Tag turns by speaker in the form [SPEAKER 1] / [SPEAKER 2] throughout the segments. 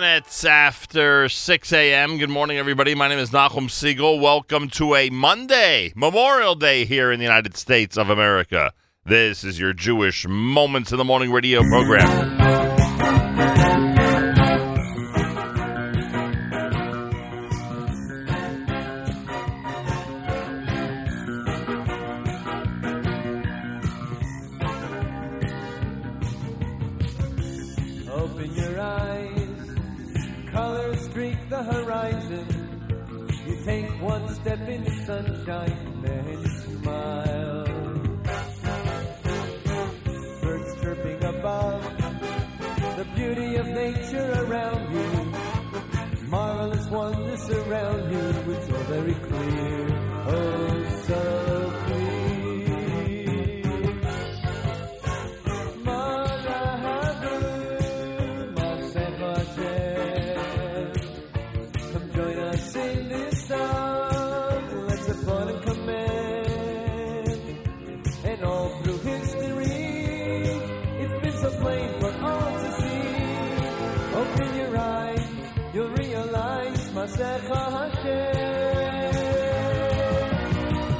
[SPEAKER 1] minutes after 6 a.m. Good morning, everybody. My name is Nachum Segal. Welcome to a Monday, Memorial Day here in the United States of America. This is your Jewish Moments in the Morning radio program.
[SPEAKER 2] Horizon. You take one step into sunshine,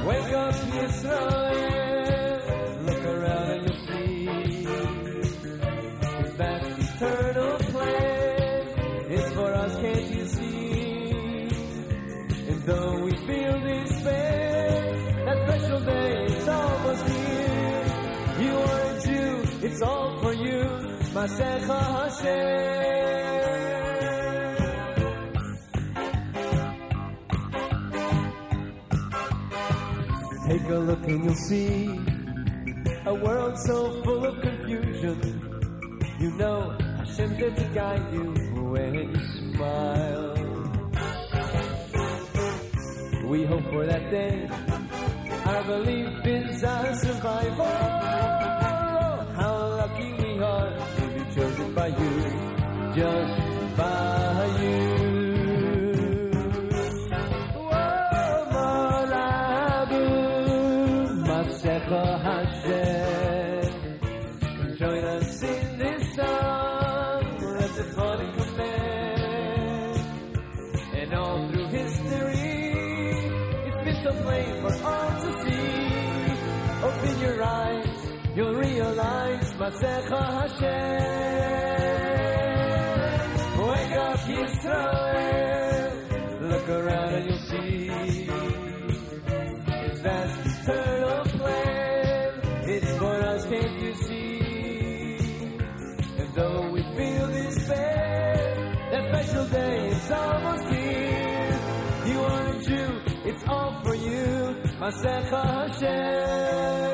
[SPEAKER 2] Wake up, Yisrael. Look around and you'll see. Eternal plan is for us, can't you see? And though we feel despair, that special day is almost here. You are a Jew, it's all for you, Masecha Hashem. Look and you'll see a world so full of confusion. You know Hashem's there to guide you when you smile. We hope for that day. Our belief is our survival. How lucky we are to be chosen by you, just Masecha Hashem. Wake up, Yisrael. Look around and you'll see. His vast eternal plan. It's for us, can't you see? And though we feel despair, that special day is almost here. You are a Jew, it's all for you, Masecha Hashem.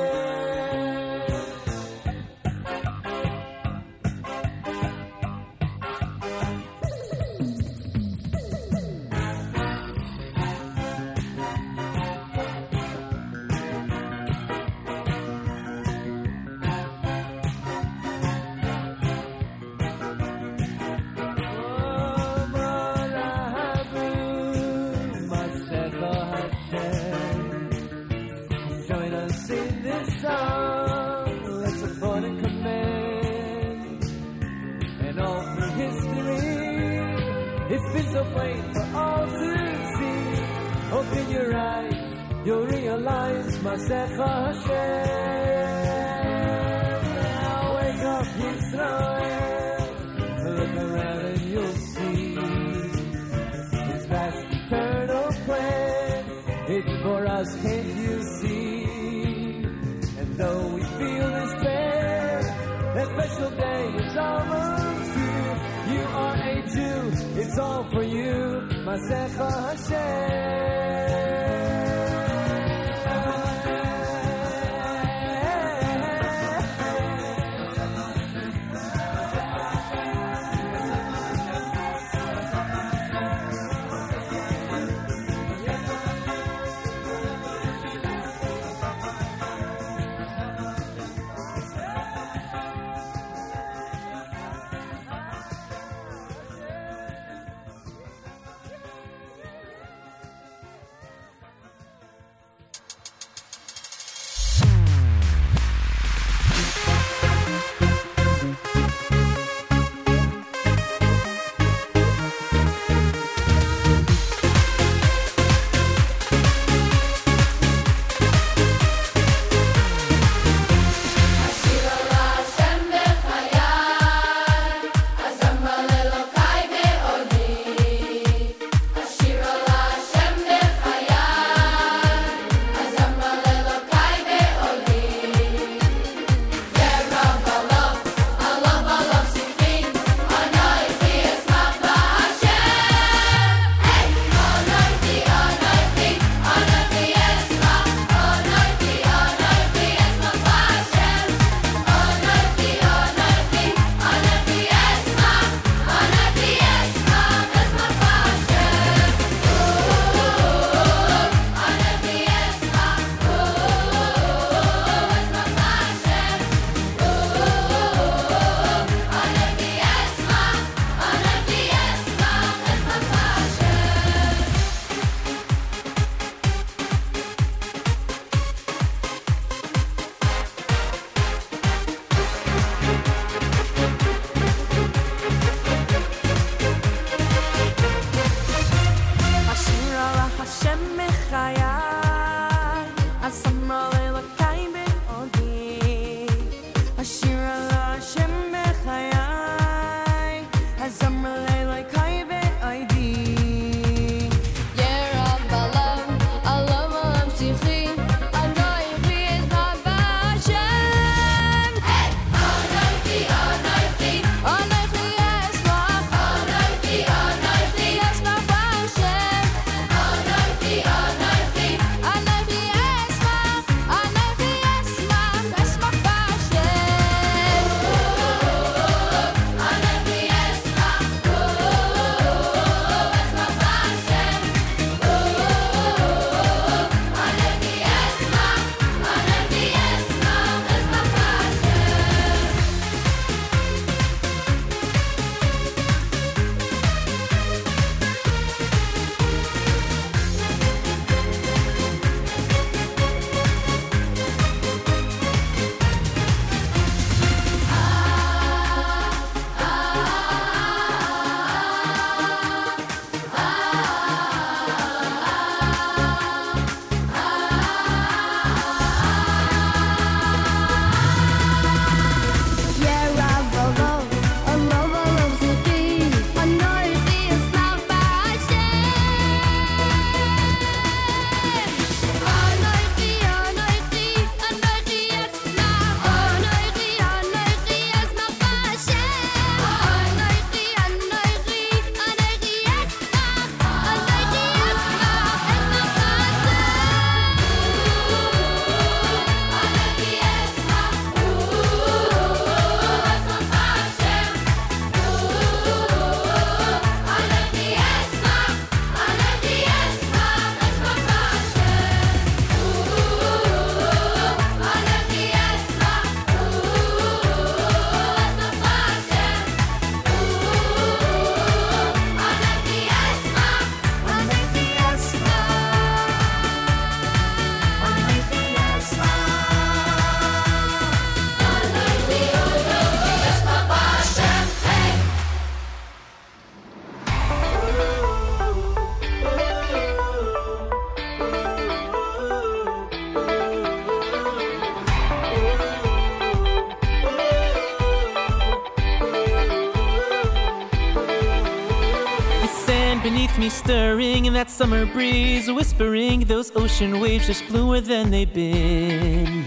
[SPEAKER 2] That
[SPEAKER 3] summer breeze, whispering those ocean waves just bluer than they've been.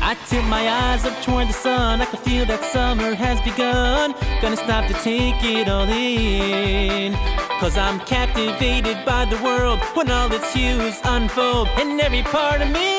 [SPEAKER 3] I tilt my eyes up toward the sun. I can feel that summer has begun. Gonna stop to take it all in. Cause I'm captivated by the world when all its hues unfold. And every part of me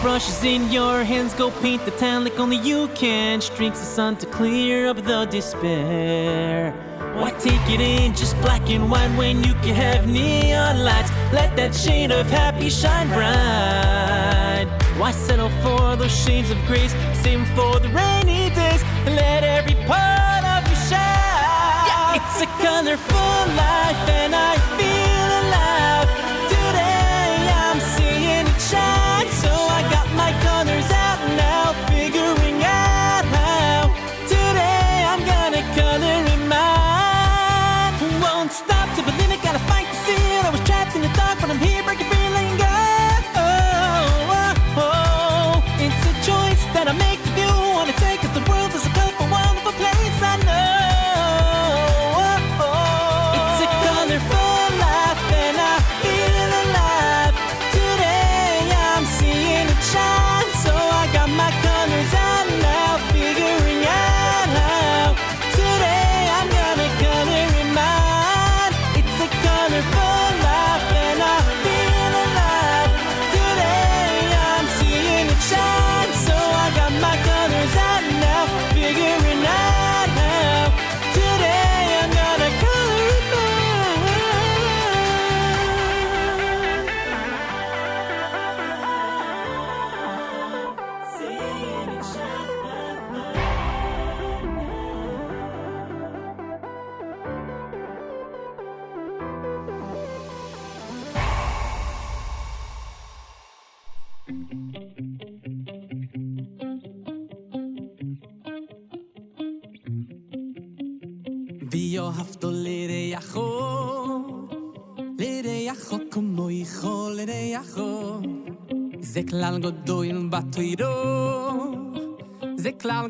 [SPEAKER 3] Now the brush is in your hands, go paint the town like only you can. Streaks the sun to clear up the despair. Why take it in just black and white when you can have neon lights? Let that shade of happy shine bright. Why settle for those shades of grace? Save 'em for the rainy days and let every part of you shine. Yeah, it's a colorful life and I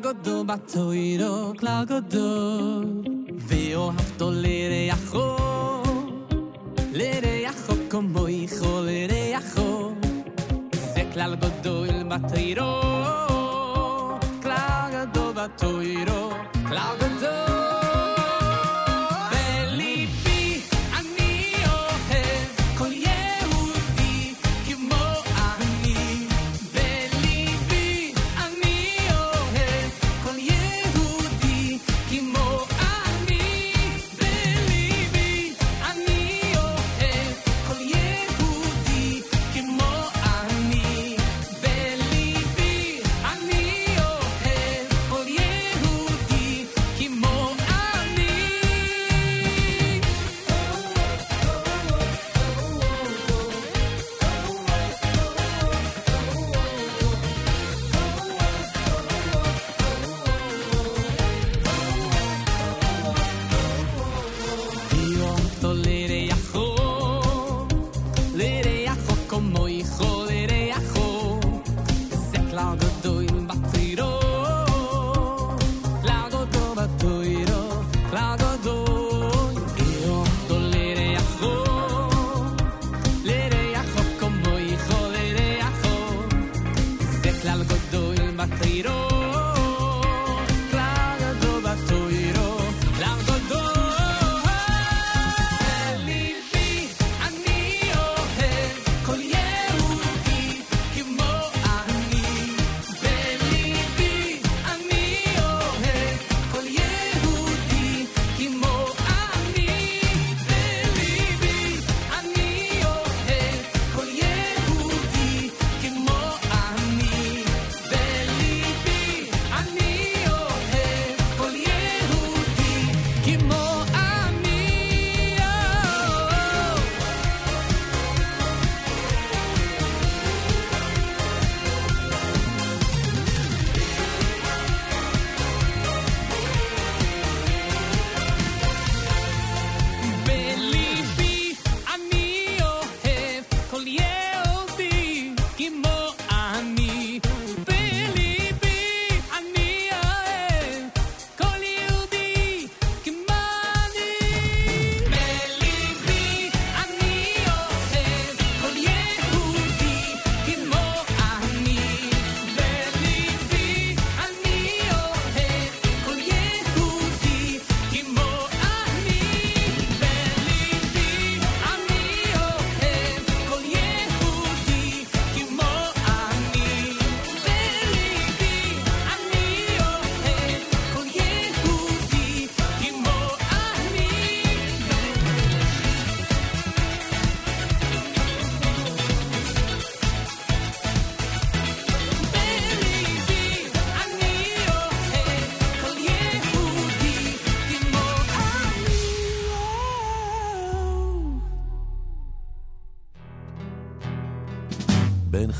[SPEAKER 4] זה כלל גדול בתוירו, כלל גדול. ואהבת לרעך, לרעך כמו איכו לרעך. זה כלל גדול בתוירו, כלל גדול בתוירו, כלל גדול. בליבי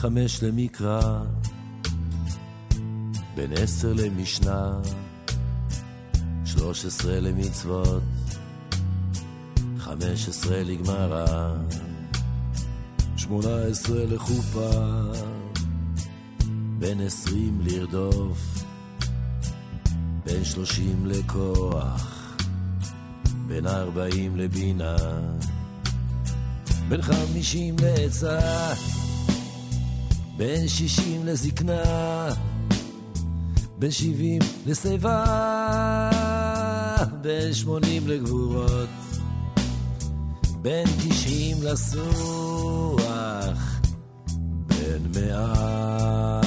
[SPEAKER 5] חמש למקרא, בין עשר למשנה, שלוש עשרה למצוות, חמש עשרה לגמרא, שמונה עשרה לחופה, בין עשרים לרדוף, בין שלושים לכוח, בין ארבעים לבינה, בין חמישים לעצה, בין שישים לזקנה, בין שבעים לשיבה, בין שמונים לגבורות, בין תשעים לסוח, בין מאה.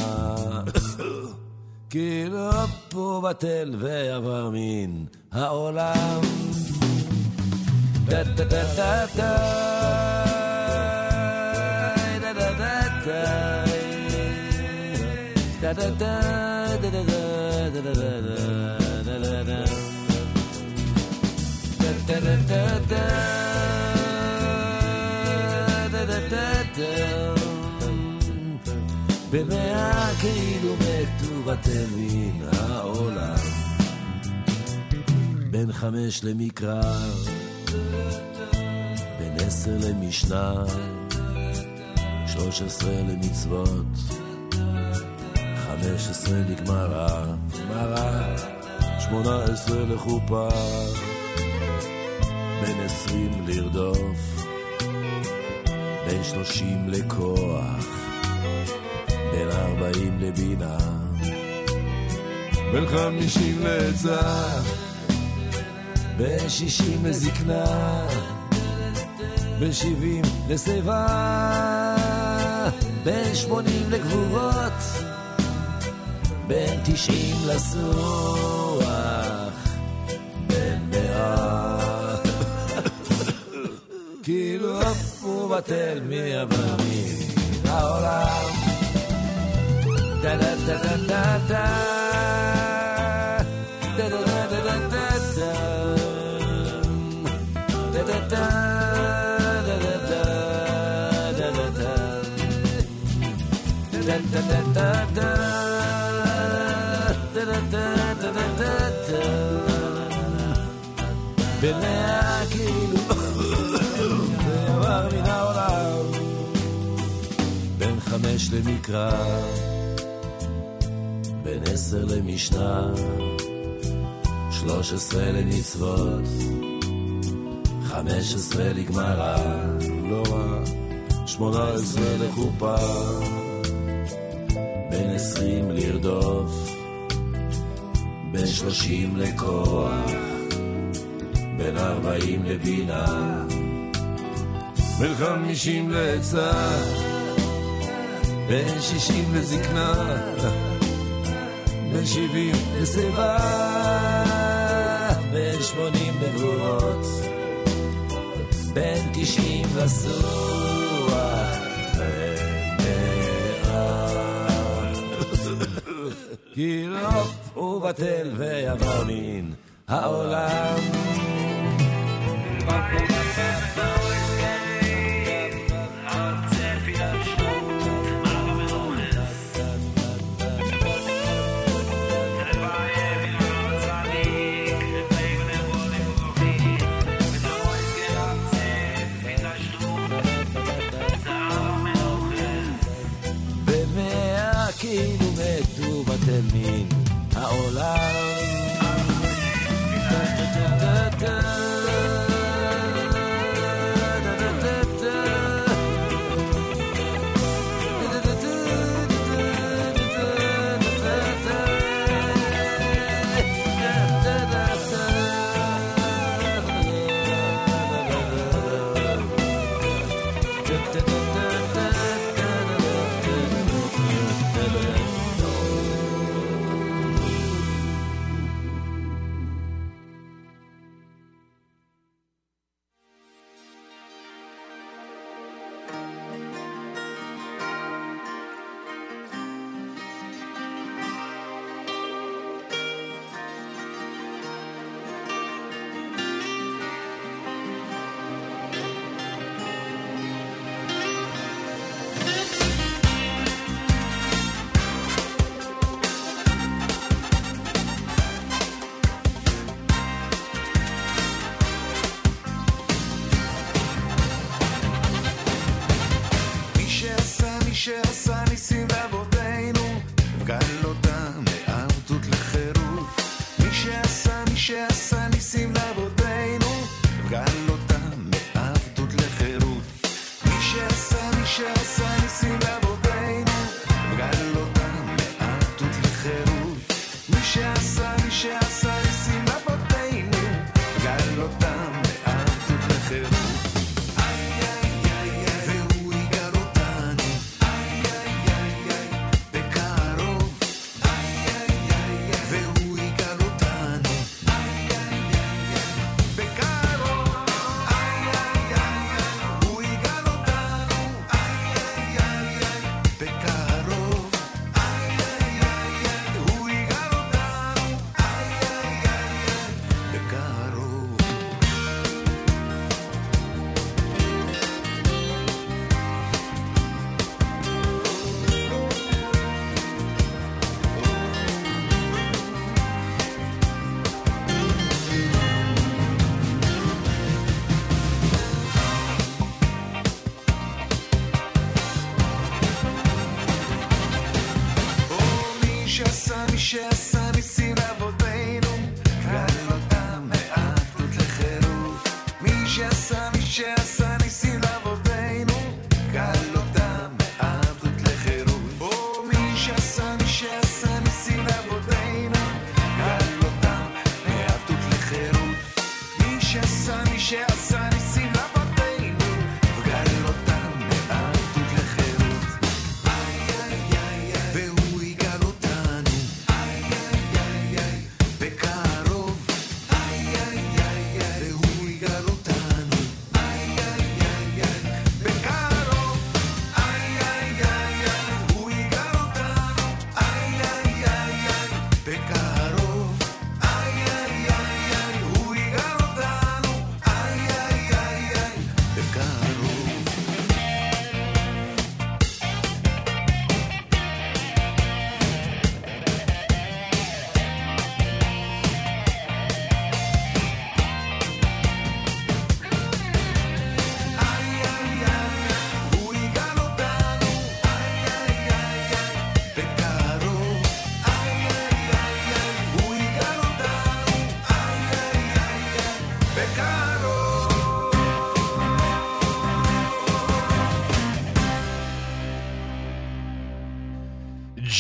[SPEAKER 5] כי לא פה בטל ועבר מן העולם. טה טה טה טה במאה כאילו מתו בטל מן העולם בין חמש למקרא בין עשר למשנה שלוש עשרה למצוות חמש עשרה לגמרא גמרא שמונה עשרה לחופה. בין עשרים לרדוף בין שלושים לכוח בין ארבעים לבינה בין חמישים לעצה בין שישים לזקנה בין שבעים לשיבה בין שמונים לגבורות בין תשעים לסוח, בן מאה. כאילו עף ובטל מאבנים העולם. טה טה טה טה טה da da da da במאה כאילו חמש למקרא בין עשר למשנה, שלוש עשרה למצוות, חמש עשרה לגמרא, לא רע, שמונה עשרה לחופה, בין עשרים לרדוף, בין שלושים לכוח, בין ארבעים לבינה, בין חמישים לעצה, בין שישים לזקנה, בין שבעים לשיבה, בין שמונים לגבורות, בין תשעים לסוח, בין מאה. כי רב ובטל ויבונין העולם.
[SPEAKER 6] de mí. Hola. Oh,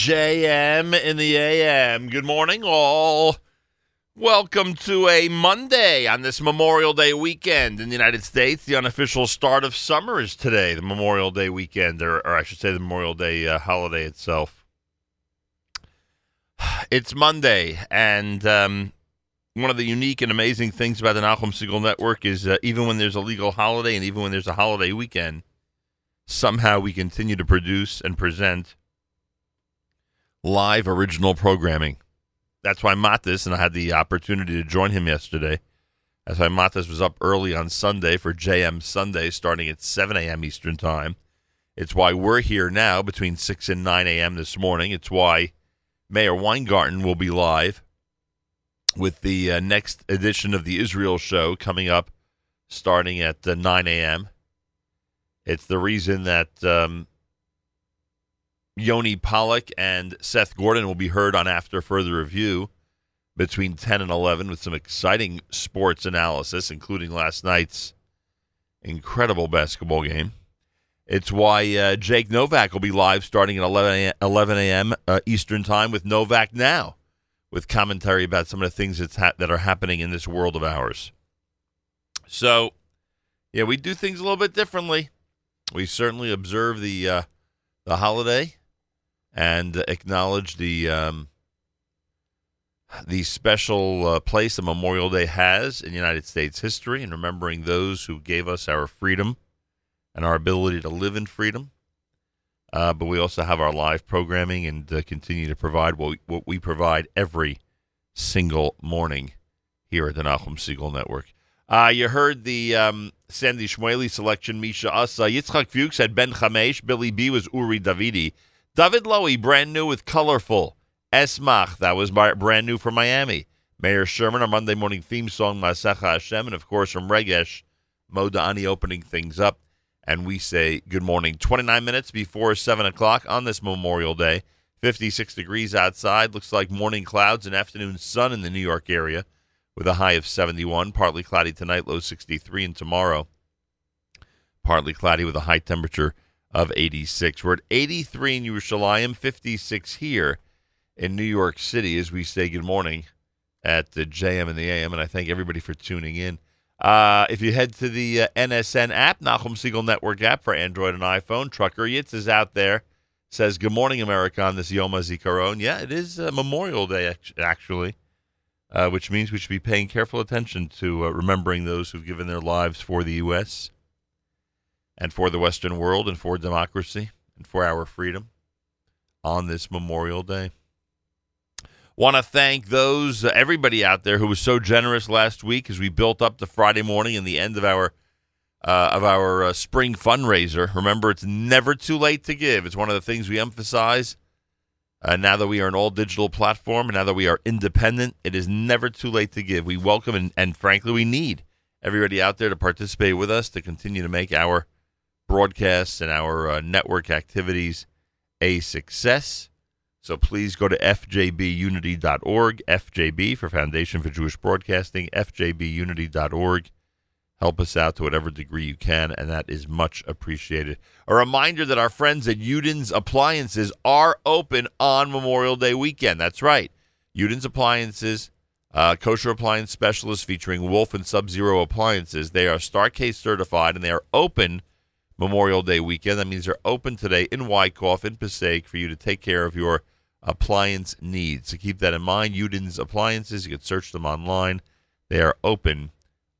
[SPEAKER 1] JM in the AM. Good morning, all. Welcome to a Monday on this Memorial Day weekend in the United States. The unofficial start of summer is today, the Memorial Day weekend, or, or I should say, the Memorial Day uh, holiday itself. It's Monday, and um, one of the unique and amazing things about the Nachum Segal Network is uh, even when there's a legal holiday and even when there's a holiday weekend, somehow we continue to produce and present live original programming. That's why Matis, and I had the opportunity to join him yesterday. That's why Matis was up early on Sunday for JM Sunday, starting at 7 a.m. Eastern Time. It's why we're here now between 6 and 9 a.m. this morning. It's why Meir Weingarten will be live with the uh, next edition of the Israel Show coming up starting at uh, 9 a.m. It's the reason that um, Yoni Pollock and Seth Gordon will be heard on After Further Review between 10 and 11 with some exciting sports analysis, including last night's incredible basketball game. It's why uh, Jake Novak will be live starting at 11 a.m. Uh, Eastern Time with Novak Now, with commentary about some of the things that's ha- that are happening in this world of ours. So, yeah, we do things a little bit differently. We certainly observe the uh, the holiday and acknowledge the um, the special uh, place that Memorial Day has in United States history, and remembering those who gave us our freedom and our ability to live in freedom. Uh, but we also have our live programming and uh, continue to provide what we, what we provide every single morning here at the Nachum Segal Network. Uh, you heard the um, Sandy Shmueli selection, Misha Asa. Yitzchak Fuchs had Ben Chamesh. Billy B was Uri Davidi. David Lowy, brand new with Colorful. Esmach, that was by, brand new from Miami. Mayor Sherman, our Monday morning theme song, Masecha Hashem. And of course, from Regesh, Modani opening things up. and we say good morning. 29 minutes before 7 o'clock on this Memorial Day. 56 degrees outside. Looks like morning clouds and afternoon sun in the New York area with a high of 71. Partly cloudy tonight, low 63, and tomorrow partly cloudy with a high temperature of 86. We're at 83 in Yerushalayim, 56 here in New York City as we say good morning at the JM in the AM, and I thank everybody for tuning in. Uh, if you head to the uh, NSN app, Nachum Segal Network app for Android and iPhone, Trucker Yitz is out there. Says, Good morning, America, on this Yom HaZikaron. Yeah, it is uh, Memorial Day, actually, uh, which means we should be paying careful attention to uh, remembering those who've given their lives for the U.S. and for the Western world and for democracy and for our freedom on this Memorial Day. Want to thank those, uh, everybody out there who was so generous last week as we built up the Friday morning and the end of our uh, of our uh, spring fundraiser. Remember, it's never too late to give. It's one of the things we emphasize. Uh, now that we are an all digital platform and now that we are independent, it is never too late to give. We welcome and, and frankly, we need everybody out there to participate with us to continue to make our broadcasts and our uh, network activities a success. So please go to fjbunity.org, FJB for Foundation for Jewish Broadcasting, fjbunity.org. Help us out to whatever degree you can, and that is much appreciated. A reminder that our friends at Udin's Appliances are open on Memorial Day weekend. That's right. Udin's Appliances, uh, kosher appliance specialist featuring Wolf and Sub Zero appliances. They are Star-K certified, and they are open Memorial Day weekend. That means they're open today in Wyckoff, in Passaic, for you to take care of your appliance needs. So keep that in mind. Udin's Appliances, you can search them online. They are open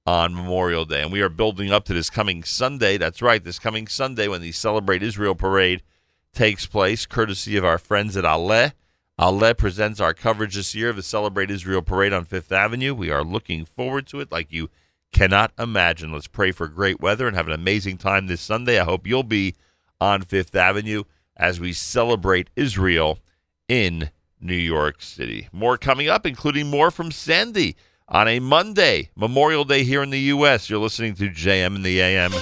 [SPEAKER 1] on Memorial Day. And we are building up to this coming Sunday. That's right, this coming Sunday when the Celebrate Israel Parade takes place, courtesy of our friends at Ale. Ale presents our coverage this year of the Celebrate Israel Parade on Fifth Avenue. We are looking forward to it like you cannot imagine. Let's pray for great weather and have an amazing time this Sunday. I hope you'll be on Fifth Avenue as we celebrate Israel in New York City. More coming up, including more from Sandy on a Monday, Memorial Day here in the U.S. You're listening to JM in the AM.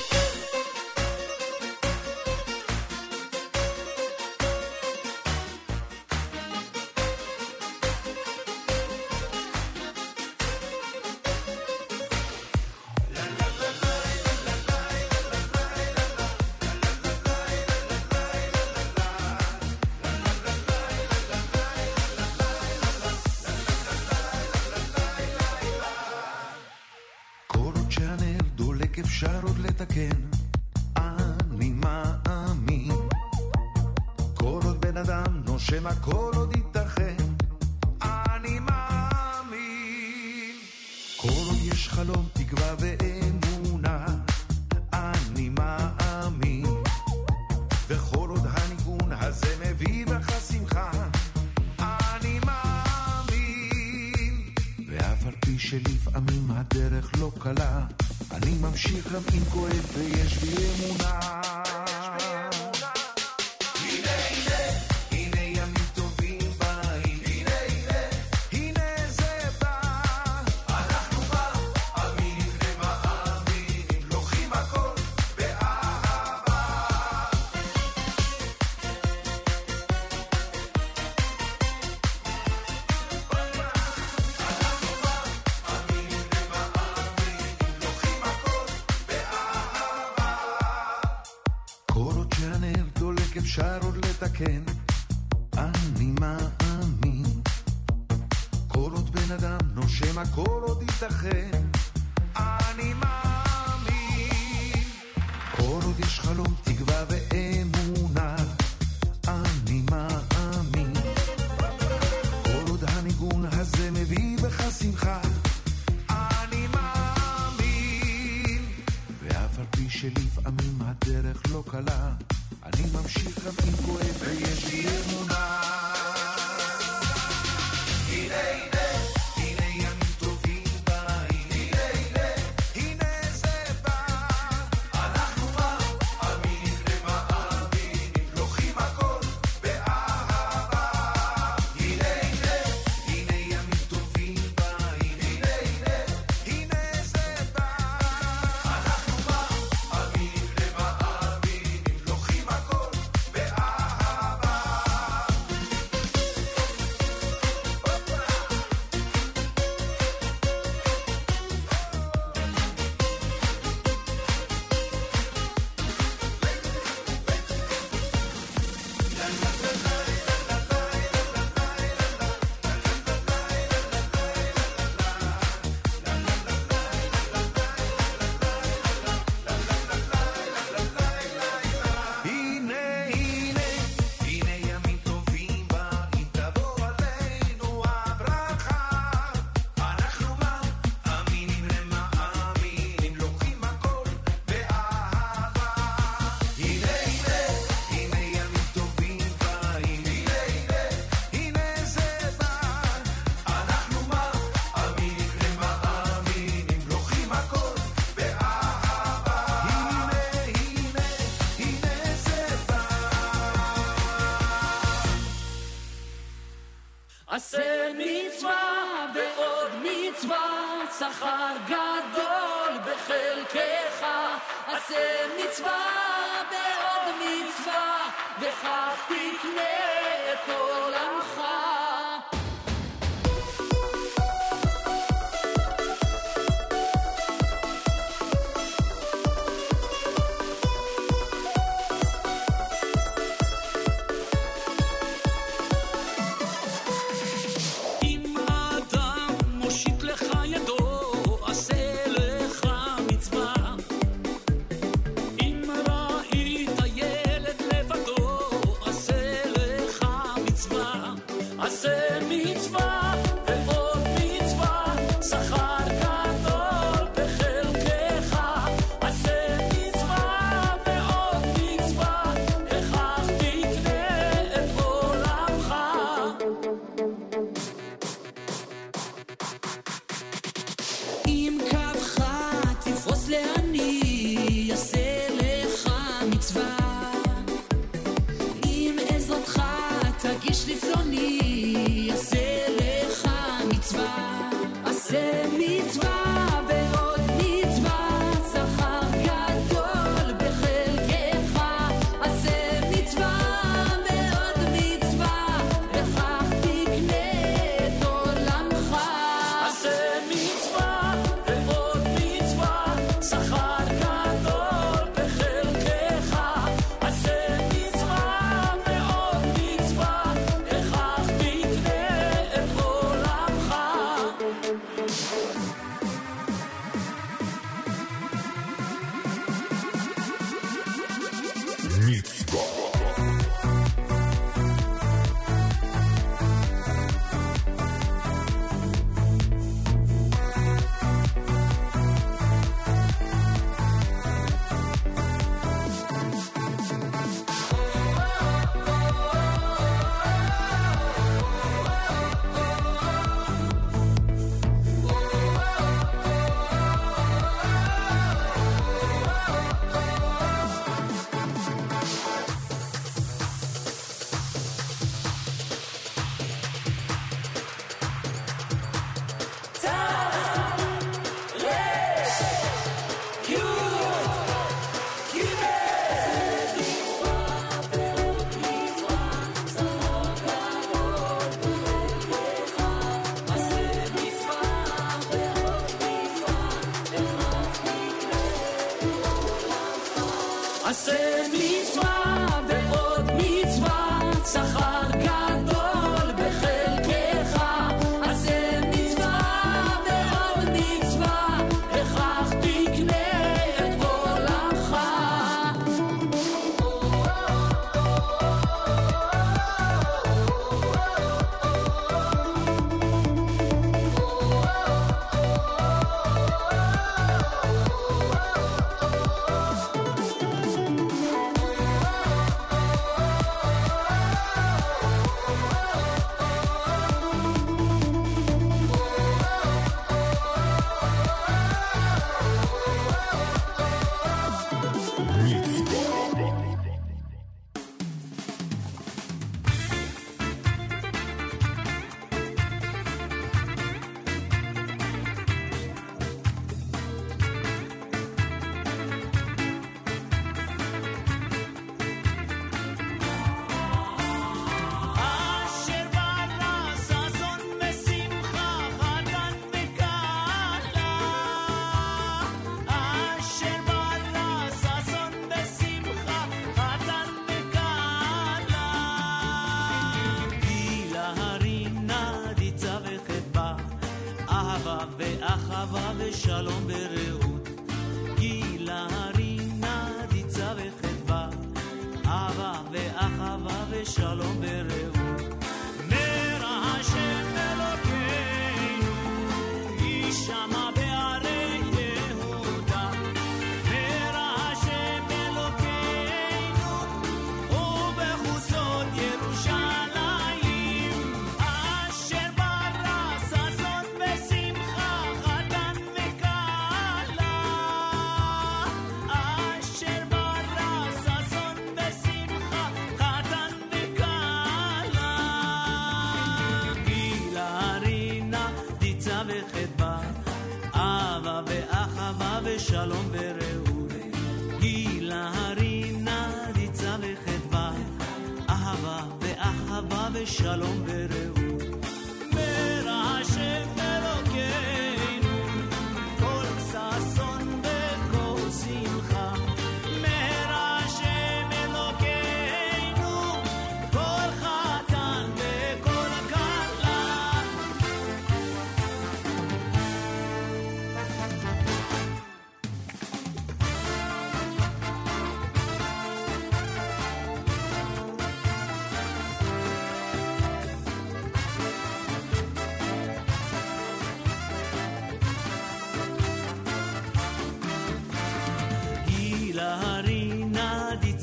[SPEAKER 6] אפשר עוד לתקן, אני מאמין. כל עוד בן אדם נושם הכל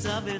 [SPEAKER 7] of it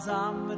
[SPEAKER 7] azamro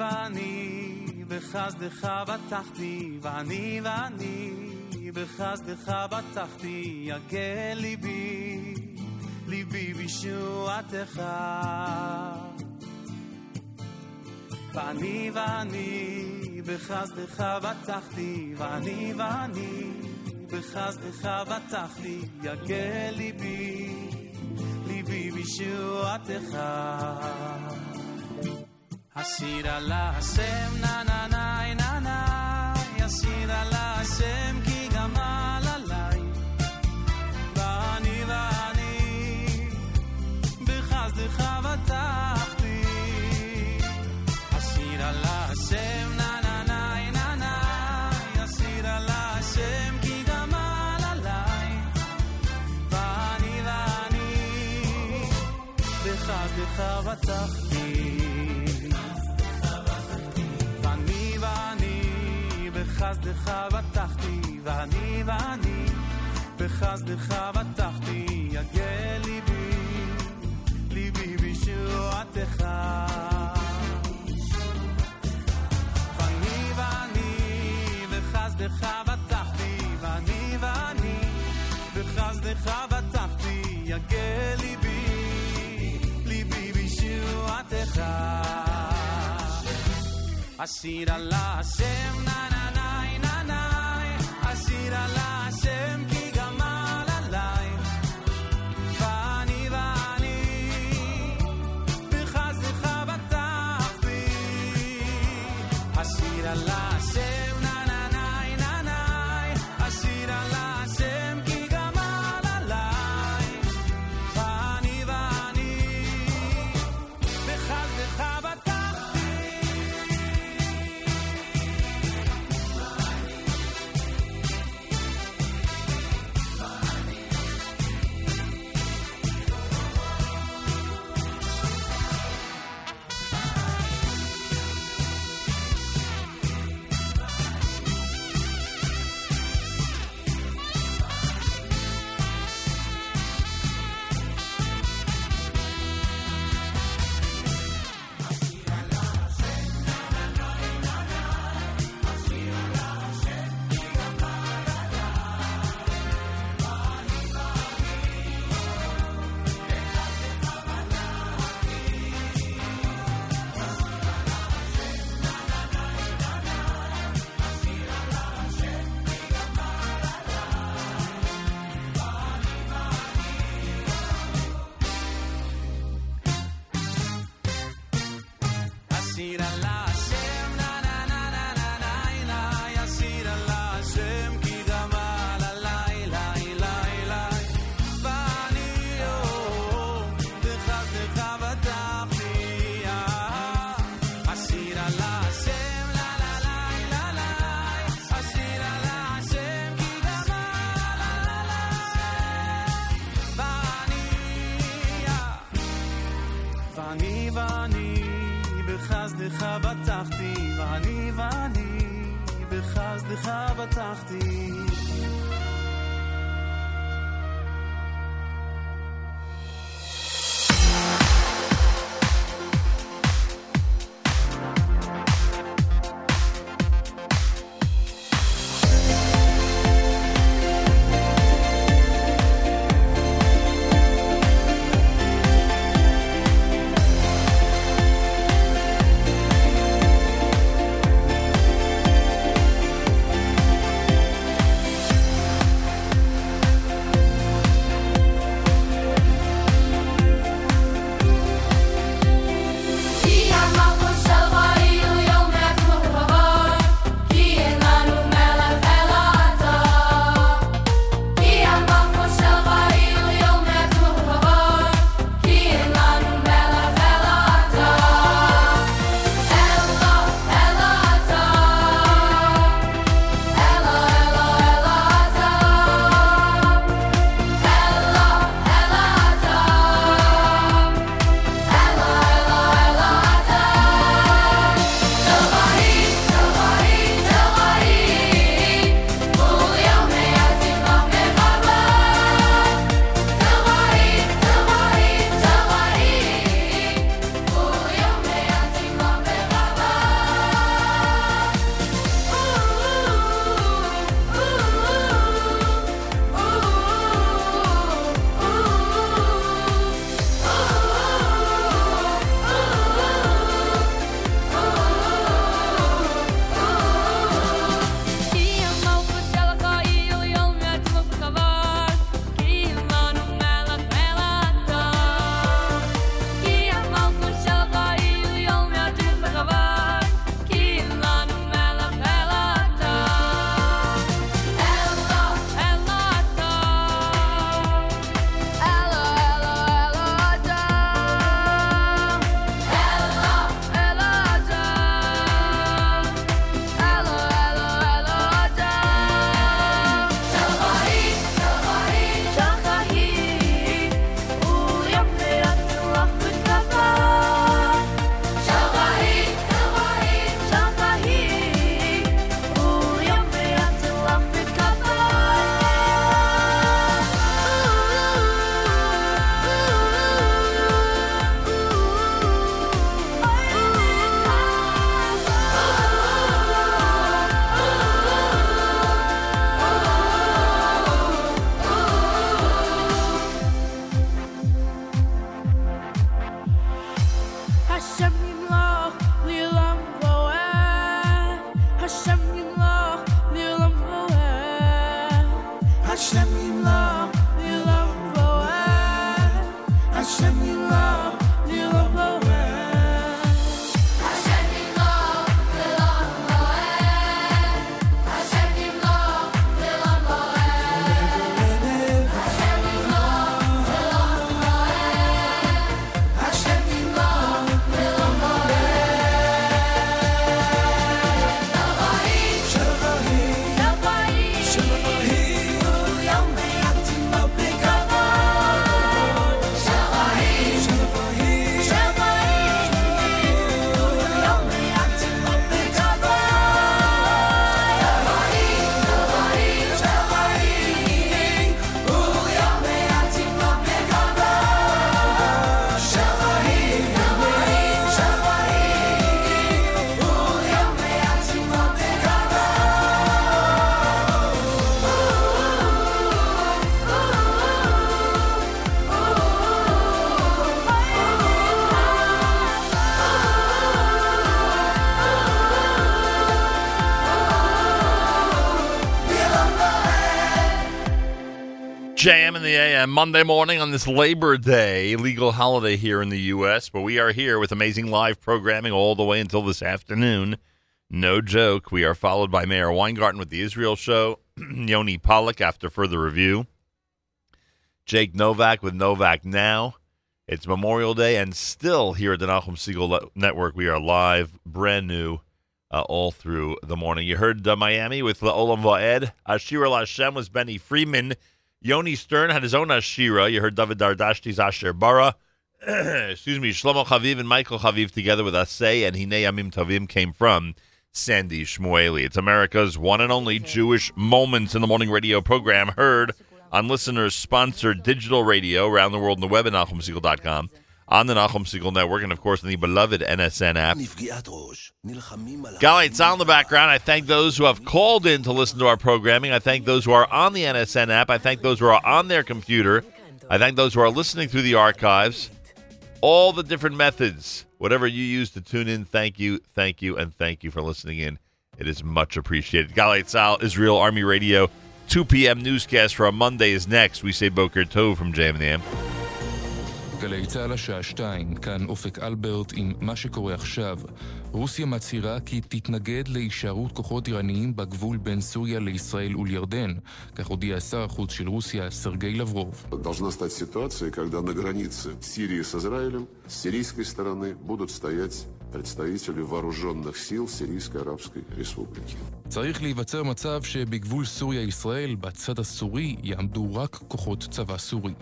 [SPEAKER 8] ואני בחסדך בטחתי, ואני ואני בחסדך בטחתי, יגל ליבי, ליבי בישועתך. ואני ואני בחסדך בטחתי, ואני ואני בחסדך בטחתי, יגל ליבי, ליבי בישועתך. Asir ala Hashem na na na na na Asir ala בטחתי, ואני בחסדך בטחתי, יגל ליבי, ליבי בישועתך. ואני ואני בחסדך בטחתי, ואני ואני בחסדך בטחתי, יגל ליבי, ליבי בישועתך. Asir Allah Hashem Allah Hashem
[SPEAKER 1] the a.m. Monday morning on this Labor Day legal holiday here in the U.S., but we are here with amazing live programming all the way until this afternoon. No joke. We are followed by Meir Weingarten with the Israel Show, Yoni Pollock after further review, Jake Novak with Novak Now. It's Memorial Day, and still here at the Nachum Segal Network, we are live, brand new. Uh, all through the morning. You heard uh, Miami with La Olam Vaed. Ashir Hashem was Benny Freeman. Yoni Stern had his own Ashira. You heard David Dardashti's Asher Bara. Excuse me, Shlomo Chaviv and Michael Chaviv together with Asay and Hine Yamim came from Sandy Shmueli. It's America's one and only Jewish Moments in the Morning radio program heard on listeners sponsored digital radio around the world in the web at NachumSegal.com on the Nachum Segal Network, and of course on the beloved NSN app. Galay, it's on the background. I thank those who have called in to listen to our programming. I thank those who are on the NSN app. I thank those who are on their computer. I thank those who are listening through the archives. All the different methods, whatever you use to tune in, thank you, thank you, and thank you for listening in. It is much appreciated. Galay Tzal, Israel Army Radio, 2 p.m. newscast for a Monday is next. We say Boker Tov from JM in the AM.
[SPEAKER 9] גלי צה"ל השעה 2, כאן אופק אלברט עם מה שקורה עכשיו. רוסיה מצהירה כי תתנגד להישארות כוחות איראניים בגבול בין סוריה לישראל ולירדן, כך הודיע שר החוץ של רוסיה, סרגי לברוב. צריך להיווצר מצב שבגבול סוריה-ישראל, בצד הסורי, יעמדו רק כוחות צבא סורי.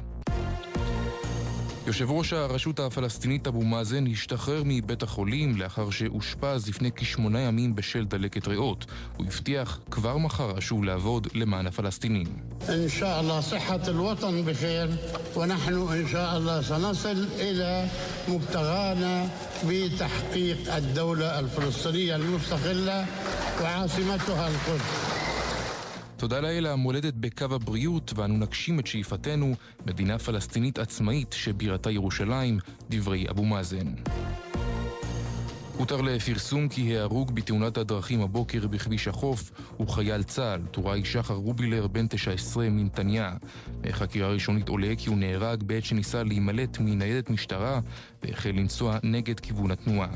[SPEAKER 9] יושב ראש הרשות הפלסטינית אבו מאזן השתחרר מבית החולים לאחר שאושפז לפני כשמונה ימים בשל דלקת ריאות. הוא הבטיח כבר מחר שוב לעבוד למען הפלסטינים.
[SPEAKER 10] בתחקיק א-דולה הפלסטיניה המוסתחילה ועסימתוה
[SPEAKER 9] תודה לאל המולדת בקו הבריאות, ואנו נגשים את שאיפתנו, מדינה פלסטינית עצמאית שבירתה ירושלים, דברי אבו מאזן. הותר לפרסום כי ההרוג בתאונת הדרכים הבוקר בכביש החוף הוא חייל צה"ל, טוראי שחר רובילר, בן 19 מנתניה. מחקירה ראשונית עולה כי הוא נהרג בעת שניסה להימלט מניידת משטרה והחל לנסוע נגד כיוון התנועה.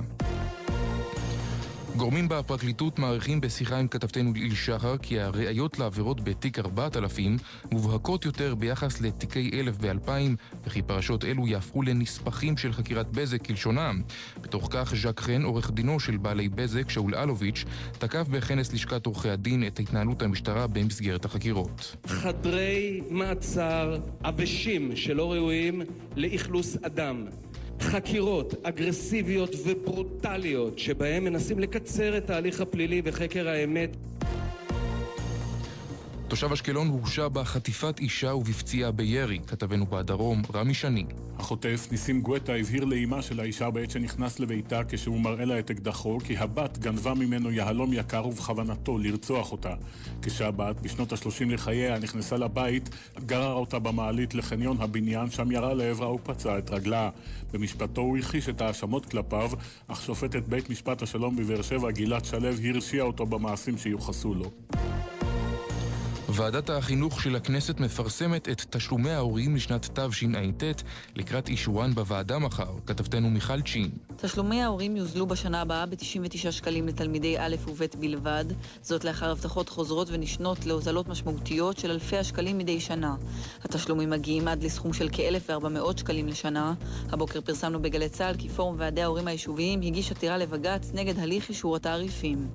[SPEAKER 9] גורמים בפרקליטות מעריכים בשיחה עם כתבתנו ליל שחר כי הראיות לעבירות בתיק 4000 מובהקות יותר ביחס לתיקי 1000 ו-2000 וכי פרשות אלו יהפכו לנספחים של חקירת בזק כלשונם. בתוך כך ז'ק חן, עורך דינו של בעלי בזק, שאול אלוביץ', תקף בכנס לשכת עורכי הדין את התנהלות המשטרה במסגרת החקירות.
[SPEAKER 11] חדרי מעצר עבשים שלא ראויים לאכלוס אדם. חקירות אגרסיביות וברוטליות שבהם מנסים לקצר את ההליך הפלילי וחקר האמת
[SPEAKER 9] תושב אשקלון הורשע בחטיפת אישה ובפציעה בירי. כתבנו בדרום, רמי שני.
[SPEAKER 12] החוטף ניסים גואטה הבהיר לאימה של האישה בעת שנכנס לביתה כשהוא מראה לה את אקדחו כי הבת גנבה ממנו יהלום יקר ובכוונתו לרצוח אותה. כשהבת, בשנות ה-30 לחייה, נכנסה לבית, גרר אותה במעלית לחניון הבניין, שם ירה לעברה ופצע את רגלה. במשפטו הוא הכחיש את ההאשמות כלפיו, אך שופטת בית משפט השלום בבאר שבע, גלעד שלו, הרשיעה אותו במעשים שיוחסו לו.
[SPEAKER 9] ועדת החינוך של הכנסת מפרסמת את תשלומי ההורים לשנת תשע"ט לקראת אישורן בוועדה מחר. כתבתנו מיכל צ'ין.
[SPEAKER 13] תשלומי ההורים יוזלו בשנה הבאה ב-99 שקלים לתלמידי א' וב' בלבד, זאת לאחר הבטחות חוזרות ונשנות להוזלות משמעותיות של אלפי השקלים מדי שנה. התשלומים מגיעים עד לסכום של כ-1,400 שקלים לשנה. הבוקר פרסמנו בגלי צה"ל כי פורום ועדי ההורים היישוביים הגיש עתירה לבג"ץ נגד הליך אישור התעריפים.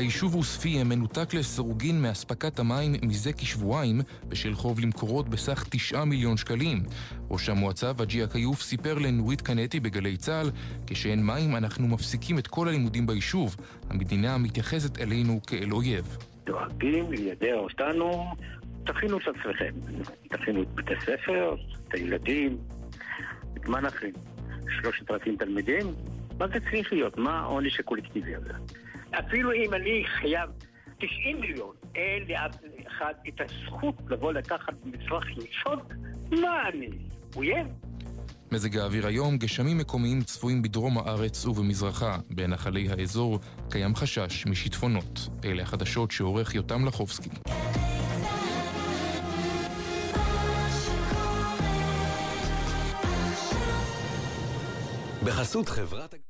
[SPEAKER 9] היישוב עוספיא מנותק לסירוגין מאספקת המים מזה כשבועיים בשל חוב למקורות בסך 9 מיליון שקלים. ראש המועצה וג'יה כיוף סיפר לנורית קנטי בגלי צה"ל כשאין מים אנחנו מפסיקים את כל הלימודים ביישוב. המדינה מתייחסת אלינו כאל אויב.
[SPEAKER 14] דואגים ליידע אותנו, תכינו את עצמכם. תכינו את בית הספר, את הילדים, מה נכין? שלושת אלפים תלמידים? מה זה צריך להיות? מה העונש הקולקטיבי הזה? אפילו אם אני חייב 90 מיליון, אין לאף אחד את הזכות לבוא לקחת מצרך ראשון, מה אני? אויב?
[SPEAKER 9] מזג האוויר היום, גשמים מקומיים צפויים בדרום הארץ ובמזרחה. בנחלי האזור קיים חשש משיטפונות. אלה החדשות שעורך יותם לחובסקי.
[SPEAKER 15] בחסות חברת...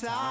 [SPEAKER 8] time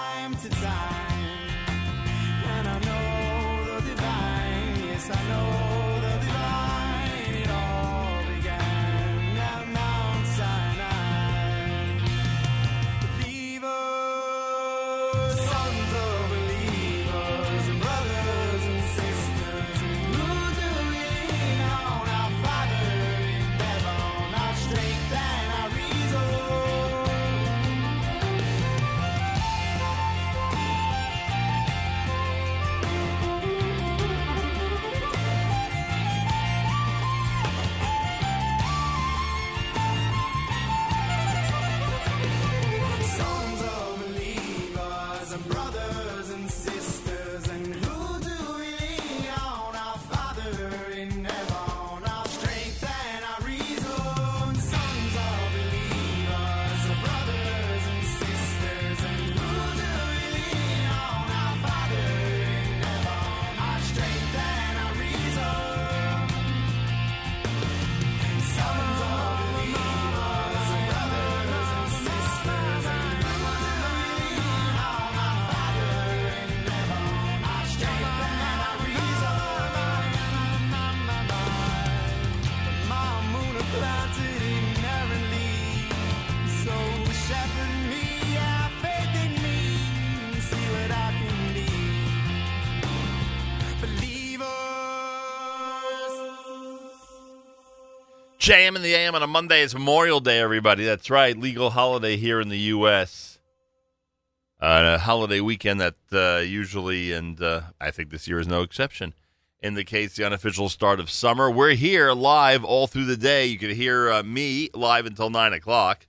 [SPEAKER 1] JM in the AM on a Monday. It's Memorial Day, everybody. That's right. Legal holiday here in the U.S. Uh, a holiday weekend that uh, usually, and uh, I think this year is no exception, indicates the unofficial start of summer. We're here live all through the day. You can hear uh, me live until 9 o'clock.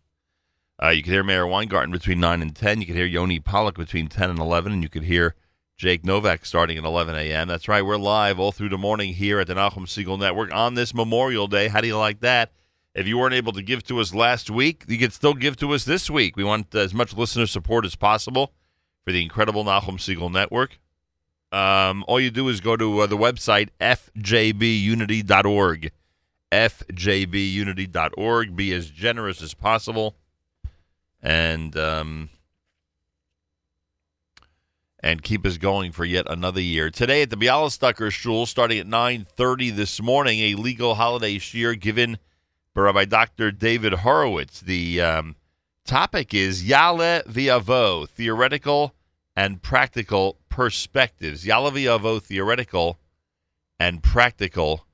[SPEAKER 1] Uh, you can hear Meir Weingarten between 9 and 10. You can hear Yoni Pollock between 10 and 11. And you could hear Jake Novak starting at 11 a.m. That's right. We're live all through the morning here at the Nachum Segal Network on this Memorial Day. How do you like that? If you weren't able to give to us last week, you can still give to us this week. We want as much listener support as possible for the incredible Nachum Segal Network. Um, all you do is go to uh, the website fjbunity.org. fjbunity.org. Be as generous as possible. And um, and keep us going for yet another year. Today at the Bialystoker Shul, starting at 9.30 this morning, a legal holiday shiur given by Dr. David Horowitz. The um, topic is Yale Viavo, Theoretical and Practical Perspectives. Yale Viavo, Theoretical and Practical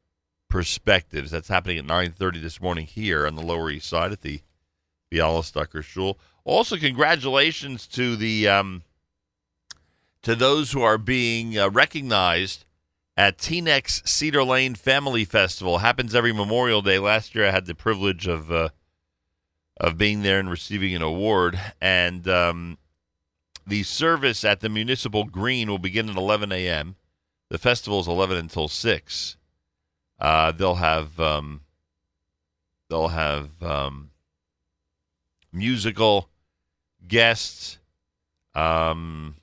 [SPEAKER 1] Perspectives. That's happening at 9.30 this morning here on the Lower East Side at the Bialystoker Shul. Also, congratulations to the... Um, to those who are being uh, recognized at Teaneck's Cedar Lane Family Festival. Happens every Memorial Day. Last year, I had the privilege of uh, of being there and receiving an award. And um, the service at the Municipal Green will begin at 11 a.m. The festival is 11 until 6. Uh, they'll have um, they'll have um, musical guests. Um,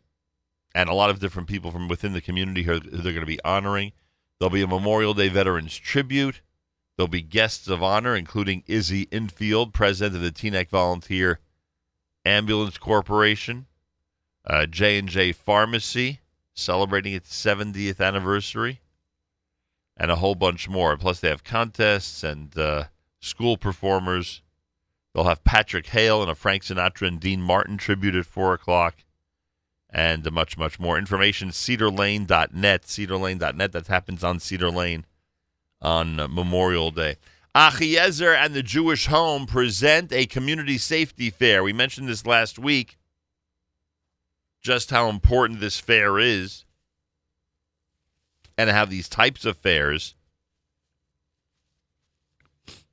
[SPEAKER 1] and a lot of different people from within the community who they're going to be honoring. There'll be a Memorial Day Veterans Tribute. There'll be guests of honor, including Izzy Infield, president of the Teaneck Volunteer Ambulance Corporation, uh, J&J Pharmacy, celebrating its 70th anniversary, and a whole bunch more. Plus, they have contests and uh, school performers. They'll have Patrick Hale and a Frank Sinatra and Dean Martin tribute at 4 o'clock and much, much more. Information, cedarlane.net, cedarlane.net. That happens on Cedar Lane on Memorial Day. Achiezer and the Jewish Home present a community safety fair. We mentioned this last week just how important this fair is and how these types of fairs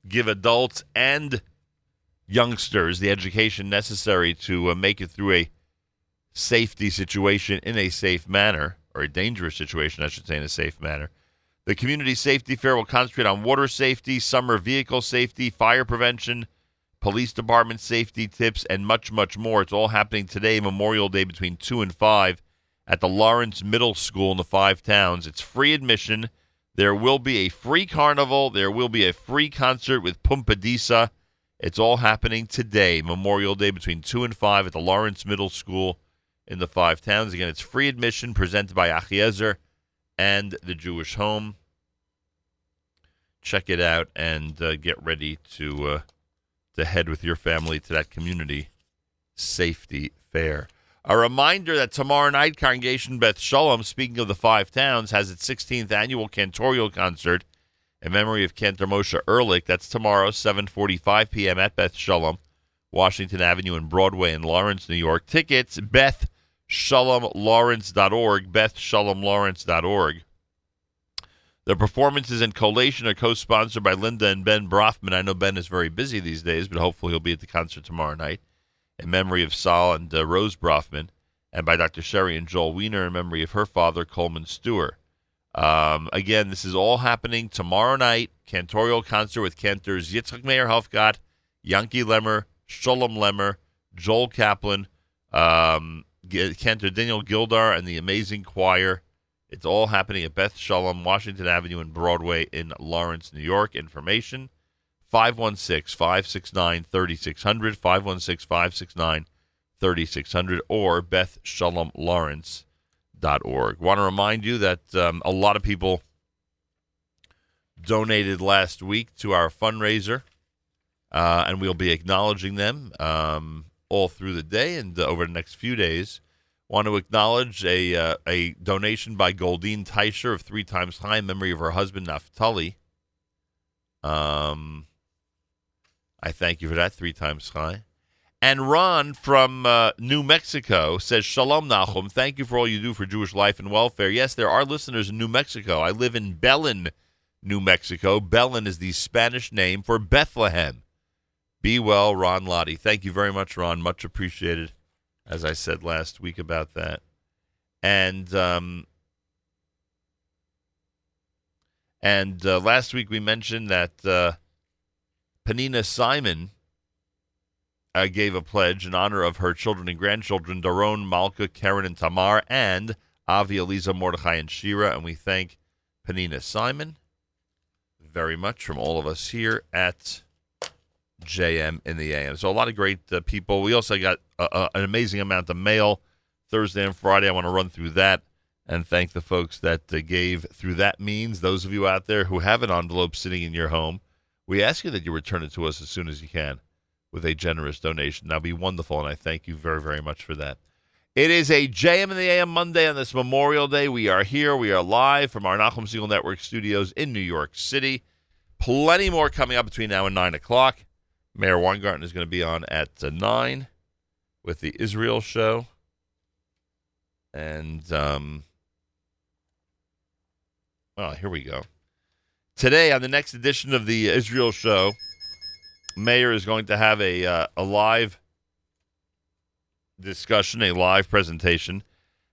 [SPEAKER 1] give adults and youngsters the education necessary to uh, make it through a safety situation in a safe manner, or a dangerous situation, I should say, in a safe manner. The Community Safety Fair will concentrate on water safety, summer vehicle safety, fire prevention, police department safety tips, and much, much more. It's all happening today, Memorial Day, between 2 and 5 at the Lawrence Middle School in the Five Towns. It's free admission. There will be a free carnival. There will be a free concert with Pumpadisa. It's all happening today, Memorial Day, between 2 and 5 at the Lawrence Middle School in the Five Towns. Again, it's free admission presented by Achiezer and the Jewish Home. Check it out and uh, get ready to uh, to head with your family to that community safety fair. A reminder that tomorrow night, Congregation Beth Shalom, speaking of the Five Towns, has its 16th annual cantorial concert in memory of Cantor Moshe Ehrlich. That's tomorrow, 7:45 p.m. at Beth Shalom, Washington Avenue and Broadway in Lawrence, New York. Tickets, BethShalomLawrence.org, BethShalomLawrence.org. The performances and collation are co-sponsored by Linda and Ben Brafman. I know Ben is very busy these days, but hopefully he'll be at the concert tomorrow night in memory of Sal and uh, Rose Brafman, and by Dr. Sherry and Joel Wiener in memory of her father, Coleman Stewart. Um, again, this is all happening tomorrow night. Cantorial concert with cantors Yitzchak Meir Helfgott, Yankee Lemmer, Sholem Lemmer, Joel Kaplan, um, Cantor Daniel Gildar, and the amazing choir. It's all happening at Beth Shalom, Washington Avenue and Broadway in Lawrence, New York. Information 516 569 3600, 516 569 3600, or BethShalomLawrence.org. Want to remind you that um, a lot of people donated last week to our fundraiser, uh, and we'll be acknowledging them um, all through the day and uh, over the next few days. Want to acknowledge a uh, a donation by Goldine Teicher of three times chai in memory of her husband Naftali. Um, I thank you for that three times chai. And Ron from uh, New Mexico says, Shalom Nachum, thank you for all you do for Jewish life and welfare. Yes, there are listeners in New Mexico. I live in Belen, New Mexico. Belen is the Spanish name for Bethlehem. Be well, Ron Lottie. Thank you very much, Ron. Much appreciated, as I said last week about that. And um, and uh, last week we mentioned that uh, Panina Simon uh, gave a pledge in honor of her children and grandchildren, Daron, Malka, Karen, and Tamar, and Avi, Eliza, Mordechai, and Shira. And we thank Panina Simon very much from all of us here at JM in the AM. So a lot of great uh, people. We also got uh, uh, an amazing amount of mail Thursday and Friday. I want to run through that and thank the folks that uh, gave through that means. Those of you out there who have an envelope sitting in your home, we ask you that you return it to us as soon as you can with a generous donation. That'd be wonderful, and I thank you very, very much for that. It is a JM in the AM Monday on this Memorial Day. We are here. We are live from our Nachum Segal Network studios in New York City. Plenty more coming up between now and 9 o'clock. Meir Weingarten is going to be on at uh, 9 with the Israel show. And, um, well, here we go. Today, on the next edition of the Israel show, Meir is going to have a, uh, a live discussion, a live presentation,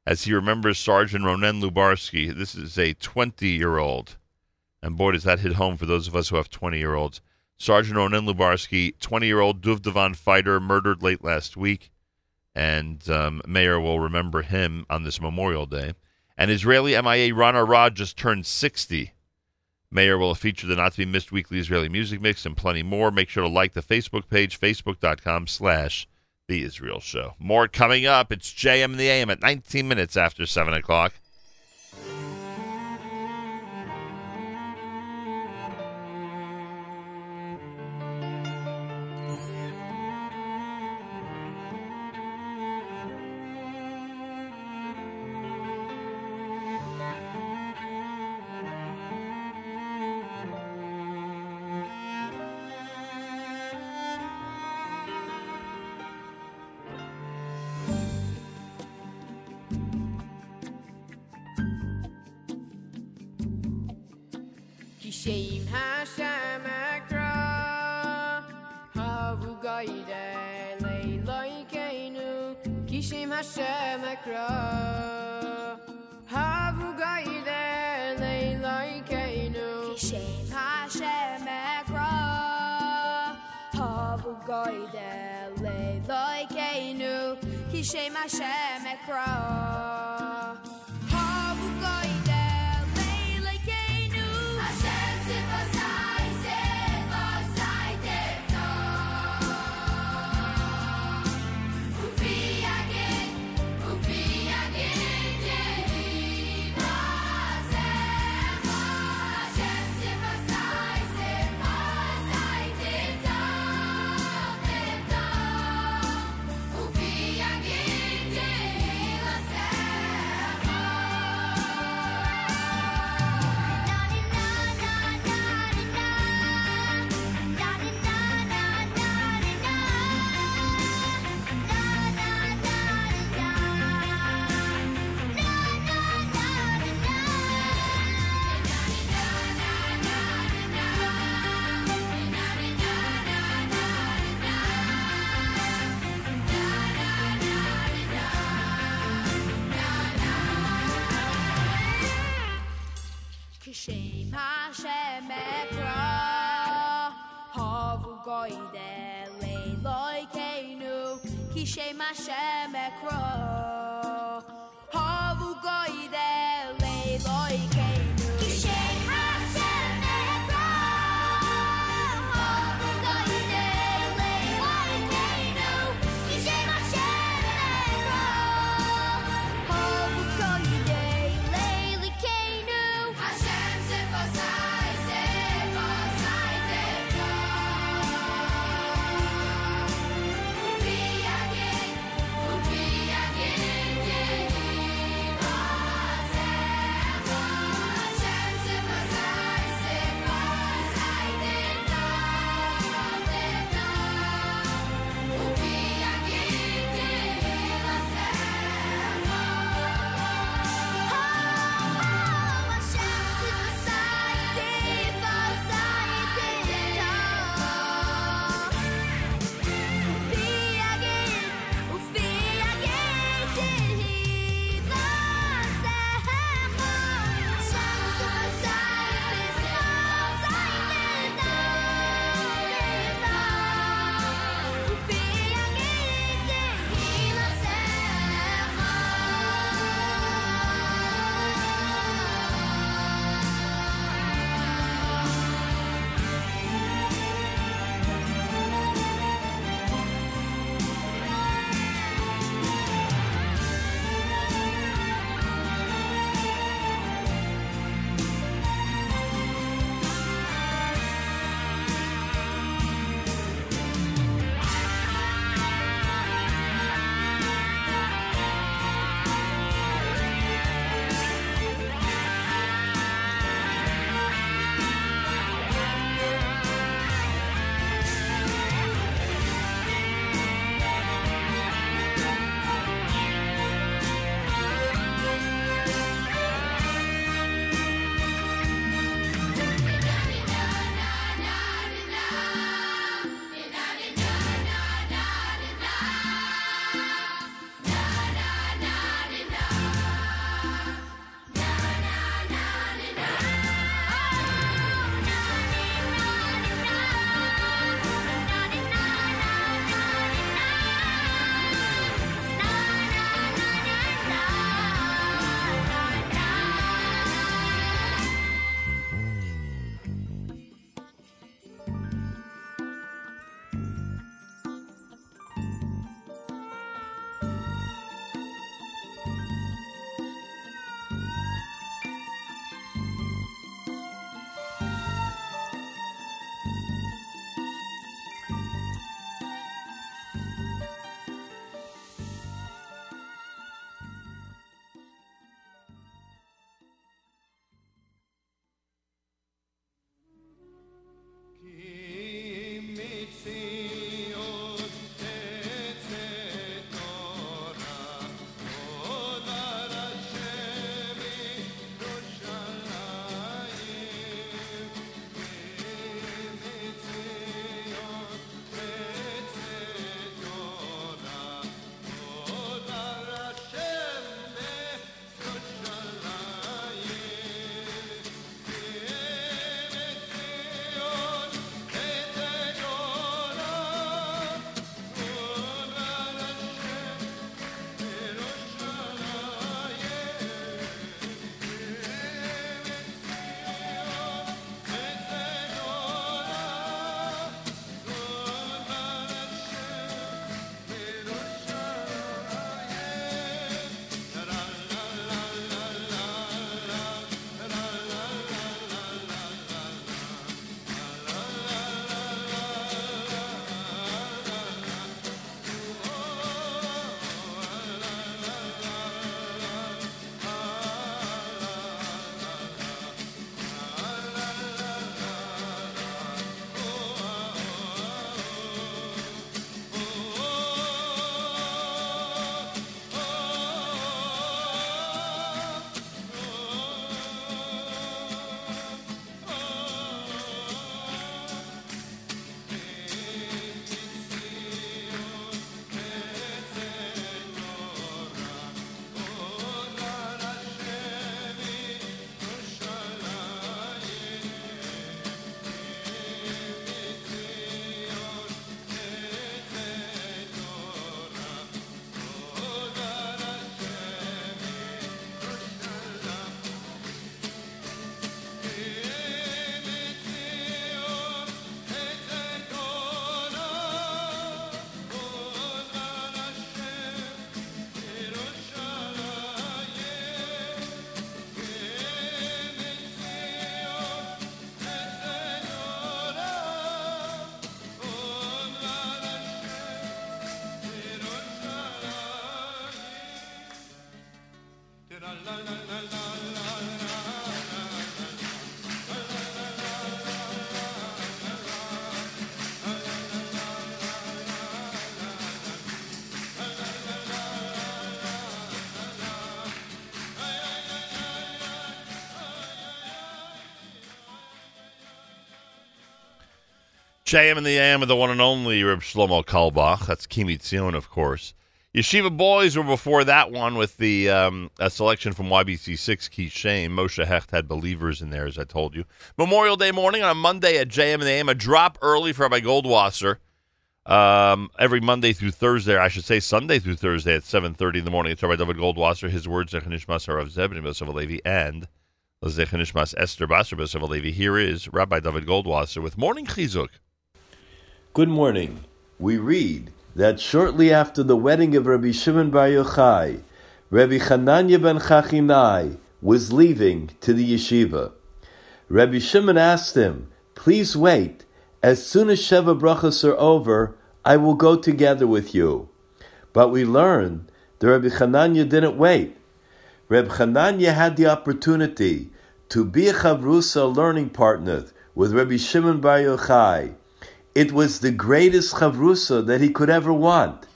[SPEAKER 1] as he remembers Sergeant Ronen Lubarsky. This is a 20 year old. And boy, does that hit home for those of us who have 20 year olds. Sergeant Ronen Lubarsky, 20 year old Duvdevan fighter, murdered late last week. And um, Meir will remember him on this Memorial Day. And Israeli MIA Ron Arad just turned 60. Meir will feature the not to be missed weekly Israeli music mix and plenty more. Make sure to like the Facebook page, facebook.com slash the Israel Show. More coming up. It's JM in the AM at 19 minutes after 7 o'clock. JM in the AM of the one and only Reb Shlomo Carlebach. That's Ki MiTzion, of course. Yeshiva Boys were before that one with the um, a selection from YBC6, Keith Shane. Moshe Hecht had believers in there, as I told you. Memorial Day morning on a Monday at JM in the AM. A drop early for Rabbi Goldwasser. Um, every Monday through Thursday, I should say Sunday through Thursday at 7.30 in the morning. It's Rabbi David Goldwasser. His words, Zechanishmas of Zebrin Bosov Levi, and Zechanishmas Esther Basar Bosov Levi. Here is Rabbi David Goldwasser with Morning Chizuk.
[SPEAKER 16] Good morning. We read that shortly after the wedding of Rabbi Shimon Bar Yochai, Rabbi Chananya ben Chachinai was leaving to the yeshiva. Rabbi Shimon asked him, Please wait. As soon as Sheva Brachas are over, I will go together with you. But we learn that Rabbi Chananya didn't wait. Rabbi Chananya had the opportunity to be a chavrusa learning partner with Rabbi Shimon Bar Yochai. It was the greatest chavrusa that he could ever want.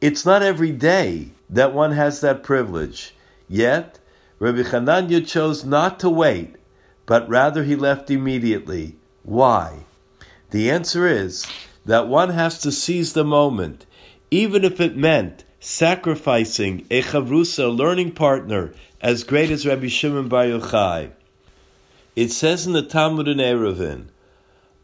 [SPEAKER 16] It's not every day that one has that privilege. Yet, Rabbi Chananya chose not to wait, but rather he left immediately. Why? The answer is that one has to seize the moment, even if it meant sacrificing a chavrusa learning partner as great as Rabbi Shimon Bar Yochai. It says in the Talmud in Eruvin,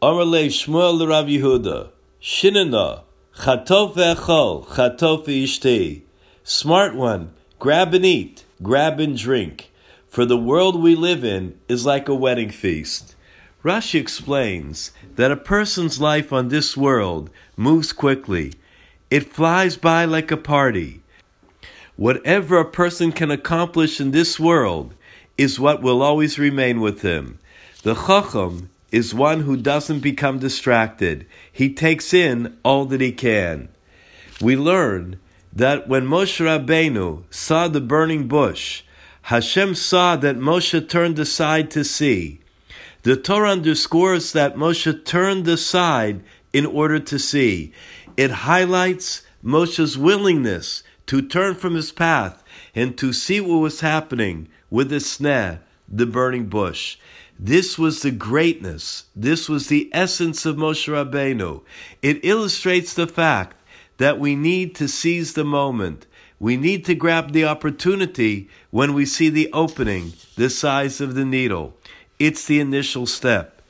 [SPEAKER 16] Amalei Shmuel Rav Yehuda, Shinana, Chatof ve'echol, Chatof ve'ishti. Smart one, grab and eat, grab and drink. For the world we live in is like a wedding feast. Rashi explains that a person's life on this world moves quickly. It flies by like a party. Whatever a person can accomplish in this world is what will always remain with him. The Chacham is one who doesn't become distracted. He takes in all that he can. We learn that when Moshe Rabbeinu saw the burning bush, Hashem saw that Moshe turned aside to see. The Torah underscores that Moshe turned aside in order to see. It highlights Moshe's willingness to turn from his path and to see what was happening with the sneh, the burning bush. This was the greatness. This was the essence of Moshe Rabbeinu. It illustrates the fact that we need to seize the moment. We need to grab the opportunity when we see the opening, the size of the needle. It's the initial step.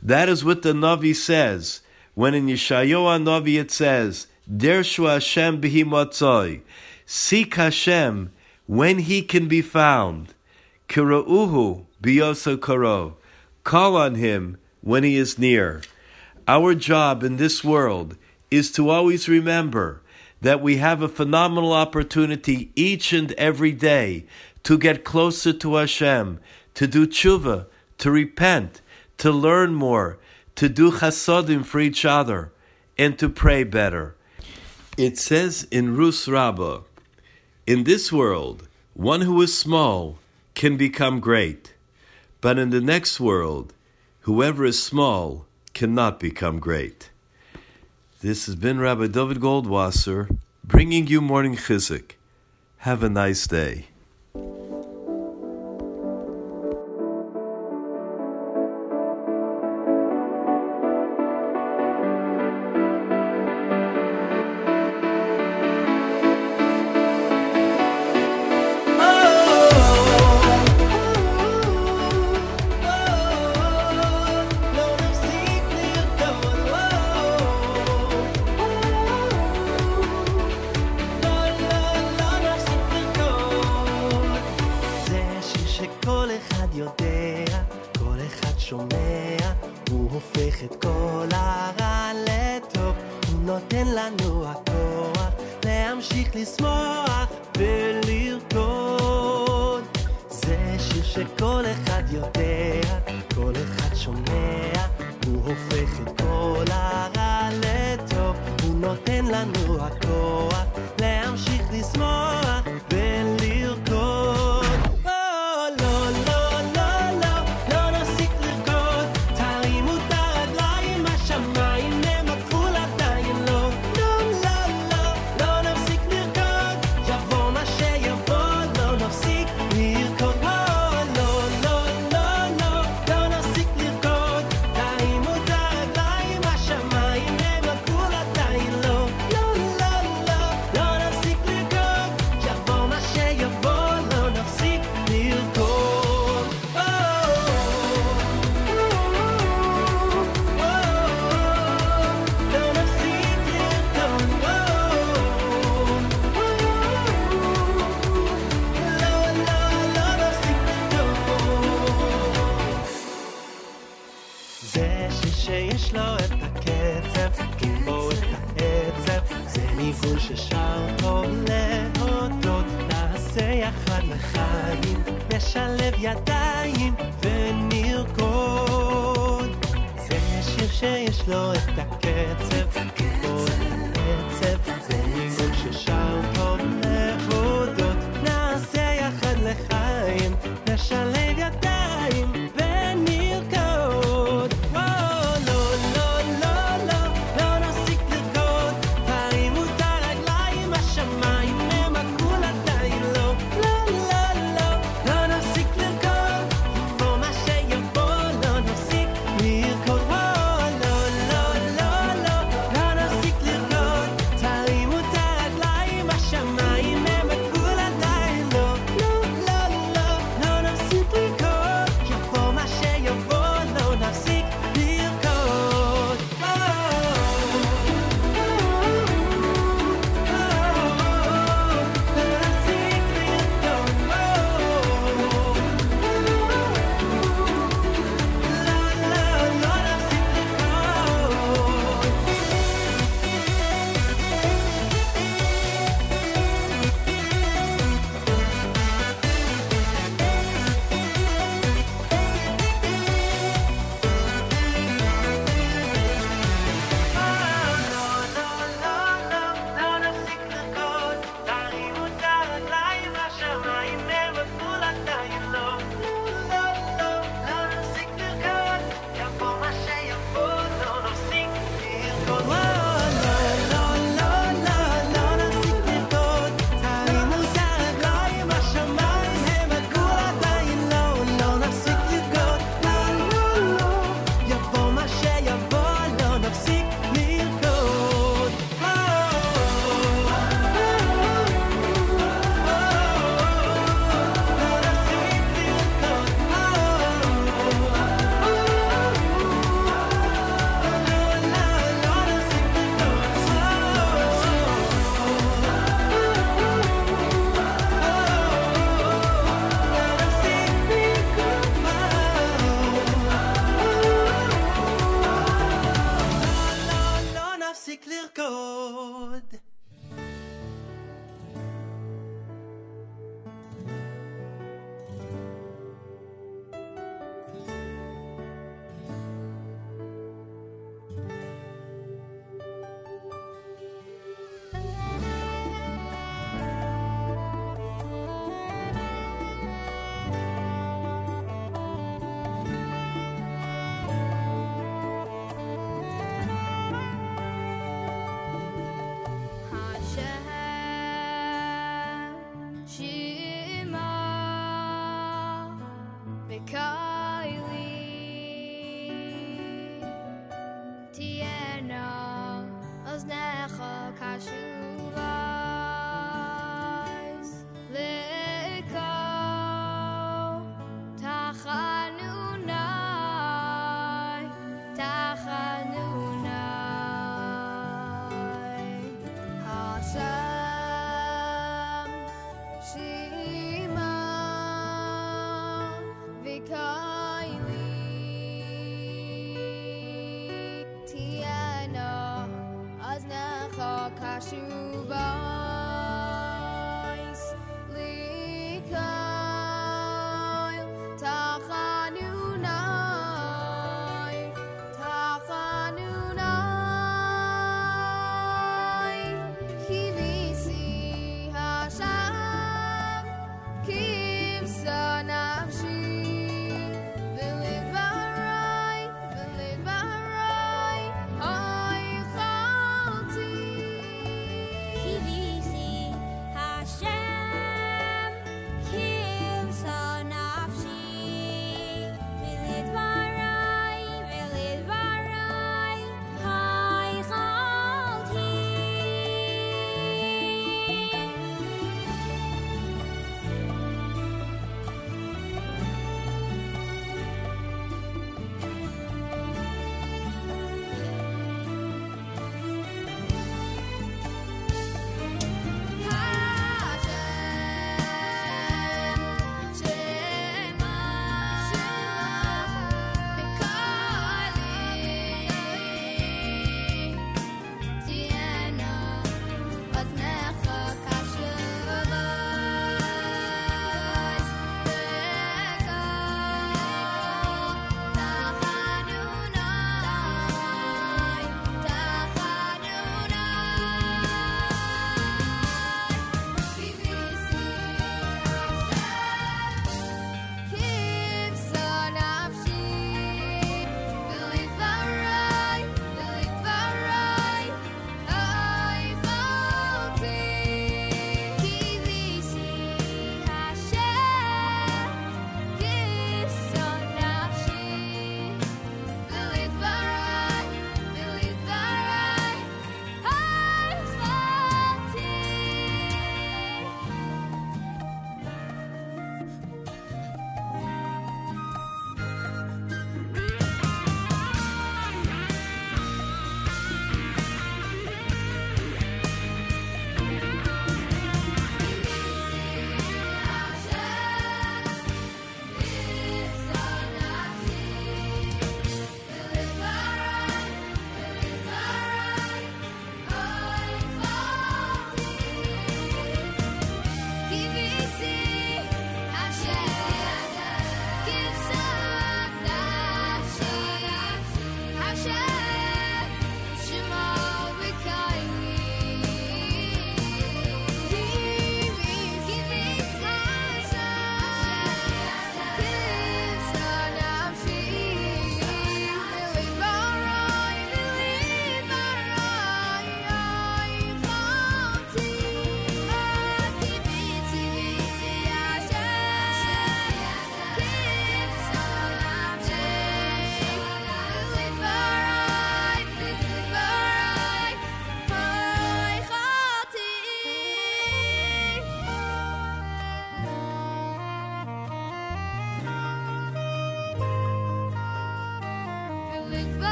[SPEAKER 16] That is what the Navi says. When in Yeshayahu Navi it says, Dershu Hashem b'himatzoi. Seek Hashem when he can be found. Kira'uhu biyoso karo. Call on him when he is near. Our job in this world is to always remember that we have a phenomenal opportunity each and every day to get closer to Hashem, to do tshuva, to repent, to learn more, to do chasodim for each other, and to pray better. It says in Rus Rabbah, in this world, one who is small can become great, but in the next world, whoever is small cannot become great. This has been Rabbi David Goldwasser bringing you Morning Chizuk. Have a nice day.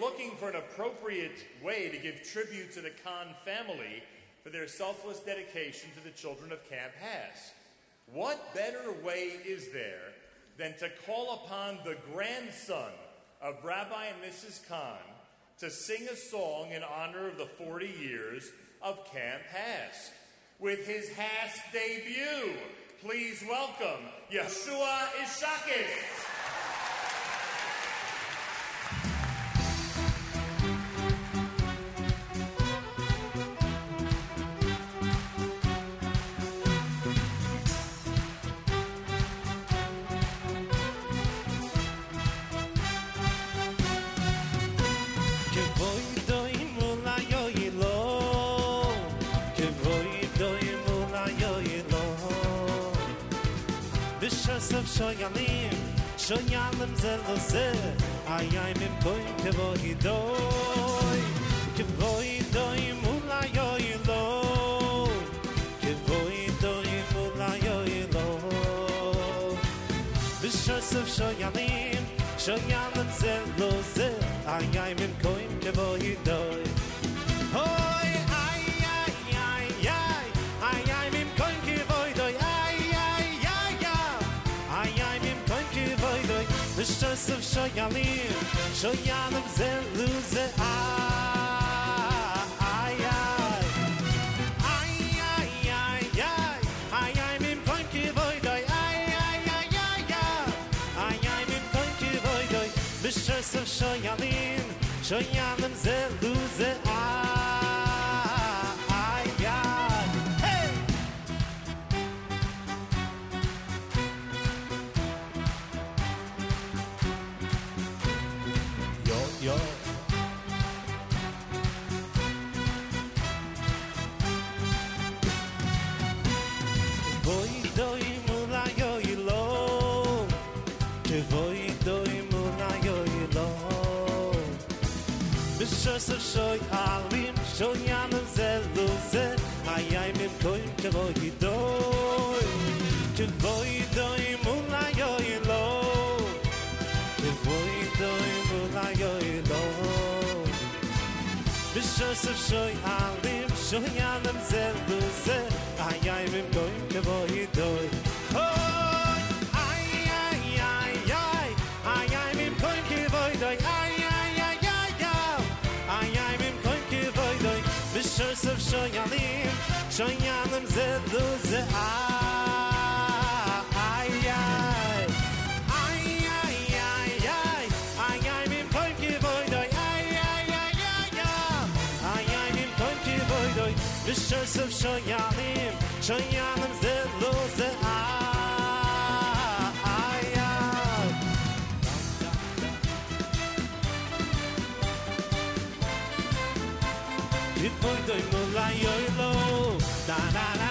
[SPEAKER 17] Looking for an appropriate way to give tribute to the Khan family for their selfless dedication to the children of Camp HASC. What better way is there than to call upon the grandson of Rabbi and Mrs. Khan to sing a song in honor of the 40 years of Camp HASC? With his HASC debut, please welcome Yeshua Ishakis.
[SPEAKER 18] shoyanim shoyanim ze doze ay yim in toy ke voydoy ke voydoy imu la yo yeloy ke voydoy shoyanim shoyanim ze galim sho yanem ze luze ay ay ay ay ay ay ay ay mim kon ki voy doy ay ay ay ay ay ay ay mim kon ki voy doy bishos sho yalim sho yanem ze luze Czajanem ze loze Git voy doy mo la yo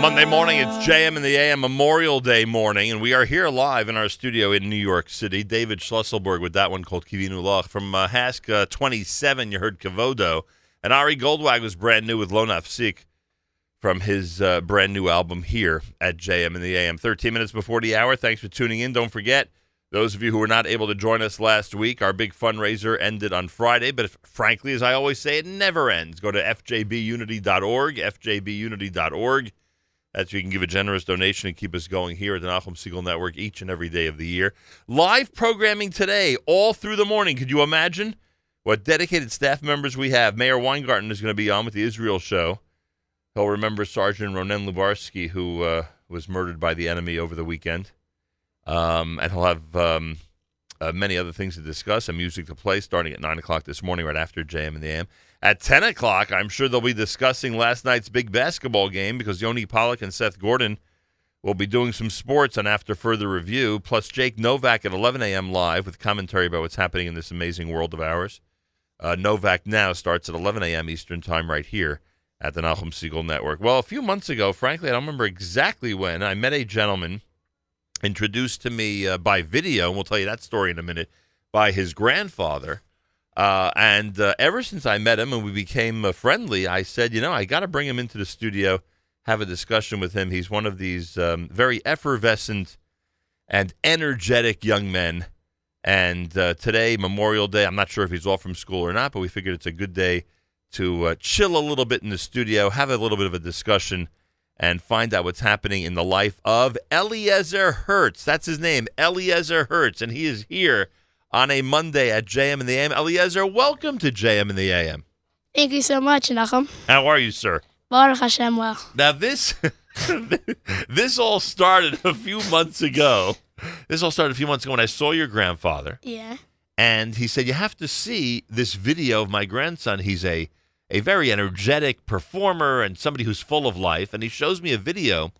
[SPEAKER 1] Monday morning, it's JM in the AM Memorial Day morning, and we are here live in our studio in New York City. David Schlusselberg with that one called Kivinu Lach. From uh, HASC uh, 27, you heard Kavodo. And Ari Goldwag was brand new with Lona Fsik from his uh, brand new album here at JM in the AM. 13 minutes before the hour. Thanks for tuning in. Don't forget, those of you who were not able to join us last week, our big fundraiser ended on Friday, but if, frankly, as I always say, it never ends. Go to fjbunity.org, fjbunity.org. Where you can give a generous donation and keep us going here at the Nachum Segal Network each and every day of the year. Live programming today, all through the morning. Could you imagine what dedicated staff members we have? Meir Weingarten is going to be on with the Israel show. He'll remember Sergeant Ronen Lubarsky, who uh, was murdered by the enemy over the weekend. Um, and he'll have um, uh, many other things to discuss and music to play starting at 9 o'clock this morning, right after JM in the AM. At 10 o'clock, I'm sure they'll be discussing last night's big basketball game because Yoni Pollock and Seth Gordon will be doing some sports on After Further Review, plus Jake Novak at 11 a.m. live with commentary about what's happening in this amazing world of ours. Uh, Novak now starts at 11 a.m. Eastern Time right here at the Nachum Segal Network. Well, a few months ago, frankly, I don't remember exactly when, I met a gentleman introduced to me uh, by video, and we'll tell you that story in a minute, by his grandfather. Uh, and uh, ever since I met him and we became uh, friendly, I said, you know, I got to bring him into the studio, have a discussion with him. He's one of these um, very effervescent and energetic young men. And uh, today, Memorial Day, I'm not sure if he's off from school or not, but we figured it's a good day to uh, chill a little bit in the studio, have a little bit of a discussion, and find out what's happening in the life of Eliezer Hirtz. That's his name, Eliezer Hirtz, and he is here on a Monday at JM in the AM. Eliezer, welcome to JM in the AM.
[SPEAKER 19] Thank you so much, Nachum.
[SPEAKER 1] How are you, sir?
[SPEAKER 19] Baruch Hashem well.
[SPEAKER 1] Now this this all started a few months ago. This all started a few months ago when I saw your grandfather.
[SPEAKER 19] Yeah.
[SPEAKER 1] And he said, You have to see this video of my grandson. He's a, a very energetic performer and somebody who's full of life. And he shows me a video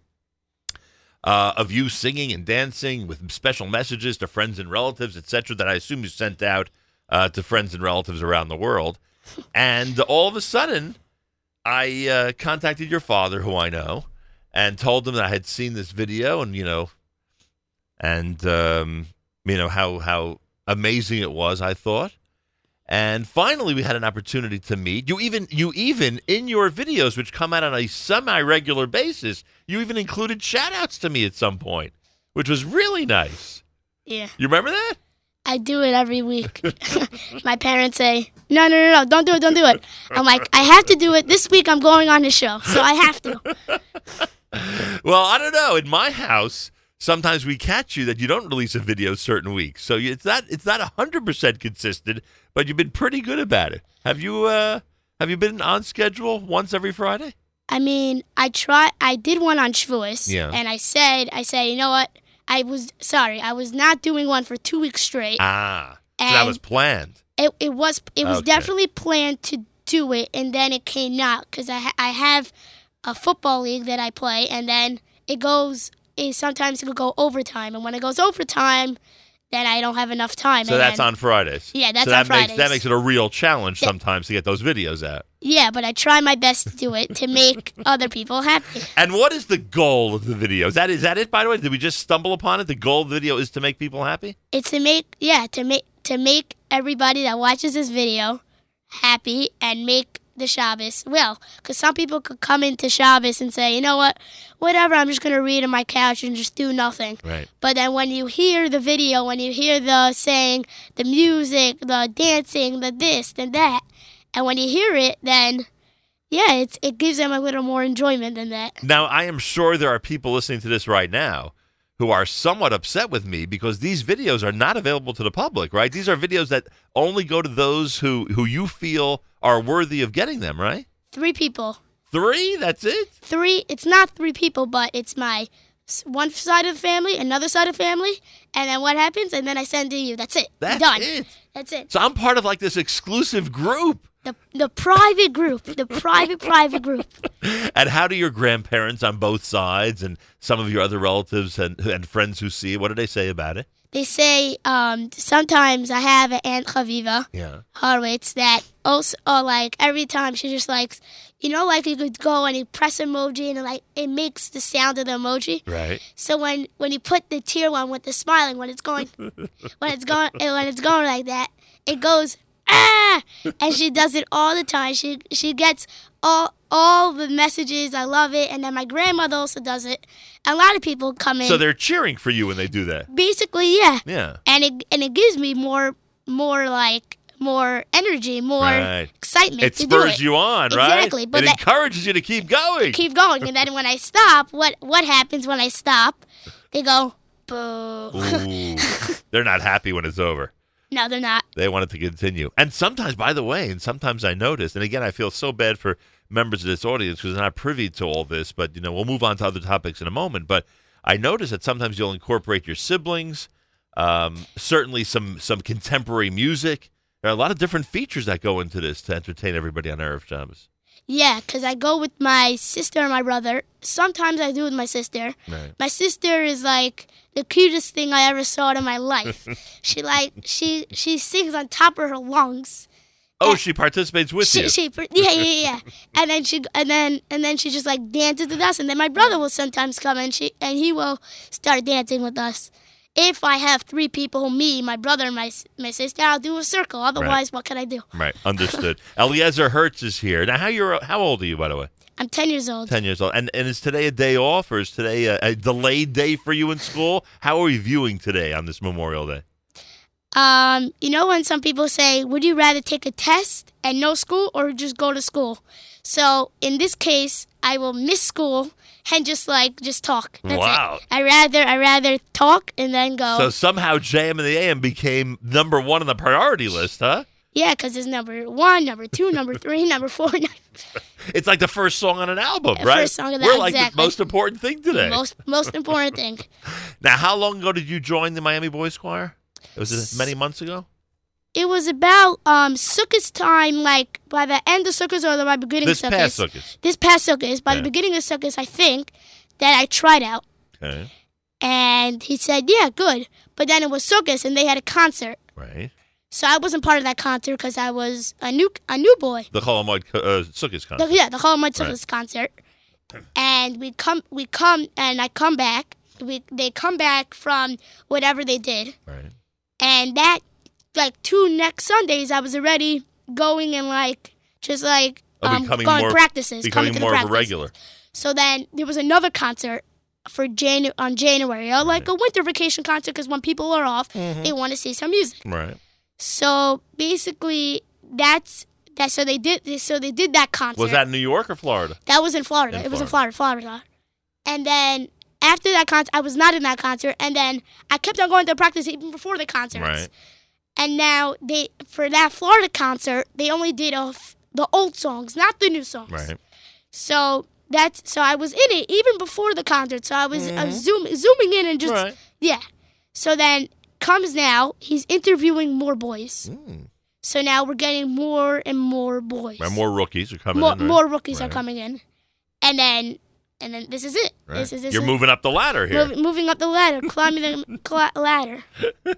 [SPEAKER 1] uh, of you singing and dancing with special messages to friends and relatives, etc., that I assume you sent out uh, to friends and relatives around the world. And all of a sudden, I uh, contacted your father, who I know, and told him that I had seen this video and, you know, and, um, you know, how, how amazing it was, I thought. And finally, we had an opportunity to meet. You even, you even in your videos, which come out on a semi-regular basis, you even included shout-outs to me at some point, which was really nice.
[SPEAKER 19] Yeah.
[SPEAKER 1] You remember that?
[SPEAKER 19] I do it every week. My parents say, no, no, no, no, don't do it, don't do it. I'm like, I have to do it. This week I'm going on the show, so I have to.
[SPEAKER 1] Well, I don't know. In my house, sometimes we catch you that you don't release a video certain weeks, so it's not it's not hundred percent consistent, but you've been pretty good about it. Have you uh have you been on schedule once every Friday?
[SPEAKER 19] I mean, I try. I did one on Shavuos,
[SPEAKER 1] Yeah.
[SPEAKER 19] and I said, I said, you know what? I was sorry. I was not doing one for two weeks straight.
[SPEAKER 1] Ah, so that was planned.
[SPEAKER 19] It it was it was
[SPEAKER 1] Okay.
[SPEAKER 19] definitely planned to do it, and then it came out because I ha- I have a football league that I play, and then it goes. It, sometimes it'll go overtime, and when it goes overtime, then I don't have enough time.
[SPEAKER 1] So
[SPEAKER 19] and
[SPEAKER 1] that's
[SPEAKER 19] then-
[SPEAKER 1] on Fridays.
[SPEAKER 19] Yeah, that's
[SPEAKER 1] so that
[SPEAKER 19] on
[SPEAKER 1] makes that makes it a real challenge sometimes to get those videos out.
[SPEAKER 19] Yeah, but I try my best to do it to make other people happy.
[SPEAKER 1] And what is the goal of the video? Is that is that it? By the way, did we just stumble upon it? The goal of the video is to make people happy.
[SPEAKER 19] It's to make yeah to make to make everybody that watches this video happy and make the Shabbos well. Because some people could come into Shabbos and say, you know what, whatever, I'm just gonna read on my couch and just do nothing.
[SPEAKER 1] Right.
[SPEAKER 19] But then when you hear the video, when you hear the saying, the music, the dancing, the this, the that, and when you hear it, then yeah, it's it gives them a little more enjoyment than that.
[SPEAKER 1] Now, I am sure there are people listening to this right now who are somewhat upset with me because these videos are not available to the public, right? These are videos that only go to those who who you feel are worthy of getting them, right?
[SPEAKER 19] Three people.
[SPEAKER 1] Three? That's it?
[SPEAKER 19] three it's not three people but it's my one side of the family another side of the family and then what happens and then i send to you that's it
[SPEAKER 1] That's
[SPEAKER 19] done
[SPEAKER 1] it.
[SPEAKER 19] that's it
[SPEAKER 1] So I'm part of like this exclusive group
[SPEAKER 19] The the private group, the private private group.
[SPEAKER 1] And how do your grandparents on both sides and some of your other relatives and, and friends who see it, what do they say about it?
[SPEAKER 19] They say um, sometimes I have an Aunt Chaviva
[SPEAKER 1] Yeah.
[SPEAKER 19] Horowitz that also uh, like every time she just likes, you know, like you could go and you press emoji and it, like it makes the sound of the emoji.
[SPEAKER 1] Right.
[SPEAKER 19] So when when you put the tear one with the smiling, when it's going, when it's going, when it's going like that, it goes ah, and she does it all the time. She she gets all all the messages. I love it, and then my grandmother also does it. A lot of people come in.
[SPEAKER 1] So they're cheering for you when they do that.
[SPEAKER 19] basically yeah,
[SPEAKER 1] Yeah.
[SPEAKER 19] and it and it gives me more more like more energy, more
[SPEAKER 1] Right.
[SPEAKER 19] excitement
[SPEAKER 1] It
[SPEAKER 19] to do
[SPEAKER 1] spurs
[SPEAKER 19] it.
[SPEAKER 1] you on, right?
[SPEAKER 19] Exactly, but
[SPEAKER 1] it
[SPEAKER 19] that-
[SPEAKER 1] encourages you to keep going.
[SPEAKER 19] keep going, and then when I stop, what what happens when I stop? They go boo.
[SPEAKER 1] Ooh. they're not happy when it's over.
[SPEAKER 19] No, they're not.
[SPEAKER 1] They want it to continue. And sometimes, by the way, and sometimes I notice, and again, I feel so bad for members of this audience because they're not privy to all this, but, you know, we'll move on to other topics in a moment. But I notice that sometimes you'll incorporate your siblings, um, certainly some, some contemporary music. There are a lot of different features that go into this to entertain everybody on Erev Shabbos.
[SPEAKER 19] Yeah, because I go with my sister and my brother. Sometimes I do with my sister.
[SPEAKER 1] Right.
[SPEAKER 19] My sister is like the cutest thing I ever saw in my life. she like she she sings on top of her lungs.
[SPEAKER 1] Oh, she participates with
[SPEAKER 19] she,
[SPEAKER 1] you.
[SPEAKER 19] she yeah yeah yeah, and then she and then and then she just like dances with us, and then my brother will sometimes come and she and he will start dancing with us. If I have three people, me, my brother, and my my sister, I'll do a circle. Otherwise, what can I do?
[SPEAKER 1] Right, understood. Eliezer Hirtz is here. Now, how you're how old are you, by the way?
[SPEAKER 19] I'm ten years old.
[SPEAKER 1] Ten years old. And and is today a day off, or is today a, a delayed day for you in school? How are you viewing today on this Memorial Day?
[SPEAKER 19] Um, you know when some people say, "Would you rather take a test and no school, or just go to school?" So in this case, I will miss school and just like just talk. That's
[SPEAKER 1] Wow.
[SPEAKER 19] it. I rather I rather talk and then go.
[SPEAKER 1] So somehow JM in the AM became number one on the priority list, huh?
[SPEAKER 19] yeah, because it's number one, number two, number three, number four.
[SPEAKER 1] It's like the first song on an album,
[SPEAKER 19] The
[SPEAKER 1] right?
[SPEAKER 19] first song of the-
[SPEAKER 1] We're like
[SPEAKER 19] exactly.
[SPEAKER 1] the most important thing today.
[SPEAKER 19] most most important thing.
[SPEAKER 1] Now, how long ago did you join the Miami Boys Choir? It was it many months ago?
[SPEAKER 19] It was about um time, like by the end of Sukkot or by the beginning
[SPEAKER 1] This
[SPEAKER 19] of
[SPEAKER 1] past
[SPEAKER 19] Sukkot.
[SPEAKER 1] Sukkot.
[SPEAKER 19] This past Sukkot. By
[SPEAKER 1] Yeah.
[SPEAKER 19] the beginning of Sukkot, I think that I tried out.
[SPEAKER 1] Okay.
[SPEAKER 19] And he said, "Yeah, good." But then it was Sukkot, and they had a concert,
[SPEAKER 1] Right.
[SPEAKER 19] so I wasn't part of that concert because I was a new a new boy.
[SPEAKER 1] The Cholamoid uh, Sukkot
[SPEAKER 19] The,
[SPEAKER 1] concert.
[SPEAKER 19] yeah, the whole my
[SPEAKER 1] Right.
[SPEAKER 19] Concert, and we come, we come, and I come back. We they come back from whatever they did,
[SPEAKER 1] Right.
[SPEAKER 19] and that like two next Sundays, I was already going and like just like
[SPEAKER 1] Oh,
[SPEAKER 19] um, going
[SPEAKER 1] more-
[SPEAKER 19] practices,
[SPEAKER 1] becoming
[SPEAKER 19] coming to
[SPEAKER 1] more
[SPEAKER 19] the
[SPEAKER 1] of a
[SPEAKER 19] practice.
[SPEAKER 1] regular.
[SPEAKER 19] So then there was another concert for Jan- on January, uh, like a winter vacation concert, because when people are off,
[SPEAKER 1] Mhm.
[SPEAKER 19] they want to see some music.
[SPEAKER 1] Right.
[SPEAKER 19] So basically, that's that. So they did. So they did that concert.
[SPEAKER 1] Was that in New York or Florida?
[SPEAKER 19] That was in Florida.
[SPEAKER 1] In
[SPEAKER 19] it was in Florida, Florida. And then after that concert, I was not in that concert. And then I kept on going to practice even before the concerts.
[SPEAKER 1] Right.
[SPEAKER 19] And now they for that Florida concert, they only did a f- the old songs, not the new songs.
[SPEAKER 1] Right.
[SPEAKER 19] So that's so I was in it even before the concert. So I was, I was
[SPEAKER 1] Mhm.
[SPEAKER 19] zoom, zooming in and just
[SPEAKER 1] Right.
[SPEAKER 19] yeah. So then comes now he's interviewing more boys. So now we're getting more and more boys.
[SPEAKER 1] Right, more rookies are coming
[SPEAKER 19] more,
[SPEAKER 1] in. Right?
[SPEAKER 19] more rookies are coming in, and then and then this is it.
[SPEAKER 1] Right.
[SPEAKER 19] This is this
[SPEAKER 1] You're
[SPEAKER 19] is-
[SPEAKER 1] moving up the ladder here.
[SPEAKER 19] mov- moving up the ladder, climbing the cla- ladder.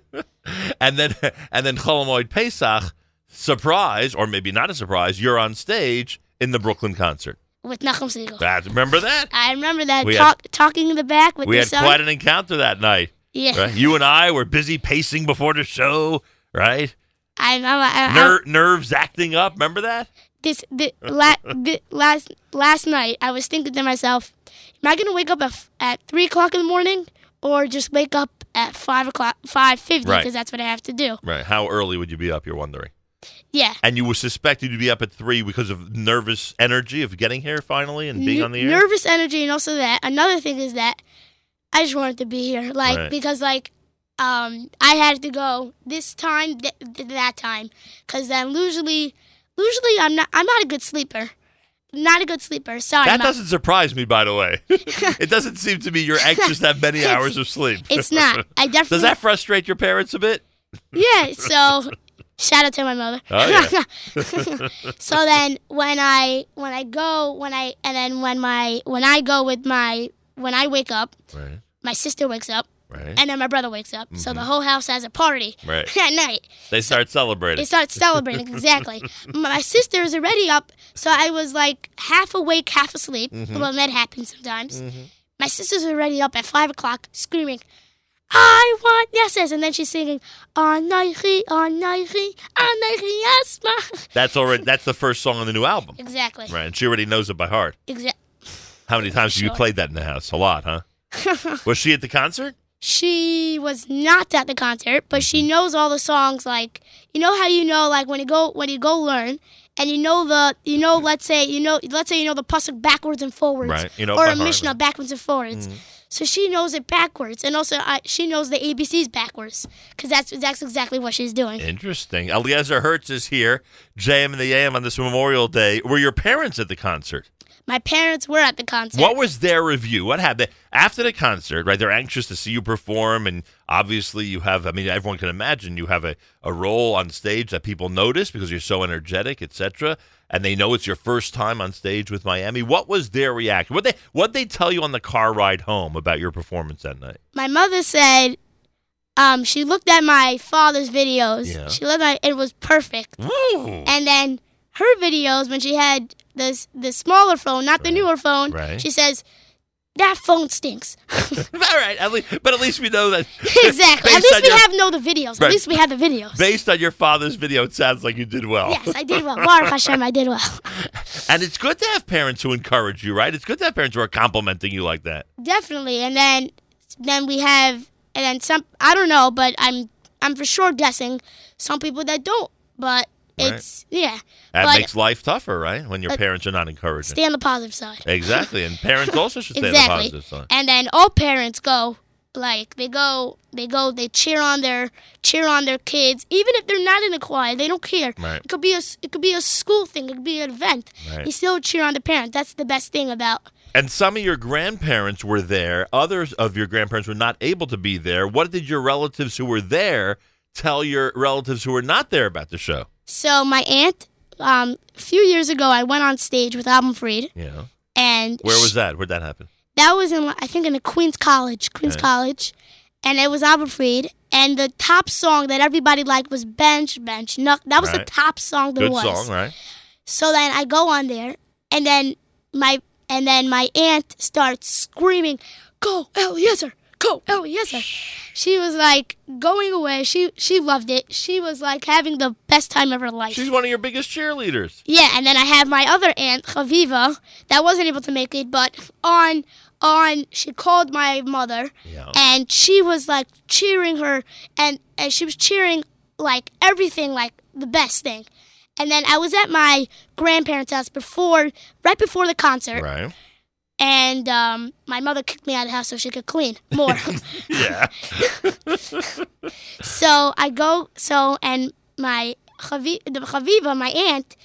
[SPEAKER 1] and then and then Cholamoid Pesach, surprise, or maybe not a surprise, you're on stage in the Brooklyn concert.
[SPEAKER 19] with Nachum Segal.
[SPEAKER 1] That remember that?
[SPEAKER 19] I remember that
[SPEAKER 1] We had-
[SPEAKER 19] talking in the back with
[SPEAKER 1] we had
[SPEAKER 19] son.
[SPEAKER 1] quite an encounter that night.
[SPEAKER 19] Yeah.
[SPEAKER 1] Right? You and I were busy pacing before the show, right?
[SPEAKER 19] I'm, I'm, I'm,
[SPEAKER 1] Ner- nerves acting up. Remember that?
[SPEAKER 19] This the, la, the last last night I was thinking to myself, am I gonna wake up at, at three o'clock in the morning or just wake up at five o'clock five fifty
[SPEAKER 1] Right.
[SPEAKER 19] because that's what I have to do.
[SPEAKER 1] Right. How early would you be up? You're wondering.
[SPEAKER 19] Yeah.
[SPEAKER 1] And you were suspected to be up at three because of nervous energy of getting here finally and being
[SPEAKER 19] N-
[SPEAKER 1] on the air.
[SPEAKER 19] Nervous energy, and also that another thing is that I just wanted to be here, like
[SPEAKER 1] Right.
[SPEAKER 19] because like um I had to go this time, th- th- that time, because then usually, usually I'm not I'm not a good sleeper, not a good sleeper. Sorry,
[SPEAKER 1] that
[SPEAKER 19] Mom.
[SPEAKER 1] doesn't surprise me, by the way. it doesn't seem to me you're anxious to have many hours of sleep.
[SPEAKER 19] it's not. I definitely.
[SPEAKER 1] Does that frustrate your parents a bit?
[SPEAKER 19] yeah. So Shout out to my mother.
[SPEAKER 1] Oh, yeah.
[SPEAKER 19] so then when I when I go when I and then when my when I go with my when I wake up,
[SPEAKER 1] Right.
[SPEAKER 19] my sister wakes up,
[SPEAKER 1] Right.
[SPEAKER 19] and then my brother wakes up. So
[SPEAKER 1] Mhm.
[SPEAKER 19] the whole house has a party
[SPEAKER 1] Right.
[SPEAKER 19] at night.
[SPEAKER 1] They start celebrating.
[SPEAKER 19] They start celebrating exactly. My sister is already up, so I was like half awake, half asleep.
[SPEAKER 1] Mhm.
[SPEAKER 19] Well, that happens sometimes.
[SPEAKER 1] Mhm.
[SPEAKER 19] My sister's already up at five o'clock, screaming, "I want yeses!" And then she's singing, "Anaychi, Anaychi, Anaychi Yasma."
[SPEAKER 1] That's already that's the first song on the new album.
[SPEAKER 19] Exactly.
[SPEAKER 1] Right. And she already knows it by heart.
[SPEAKER 19] Exactly.
[SPEAKER 1] How many times have you played that in the house? A lot, huh? Was she at the concert?
[SPEAKER 19] She was not at the concert, but she knows all the songs. Like you know how you know like when you go when you go learn. And you know the you know let's say you know let's say you know the pasuk backwards and forwards,
[SPEAKER 1] Right, you know
[SPEAKER 19] or a mishnah backwards and forwards.
[SPEAKER 1] Mhm.
[SPEAKER 19] So she knows it backwards, and also I, she knows the ABCs backwards because that's that's exactly what she's doing.
[SPEAKER 1] Interesting. Eliezer Hirtz is here. JM in the AM on this Memorial Day. Were your parents at the concert?
[SPEAKER 19] My parents were at the concert.
[SPEAKER 1] What was their review? What happened after the concert? Right, they're anxious to see you perform, and obviously you have. I mean, everyone can imagine you have a, a role on stage that people notice because you're so energetic, etc. And they know it's your first time on stage with Miami. What was their reaction? What they what they tell you on the car ride home about your performance that night?
[SPEAKER 19] My mother said, um, she looked at my father's videos.
[SPEAKER 1] Yeah.
[SPEAKER 19] She looked at it was perfect.
[SPEAKER 1] Woo!
[SPEAKER 19] And then her videos when she had this the smaller phone, not the newer phone.
[SPEAKER 1] Right.
[SPEAKER 19] She says, "That phone stinks."
[SPEAKER 1] All right, at least, but at least we know that.
[SPEAKER 19] exactly. At least we
[SPEAKER 1] your-
[SPEAKER 19] have know the videos.
[SPEAKER 1] Right.
[SPEAKER 19] At least we have the videos.
[SPEAKER 1] Based on your father's video, it sounds like you did well.
[SPEAKER 19] Yes, I did well. Baruch Hashem, I did well.
[SPEAKER 1] And it's good to have parents who encourage you, right? It's good to have parents who are complimenting you like that.
[SPEAKER 19] Definitely. And then then we have and then some I don't know, but I'm I'm for sure guessing some people that don't. But
[SPEAKER 1] Right.
[SPEAKER 19] it's yeah.
[SPEAKER 1] That
[SPEAKER 19] but
[SPEAKER 1] makes life tougher, right? When your
[SPEAKER 19] Uh,
[SPEAKER 1] parents are not encouraging.
[SPEAKER 19] stay on the positive side.
[SPEAKER 1] Exactly, and parents also should stay on the positive side.
[SPEAKER 19] And then all parents go like they go they go they cheer on their cheer on their kids even if they're not in a choir they don't care
[SPEAKER 1] Right.
[SPEAKER 19] it could be a it could be a school thing it could be an event
[SPEAKER 1] Right.
[SPEAKER 19] you still cheer on the parent that's the best thing about
[SPEAKER 1] And some of your grandparents were there. Others of your grandparents were not able to be there. What did your relatives who were there tell your relatives who were not there about the show?
[SPEAKER 19] So my aunt um, a few years ago I went on stage with Avrum Fried
[SPEAKER 1] Yeah.
[SPEAKER 19] and
[SPEAKER 1] Where was that? Where'd that happen?
[SPEAKER 19] that was in I think in the Queens College, Queens
[SPEAKER 1] Okay.
[SPEAKER 19] College, and it was Avrum Fried. And the top song that everybody liked was Bench Bench. No, that was the top song there
[SPEAKER 1] Good
[SPEAKER 19] was.
[SPEAKER 1] song, right?
[SPEAKER 19] So then I go on there, and then my and then my aunt starts screaming, "Go Eliezer! Go oh, Eliezer!" She was like going away. She she loved it. She was like having the best time of her life.
[SPEAKER 1] She's one of your biggest cheerleaders.
[SPEAKER 19] Yeah, and then I have my other aunt, Chaviva, that wasn't able to make it, but on on she called my mother and she was like cheering her and, and she was cheering like everything like the best thing. And then I was at my grandparents' house before right before the concert
[SPEAKER 1] Right.
[SPEAKER 19] And um, my mother kicked me out of the house so she could clean more.
[SPEAKER 1] Yeah.
[SPEAKER 19] so I go so and my Chavi- the Chaviva, my aunt,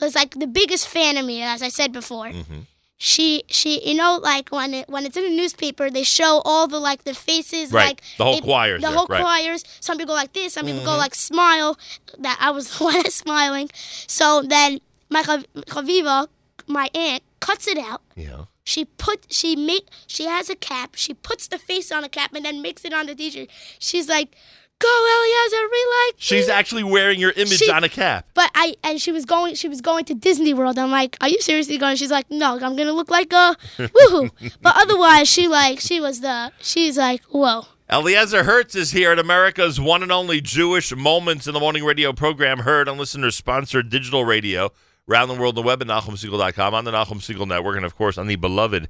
[SPEAKER 19] was like the biggest fan of me, as I said before.
[SPEAKER 1] Mm-hmm.
[SPEAKER 19] She she you know like when it when it's in the newspaper they show all the like the faces
[SPEAKER 1] Right.
[SPEAKER 19] like
[SPEAKER 1] The whole choirs
[SPEAKER 19] the
[SPEAKER 1] there,
[SPEAKER 19] whole
[SPEAKER 1] right.
[SPEAKER 19] choirs some people go like this some people go
[SPEAKER 1] Mhm.
[SPEAKER 19] like smile that I was the one that's smiling so then my Chav- Chaviva my aunt cuts it out
[SPEAKER 1] Yeah.
[SPEAKER 19] she put she make she has a cap. She puts the face on the cap and then makes it on the t-shirt. She's like, "Go Eliezer, we like."
[SPEAKER 1] She's actually wearing your image
[SPEAKER 19] She-
[SPEAKER 1] on a cap.
[SPEAKER 19] But I and she was going. She was going to Disney World. I'm like, "Are you seriously going?" She's like, "No, I'm gonna look like a woohoo." but otherwise, she like she was the. She's like, "Whoa."
[SPEAKER 1] Eliezer Hirtz is here at America's one and only Jewish Moments in the Morning radio program, heard on listener-sponsored digital radio around the world on the web at NachumSegal.com, on the Nachum Segal Network, and, of course, on the beloved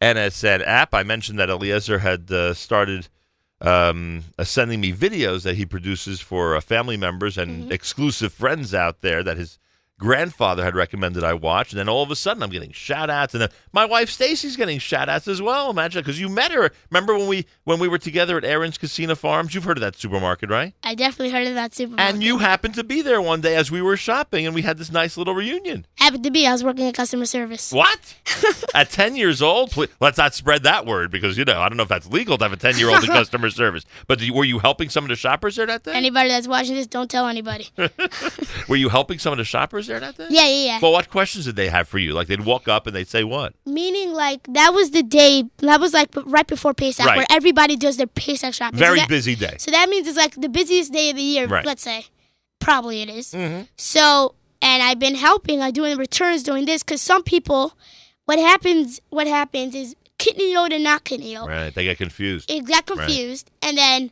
[SPEAKER 1] NSN app. I mentioned that Eliezer had uh, started um, uh, sending me videos that he produces for uh, family members and exclusive friends out there that his grandfather had recommended I watch, and then all of a sudden I'm getting shout outs, and then my wife Stacy's getting shout outs as well. Imagine because you met her. Remember when we when we were together at Aron's Kissena Farms? You've heard of that supermarket, right?
[SPEAKER 19] I definitely heard of that supermarket.
[SPEAKER 1] And you happened to be there one day as we were shopping, and we had this nice little reunion.
[SPEAKER 19] Happened to be, I was working in customer service.
[SPEAKER 1] What? At 10 years old? Please, let's not spread that word because, you know, I don't know if that's legal to have a 10 year old in customer service. But you- were you helping some of the shoppers there that day?
[SPEAKER 19] Anybody that's watching this, don't tell anybody.
[SPEAKER 1] Were you helping some of the shoppers there that day?
[SPEAKER 19] Yeah, yeah, yeah.
[SPEAKER 1] Well, what questions did they have for you? Like they'd walk up and they'd say what?
[SPEAKER 19] Meaning, like that was the day. That was like right before Pesach,
[SPEAKER 1] Right.
[SPEAKER 19] where everybody does their Pesach shopping. So
[SPEAKER 1] Very
[SPEAKER 19] that-
[SPEAKER 1] busy day.
[SPEAKER 19] So that means it's like the busiest day of the year.
[SPEAKER 1] Right.
[SPEAKER 19] Let's say, probably it is.
[SPEAKER 1] Mm-hmm.
[SPEAKER 19] So, and I've been helping. I'm doing returns, doing this because some people, what happens? What happens is kitniyot and not kitniyot.
[SPEAKER 1] Right. They get confused.
[SPEAKER 19] It got
[SPEAKER 1] Right.
[SPEAKER 19] confused, and then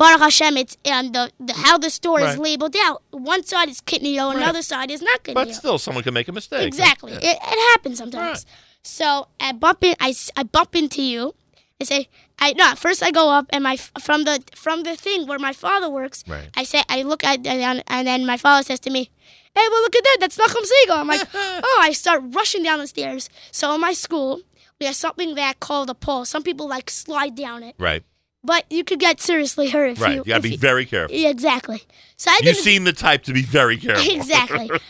[SPEAKER 19] Baruch Hashem, it's um, the, the how the store is labeled out. One side is kitniyot, another side is not kidney
[SPEAKER 1] But still, someone can make a mistake.
[SPEAKER 19] Exactly.
[SPEAKER 1] Yeah.
[SPEAKER 19] It, it happens sometimes. So I bump in. I, I bump into you. I say I no. First I go up and my from the from the thing where my father works.
[SPEAKER 1] Right.
[SPEAKER 19] I say I look at and, and then my father says to me, "Hey, well look at that. That's Nachum Segal." I'm like, "Oh!" I start rushing down the stairs. So in my school, we have something that called a pole. Some people like slide down it,
[SPEAKER 1] Right.
[SPEAKER 19] But you could get seriously hurt if you.
[SPEAKER 1] Right.
[SPEAKER 19] you.
[SPEAKER 1] You, gotta be very careful.
[SPEAKER 19] Yeah, exactly. So I
[SPEAKER 1] You seem the type to be very careful.
[SPEAKER 19] Exactly.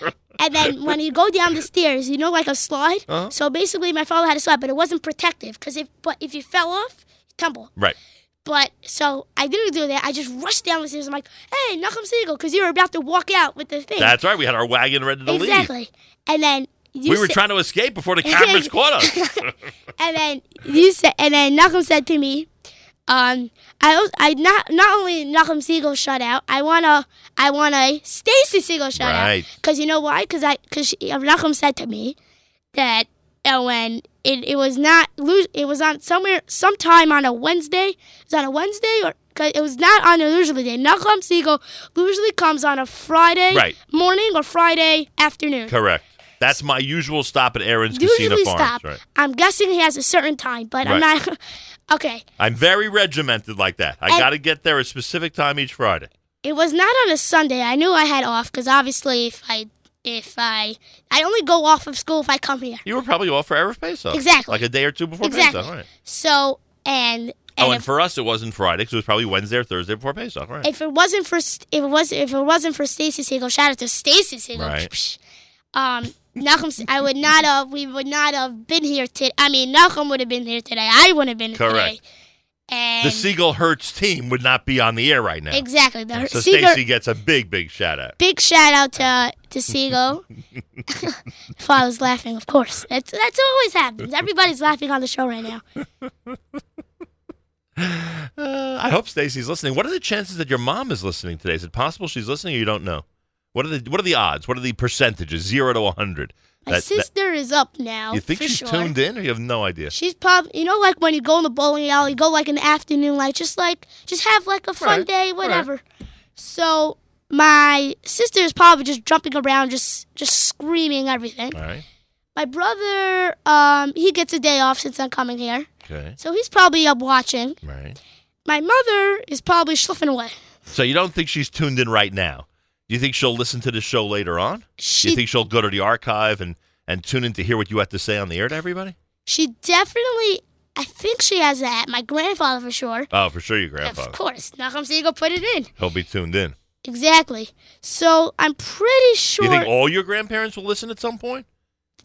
[SPEAKER 19] And then when you go down the stairs, you know, like a slide.
[SPEAKER 1] Uh-huh.
[SPEAKER 19] So basically, my father had a slide, but it wasn't protective because if but if you fell off, you tumble.
[SPEAKER 1] right.
[SPEAKER 19] But so I didn't do that. I just rushed down the stairs. I'm like, "Hey, Nachum Segal," because you were about to walk out with the thing.
[SPEAKER 1] That's right. We had our wagon ready to leave.
[SPEAKER 19] exactly. And then you
[SPEAKER 1] we were trying to escape before the cameras caught us.
[SPEAKER 19] and then you said, and then Nachum said to me, um, I I not not only Nachum Segal shut out, I wanna I want a Stacy Segal shut
[SPEAKER 1] Right.
[SPEAKER 19] out because you know why? Because I because Nachum said to me that uh, when it, it was not it was on somewhere sometime on a Wednesday. It was on a Wednesday or. Cause it was not on a usually day. Nachum Segal usually comes on a Friday
[SPEAKER 1] Right.
[SPEAKER 19] morning or Friday afternoon.
[SPEAKER 1] Correct. That's my usual stop at Aron's Kissena
[SPEAKER 19] Usually
[SPEAKER 1] Farms.
[SPEAKER 19] stop.
[SPEAKER 1] Right.
[SPEAKER 19] I'm guessing he has a certain time, but I'm not. Okay.
[SPEAKER 1] I'm very regimented like that. I got to get there a specific time each Friday.
[SPEAKER 19] It was not on a Sunday. I knew I had off because obviously, if I, if I, I only go off of school if I come here.
[SPEAKER 1] You were probably off for Erev Pesach.
[SPEAKER 19] Exactly.
[SPEAKER 1] Like a day or two before
[SPEAKER 19] exactly.
[SPEAKER 1] Pesach. Right.
[SPEAKER 19] So and and,
[SPEAKER 1] oh, and
[SPEAKER 19] if,
[SPEAKER 1] for us, it wasn't Friday because it was probably Wednesday or Thursday before Pesach. Right.
[SPEAKER 19] if it wasn't for if it was if it wasn't for Stacy Segal, shout out to Stacy Segal.
[SPEAKER 1] Right.
[SPEAKER 19] Um, Nachum, I would not have. We would not have been here today. I mean, Nachum would have been here today. I wouldn't have been here
[SPEAKER 1] Correct.
[SPEAKER 19] today. And
[SPEAKER 1] the Segal Hirtz team would not be on the air right now.
[SPEAKER 19] exactly. The
[SPEAKER 1] So
[SPEAKER 19] Segal,
[SPEAKER 1] Stacy gets a big, big shout out.
[SPEAKER 19] big shout out to to Segal. Father's laughing, of course. That's that's what always happens. Everybody's laughing on the show right now.
[SPEAKER 1] Uh, I hope Stacy's listening. What are the chances that your mom is listening today? Is it possible she's listening or you don't know? What are the What are the odds? What are the percentages? Zero to hundred.
[SPEAKER 19] My sister is up now.
[SPEAKER 1] you think she's
[SPEAKER 19] sure.
[SPEAKER 1] tuned in, or you have no idea?
[SPEAKER 19] She's probably, you know, like when you go in the bowling alley, go like an afternoon, like just like, just have like a fun
[SPEAKER 1] Right,
[SPEAKER 19] day, whatever. So my sister is probably just jumping around, just just screaming everything.
[SPEAKER 1] Right.
[SPEAKER 19] My brother, um, he gets a day off since I'm coming here,
[SPEAKER 1] Okay.
[SPEAKER 19] so he's probably up watching.
[SPEAKER 1] Right.
[SPEAKER 19] My mother is probably schliffing away.
[SPEAKER 1] So you don't think she's tuned in right now? Do you think she'll listen to the show later on?
[SPEAKER 19] She, Do
[SPEAKER 1] you think she'll go to the archive and, and tune in to hear what you have to say on the air to everybody?
[SPEAKER 19] She definitely, I think she has that. My grandfather for sure.
[SPEAKER 1] Oh, for sure, your grandfather.
[SPEAKER 19] Of course, Nachum Segal put it in.
[SPEAKER 1] He'll be tuned in.
[SPEAKER 19] Exactly. So I'm pretty sure.
[SPEAKER 1] You think all your grandparents will listen at some point?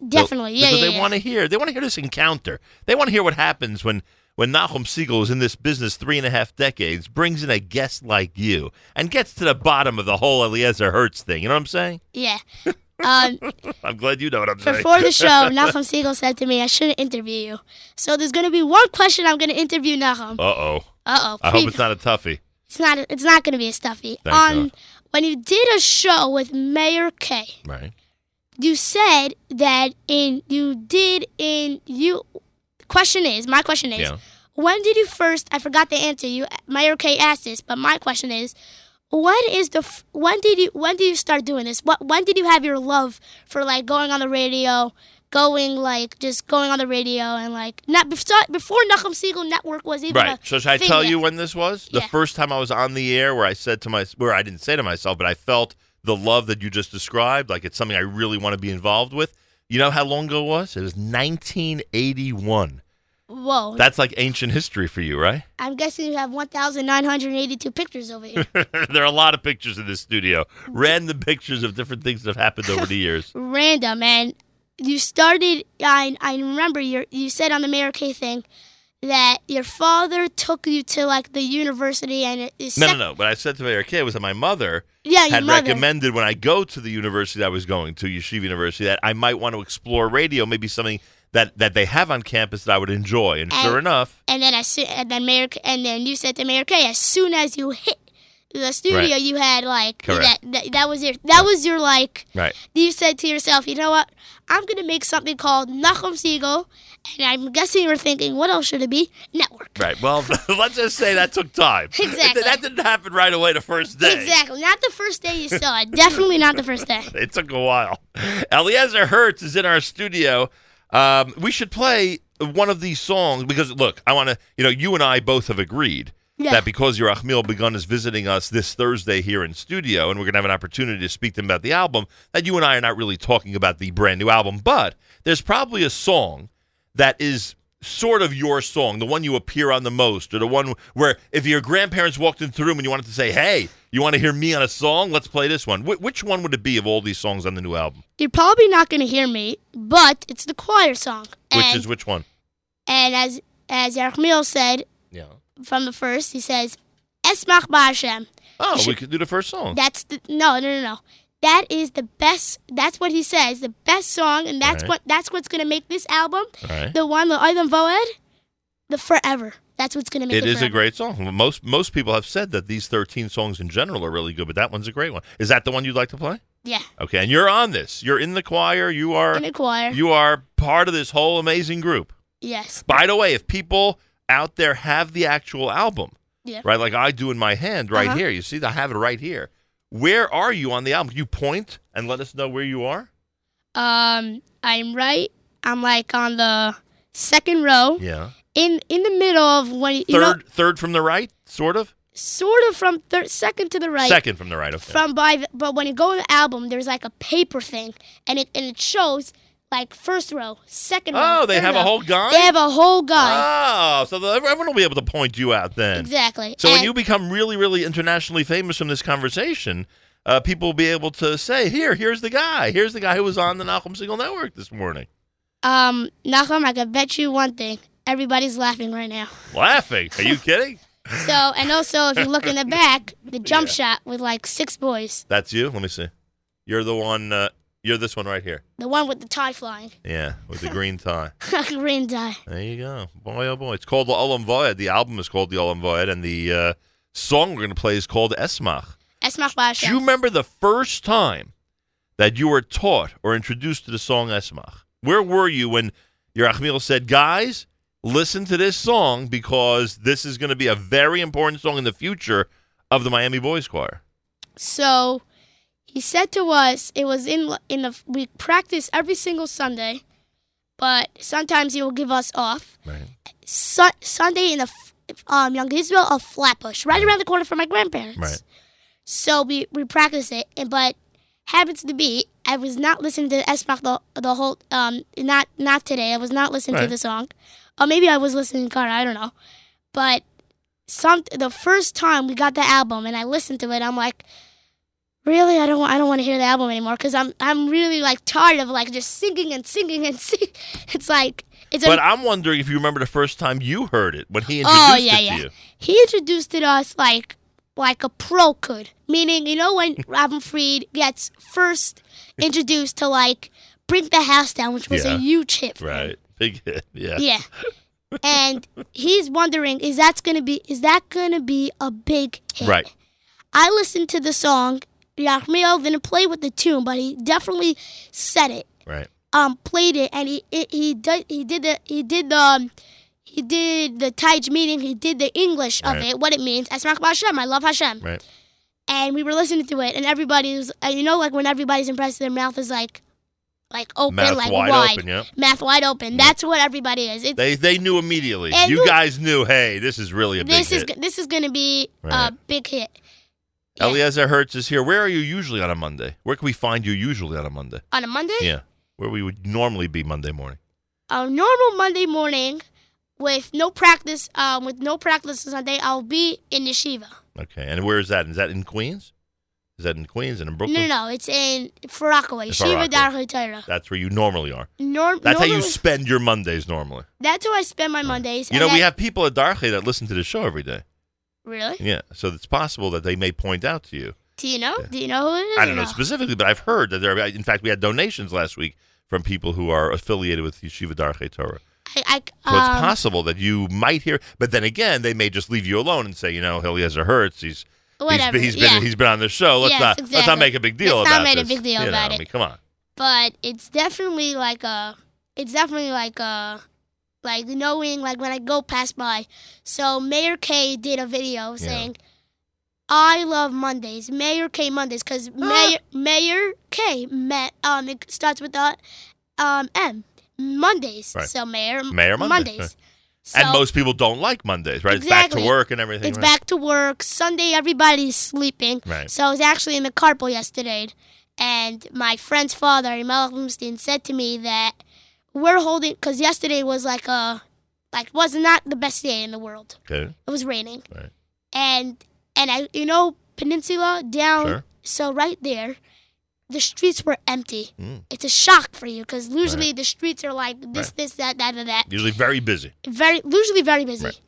[SPEAKER 19] Definitely, yeah,
[SPEAKER 1] Because
[SPEAKER 19] yeah,
[SPEAKER 1] they
[SPEAKER 19] yeah.
[SPEAKER 1] want to hear. They want to hear this encounter. They want to hear what happens when when Nachum Segal is in this business three and a half decades, brings in a guest like you, and gets to the bottom of the whole Eliezer Hirtz thing. You know what I'm saying?
[SPEAKER 19] Yeah. Um,
[SPEAKER 1] I'm glad you know what I'm saying.
[SPEAKER 19] before the show, Nachum Segal said to me, I shouldn't interview you. So there's going to be one question I'm going to interview Nachum.
[SPEAKER 1] Uh oh.
[SPEAKER 19] Uh-oh.
[SPEAKER 1] I hope it's not a toughie.
[SPEAKER 19] It's not. It's not going to be a stuffy.
[SPEAKER 1] Thank
[SPEAKER 19] On
[SPEAKER 1] God.
[SPEAKER 19] when you did a show with Meir Kay,
[SPEAKER 1] Right.
[SPEAKER 19] you said that in you did in you. Question is, my question is,
[SPEAKER 1] Yeah.
[SPEAKER 19] when did you first? I forgot the answer. You Meir Kay asked this, but my question is, when is the when did you when did you start doing this? What when did you have your love for like going on the radio, going like just going on the radio and like not before before Nachum Segal Network was even
[SPEAKER 1] Right. So should I tell
[SPEAKER 19] yet?
[SPEAKER 1] you when this was? The
[SPEAKER 19] Yeah.
[SPEAKER 1] first time I was on the air where I said to my where I didn't say to myself, but I felt the love that you just described, like it's something I really want to be involved with. You know how long ago it was? It was 1981.
[SPEAKER 19] Whoa.
[SPEAKER 1] That's like ancient history for you, right?
[SPEAKER 19] I'm guessing you have 1,982 pictures over here.
[SPEAKER 1] there are a lot of pictures in this studio, random pictures of different things that have happened over the years.
[SPEAKER 19] Random, and you started. I I remember you you said on the Meir Kay thing that your father took you to like the university and it is
[SPEAKER 1] No,
[SPEAKER 19] sec-
[SPEAKER 1] no, no. What I said to Meir Kay was that my mother
[SPEAKER 19] Yeah, your
[SPEAKER 1] had
[SPEAKER 19] mother.
[SPEAKER 1] recommended when I go to the university that I was going to, Yeshiva University, that I might want to explore radio, maybe something that, that they have on campus that I would enjoy. And, sure enough,
[SPEAKER 19] And then as soon, and then Mayor and then you said to Meir Kay, as soon as you hit the studio,
[SPEAKER 1] Right.
[SPEAKER 19] you had like that, that. That was your. That was your like.
[SPEAKER 1] right.
[SPEAKER 19] You said to yourself, you know what? I'm gonna make something called Nachum Segal, and I'm guessing you're thinking, what else should it be? Network.
[SPEAKER 1] Right. Well, let's just say that took time.
[SPEAKER 19] Exactly.
[SPEAKER 1] That didn't happen right away the first day.
[SPEAKER 19] Exactly. Not the first day you saw it. Definitely not the first day.
[SPEAKER 1] It took a while. Eliezer Hirtz is in our studio. Um, we should play one of these songs because, look, I want to, you know, you and I both have agreed
[SPEAKER 19] Yeah.
[SPEAKER 1] that because Yerachmiel Begun is visiting us this Thursday here in studio and we're going to have an opportunity to speak to him about the album, that you and I are not really talking about the brand new album. But there's probably a song that is sort of your song, the one you appear on the most, or the one where if your grandparents walked into the room and you wanted to say, hey, you want to hear me on a song? Let's play this one. Wh- which one would it be of all these songs on the new album?
[SPEAKER 19] You're probably not gonna hear me, but it's the choir song.
[SPEAKER 1] Which
[SPEAKER 19] and,
[SPEAKER 1] is which one?
[SPEAKER 19] and as as Yerachmiel said
[SPEAKER 1] Yeah.
[SPEAKER 19] from the first, he says, Esmach Ba'Hashem.
[SPEAKER 1] Oh,
[SPEAKER 19] Sh-
[SPEAKER 1] we could do the first song.
[SPEAKER 19] That's the no, no, no, no. That is the best. That's what he says. The best song, and that's
[SPEAKER 1] Right.
[SPEAKER 19] what that's what's gonna make this album.
[SPEAKER 1] Right.
[SPEAKER 19] The one, the Olam Voed, the forever. That's what's gonna make it.
[SPEAKER 1] It is a great song. Most most people have said that these 13 songs in general are really good, but that one's a great one. Is that the one you'd like to play?
[SPEAKER 19] Yeah,
[SPEAKER 1] Okay, and you're on this. You're in the choir. You are
[SPEAKER 19] in the choir.
[SPEAKER 1] you are part of this whole amazing group.
[SPEAKER 19] yes.
[SPEAKER 1] By the way, if people out there have the actual album,
[SPEAKER 19] Yeah.
[SPEAKER 1] right, like I do in my hand right
[SPEAKER 19] Uh-huh.
[SPEAKER 1] here, you see, I have it right here. Where are you on the album? Can you point and let us know where you are?
[SPEAKER 19] Um, I'm right. I'm like on the second row.
[SPEAKER 1] Yeah.
[SPEAKER 19] In in the middle of when you know,
[SPEAKER 1] Third, third from the right, sort of.
[SPEAKER 19] sort of from third, second to the right.
[SPEAKER 1] Second from the right. Okay.
[SPEAKER 19] From by, the, but when you go in the album, there's like a paper thing, and it and it shows like first row, second row.
[SPEAKER 1] Oh, they have a whole guy?
[SPEAKER 19] They have a whole guy.
[SPEAKER 1] Oh, so the, everyone will be able to point you out then.
[SPEAKER 19] Exactly.
[SPEAKER 1] So when you become really, really internationally famous from this conversation, uh, people will be able to say, "Here, here's the guy. Here's the guy who was on the Nachum Segal Network this morning."
[SPEAKER 19] Um, Nachum, I can bet you one thing. Everybody's laughing right now.
[SPEAKER 1] Laughing? Are you kidding?
[SPEAKER 19] So, and also, if you look in the back, the jump shot with like six boys.
[SPEAKER 1] That's you. Let me see. You're the one. Uh, you're this one right here.
[SPEAKER 19] The one with the tie flying.
[SPEAKER 1] Yeah, with the green tie.
[SPEAKER 19] Green tie.
[SPEAKER 1] There you go. Boy, oh boy. It's called the Olam Voed. The album is called the Olam Voed, and the uh, song we're going to play is called Esmach.
[SPEAKER 19] Esmach
[SPEAKER 1] Do you remember the first time that you were taught or introduced to the song Esmach? Where were you when Yerachmiel said, guys, listen to this song because this is going to be a very important song in the future of the Miami Boys Choir?
[SPEAKER 19] So he said to us, it was in in the we practice every single Sunday, but sometimes he will give us off.
[SPEAKER 1] Right.
[SPEAKER 19] Su- Sunday in the um, Young Israel of Flatbush, right around the corner from my grandparents.
[SPEAKER 1] Right.
[SPEAKER 19] So we we practice it, and but happens to be I was not listening to Esmach the the whole um not not today. I was not listening to the song, or maybe I was listening in the car. I don't know, but some the first time we got the album and I listened to it, I'm like, really, I don't want I don't want to hear the album anymore because I'm I'm really like tired of like just singing and singing and singing. It's like it's a
[SPEAKER 1] But I'm wondering if you remember the first time you heard it when he oh, introduced it.
[SPEAKER 19] oh yeah
[SPEAKER 1] it
[SPEAKER 19] yeah
[SPEAKER 1] to you.
[SPEAKER 19] he introduced it us like like a pro could meaning you know when Avrum Fried gets first introduced to like bring the house down which was
[SPEAKER 1] Yeah.
[SPEAKER 19] a huge hit.
[SPEAKER 1] Right. Big hit. Yeah.
[SPEAKER 19] yeah and he's wondering is that's gonna be is that gonna be a big hit
[SPEAKER 1] Right.
[SPEAKER 19] I listened to the song Yerachmiel didn't play with the tune but he definitely said it
[SPEAKER 1] Right.
[SPEAKER 19] um played it and he it, he did he did the he did the um, he did the taitch meaning he did the English of
[SPEAKER 1] Right.
[SPEAKER 19] it what it means Asmak Hashem I love Hashem
[SPEAKER 1] Right.
[SPEAKER 19] and we were listening to it and everybody was you know like when everybody's impressed their mouth is like like open
[SPEAKER 1] Mouth
[SPEAKER 19] like
[SPEAKER 1] wide wide. open, yeah.
[SPEAKER 19] mouth wide open that's what everybody is it's,
[SPEAKER 1] They they knew immediately. You guys knew, hey, this is really a big
[SPEAKER 19] this is
[SPEAKER 1] hit.
[SPEAKER 19] g- this is gonna be
[SPEAKER 1] Right.
[SPEAKER 19] a big hit
[SPEAKER 1] Eliezer Hirtz is here. Where are you usually on a Monday? Where can we find you usually on a Monday?
[SPEAKER 19] On a Monday?
[SPEAKER 1] Yeah, where we would normally be Monday morning.
[SPEAKER 19] A normal Monday morning with no practice, um, with no practice on Sunday, I'll be in yeshiva.
[SPEAKER 1] Okay, and where is that? Is that in Queens? Is that in Queens and in Brooklyn?
[SPEAKER 19] no, no, it's in Far Rockaway, Shiva
[SPEAKER 1] That's where you normally are.
[SPEAKER 19] Norm-
[SPEAKER 1] That's how you spend your Mondays normally.
[SPEAKER 19] That's how I spend my Mondays.
[SPEAKER 1] You know, we have people at Darchei that listen to the show every day.
[SPEAKER 19] Really?
[SPEAKER 1] Yeah, so it's possible that they may point out to you.
[SPEAKER 19] Do you know? Do you know who it is?
[SPEAKER 1] I don't know
[SPEAKER 19] no?
[SPEAKER 1] specifically, but I've heard that there. Are, In fact, we had donations last week from people who are affiliated with Yeshiva Darchei Torah.
[SPEAKER 19] I, I,
[SPEAKER 1] So it's
[SPEAKER 19] um,
[SPEAKER 1] possible that you might hear, but then again, they may just leave you alone and say, you know, Eliezer Hirtz. He's
[SPEAKER 19] Whatever,
[SPEAKER 1] He's, he's been
[SPEAKER 19] yeah.
[SPEAKER 1] he's been on the show. Let's
[SPEAKER 19] Yes,
[SPEAKER 1] not let's not make a big deal
[SPEAKER 19] Let's
[SPEAKER 1] about
[SPEAKER 19] not make a big deal
[SPEAKER 1] You know,
[SPEAKER 19] about
[SPEAKER 1] I
[SPEAKER 19] it.
[SPEAKER 1] mean, come on.
[SPEAKER 19] but it's definitely like a it's definitely like a like knowing like when I go past by. So Meir Kay did a video saying I love Mondays, Meir Kay Mondays, because Mayor Meir Kay met um it starts with the um M Mondays.
[SPEAKER 1] Right.
[SPEAKER 19] So Mayor
[SPEAKER 1] Mayor Mondays, right. and most people don't like Mondays, right? Exactly. It's back to work and everything.
[SPEAKER 19] It's
[SPEAKER 1] right?
[SPEAKER 19] back to work. Sunday, everybody's sleeping.
[SPEAKER 1] Right.
[SPEAKER 19] So I was actually in the carpool yesterday, and my friend's father, Melech Bloomstein, said to me that we're holding because yesterday was like a like was not the best day in the world.
[SPEAKER 1] Okay.
[SPEAKER 19] It was raining,
[SPEAKER 1] Right.
[SPEAKER 19] and and I you know Peninsula down.
[SPEAKER 1] Sure.
[SPEAKER 19] So right there, the streets were empty.
[SPEAKER 1] Mm.
[SPEAKER 19] It's a shock for you because usually
[SPEAKER 1] Right.
[SPEAKER 19] the streets are like this,
[SPEAKER 1] Right.
[SPEAKER 19] this, that, that, and that
[SPEAKER 1] Usually very busy.
[SPEAKER 19] very usually very busy.
[SPEAKER 1] Right.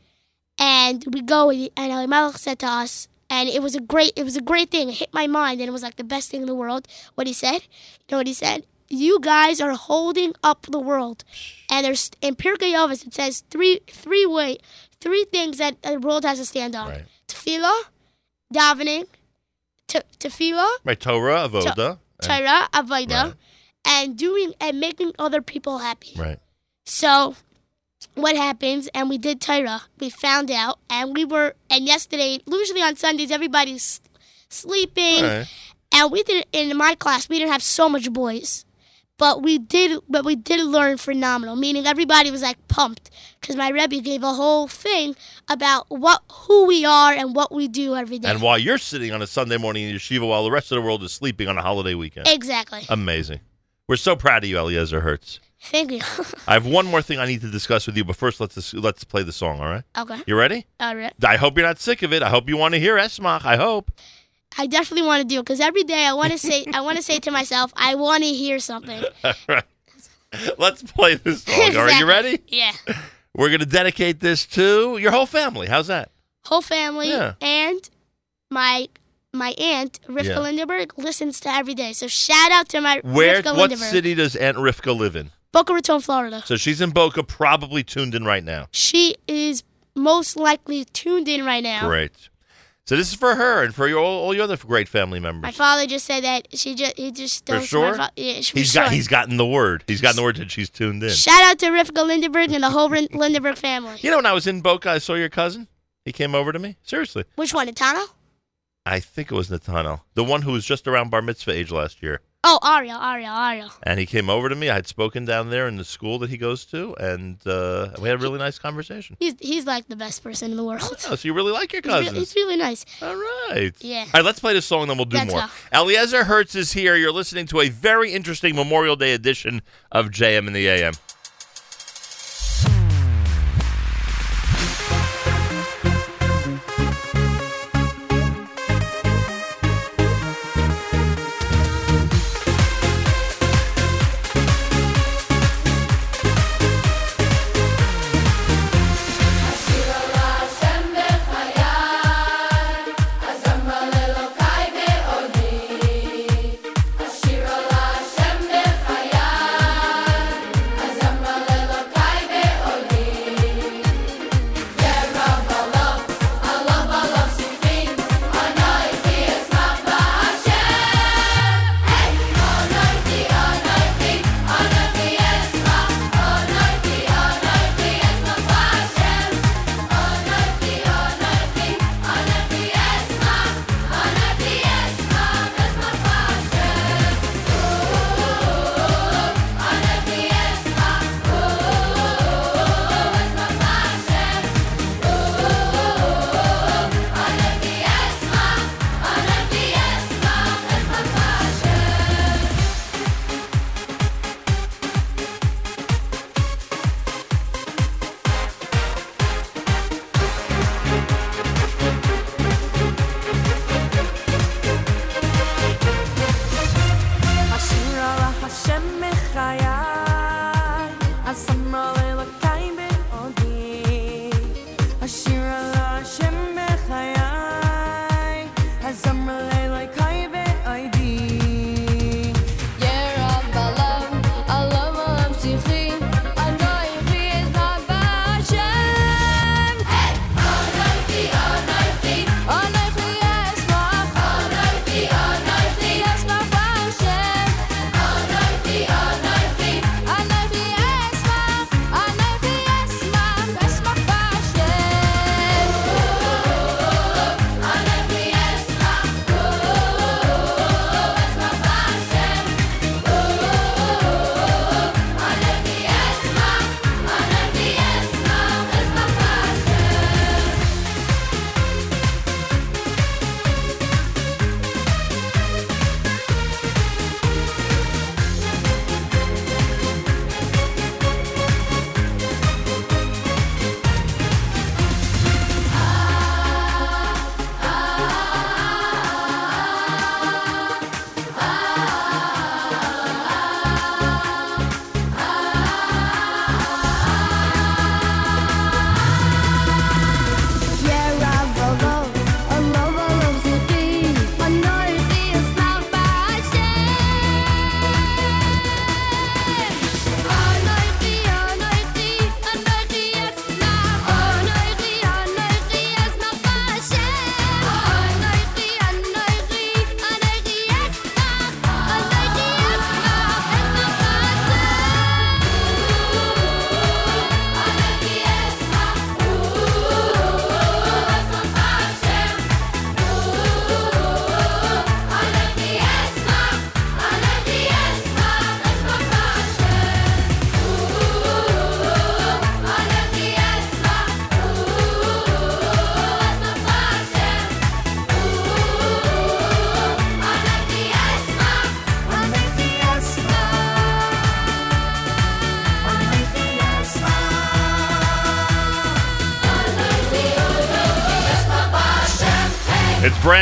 [SPEAKER 19] And we go and Elimelech said to us, and it was a great it was a great thing. It hit my mind and it was like the best thing in the world. What he said, you know what he said? You guys are holding up the world. And there's in Pirkei Avos it says three three way three things that the world has to stand on.
[SPEAKER 1] Right.
[SPEAKER 19] Tefillah, davening, te- tefillah,
[SPEAKER 1] Right. Torah, Avoda.
[SPEAKER 19] Torah, avodah,
[SPEAKER 1] Right.
[SPEAKER 19] and doing and making other people happy.
[SPEAKER 1] Right.
[SPEAKER 19] So, what happens? And we did Torah. We found out, and we were. And yesterday, usually on Sundays, everybody's sleeping,
[SPEAKER 1] Right.
[SPEAKER 19] and we did in my class. We didn't have so much boys, but we did. But we did learn phenomenal. Meaning, everybody was like pumped because my rebbe gave a whole thing about what who we are and what we do every day.
[SPEAKER 1] And while you're sitting on a Sunday morning in yeshiva, while the rest of the world is sleeping on a holiday weekend.
[SPEAKER 19] exactly.
[SPEAKER 1] Amazing. We're so proud of you, Eliezer Hirtz.
[SPEAKER 19] Thank you.
[SPEAKER 1] I have one more thing I need to discuss with you, but first let's dis- let's play the song. All right?
[SPEAKER 19] okay.
[SPEAKER 1] You ready?
[SPEAKER 19] All right.
[SPEAKER 1] I hope you're not sick of it. I hope you want to hear Esmach. I hope.
[SPEAKER 19] I definitely want to do it because every day I want to say I want to say to myself I want to hear something.
[SPEAKER 1] All right. Let's play this song. Are you ready?
[SPEAKER 19] Yeah.
[SPEAKER 1] We're going to dedicate this to your whole family. How's that?
[SPEAKER 19] Whole family
[SPEAKER 1] Yeah.
[SPEAKER 19] and my my aunt Rivka
[SPEAKER 1] Yeah.
[SPEAKER 19] Lindenberg listens to every day. So shout out to my
[SPEAKER 1] Where?
[SPEAKER 19] Rivka
[SPEAKER 1] What
[SPEAKER 19] Lindenberg.
[SPEAKER 1] city does Aunt Rivka live in?
[SPEAKER 19] Boca Raton, Florida.
[SPEAKER 1] So she's in Boca, probably tuned in right now.
[SPEAKER 19] She is most likely tuned in right now.
[SPEAKER 1] Great. So this is for her and for your, all, all your other great family members.
[SPEAKER 19] My father just said that she just he just
[SPEAKER 1] For sure.
[SPEAKER 19] My fa- yeah, for
[SPEAKER 1] He's
[SPEAKER 19] sure.
[SPEAKER 1] got he's gotten the word. He's gotten the word that she's tuned in.
[SPEAKER 19] Shout out to Rivka Lindenberg and the whole Lindenberg family.
[SPEAKER 1] You know, when I was in Boca, I saw your cousin. He came over to me. Seriously.
[SPEAKER 19] Which one, Natano?
[SPEAKER 1] I think it was Nathano, the one who was just around bar mitzvah age last year.
[SPEAKER 19] Oh, Ariel, Ariel, Ariel.
[SPEAKER 1] And he came over to me. I had spoken down there in the school that he goes to, and uh, we had a really nice conversation.
[SPEAKER 19] He's he's like the best person in the world.
[SPEAKER 1] Oh, so you really like your
[SPEAKER 19] He's, re- he's really nice.
[SPEAKER 1] All right.
[SPEAKER 19] Yeah.
[SPEAKER 1] All right, let's play this song, then we'll do
[SPEAKER 19] That's
[SPEAKER 1] more.
[SPEAKER 19] all.
[SPEAKER 1] Eliezer Hirtz is here. You're listening to a very interesting Memorial Day edition of JM in the AM.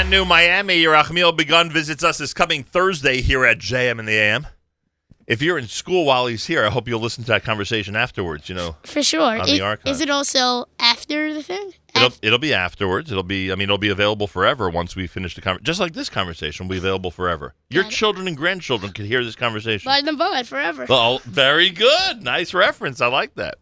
[SPEAKER 1] Brand new Miami. Yerachmiel Begun visits us this coming Thursday here at JM in the AM. If you're in school while he's here, I hope you'll listen to that conversation afterwards. You know,
[SPEAKER 19] For sure.
[SPEAKER 1] On
[SPEAKER 19] Is-
[SPEAKER 1] the archive.
[SPEAKER 19] is it also after the thing?
[SPEAKER 1] It'll, it'll be afterwards. It'll be, I mean, it'll be available forever once we finish the conversation. Just like this conversation will be available forever. Your children and grandchildren could hear this conversation.
[SPEAKER 19] But the boat forever.
[SPEAKER 1] Well, very good. Nice reference. I like that.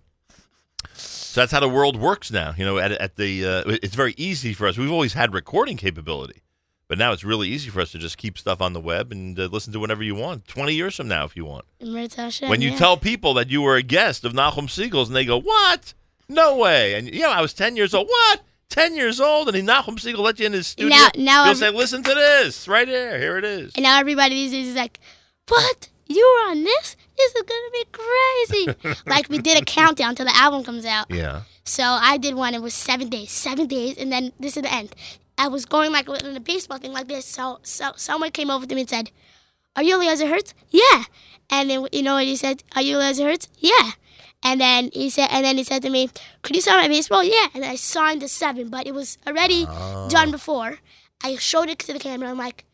[SPEAKER 1] So that's how the world works now. You know, at, at the, uh, it's very easy for us. We've always had recording capability, but now it's really easy for us to just keep stuff on the web and uh, listen to whenever you want. 20 years from now, if you want.
[SPEAKER 19] Hashem,
[SPEAKER 1] when you
[SPEAKER 19] yeah.
[SPEAKER 1] tell people that you were a guest of Nachum Segal's and they go, What? No way. And, you know, I was 10 years old. What? 10 years old? And he, Nachum Segal let you in his studio.
[SPEAKER 19] Now- now
[SPEAKER 1] You'll
[SPEAKER 19] every-
[SPEAKER 1] say, Listen to this right here. Here it is.
[SPEAKER 19] And now everybody these days is like, what? You were on this? This is going to be crazy. like we did a countdown till the album comes out.
[SPEAKER 1] Yeah.
[SPEAKER 19] So I did one. It was seven days, seven days, and then this is the end. I was going like in a baseball thing like this. So, so someone came over to me and said, "Are you Eliezer Hirtz?" Yeah. And then you know what he said? "Are you Eliezer Hirtz? Yeah. And then he said, and then he said to me, "Could you sign my baseball?" Yeah. And I signed the seven, but it was already
[SPEAKER 1] Ah.
[SPEAKER 19] done before. I showed it to the camera. I'm like,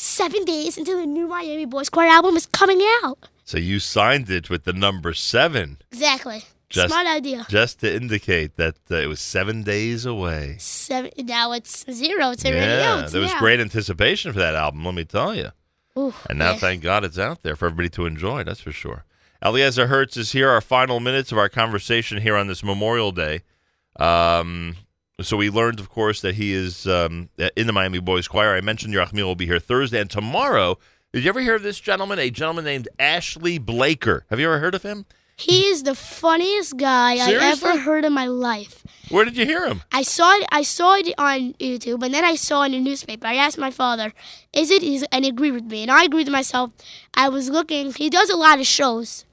[SPEAKER 19] seven days until the new Miami Boys Choir album is coming out.
[SPEAKER 1] So you signed it with the number seven.
[SPEAKER 19] Exactly.
[SPEAKER 1] Just,
[SPEAKER 19] Smart idea.
[SPEAKER 1] Just to indicate that uh, it was seven days away.
[SPEAKER 19] Seven. Now it's zero. It's already
[SPEAKER 1] yeah,
[SPEAKER 19] out.
[SPEAKER 1] There was
[SPEAKER 19] now.
[SPEAKER 1] great anticipation for that album, let me tell you.
[SPEAKER 19] Ooh,
[SPEAKER 1] And now,
[SPEAKER 19] yeah.
[SPEAKER 1] thank God, it's out there for everybody to enjoy. That's for sure. Eliezer Hirtz is here. Our final minutes of our conversation here on this Memorial Day. Um, so we learned, of course, that he is um, in the Miami Boys Choir. I mentioned Yerachmiel will be here Thursday and tomorrow. Did you ever hear of this gentleman? A gentleman named Ashley Blaker. Have you ever heard of him?
[SPEAKER 19] He is the funniest guy I
[SPEAKER 1] Seriously?
[SPEAKER 19] ever heard in my life.
[SPEAKER 1] Where did you hear him?
[SPEAKER 19] I saw it. I saw it on YouTube, and then I saw it in a newspaper. I asked my father, "Is it?" And he agreed with me, and I agreed with myself. I was looking. He does a lot of shows,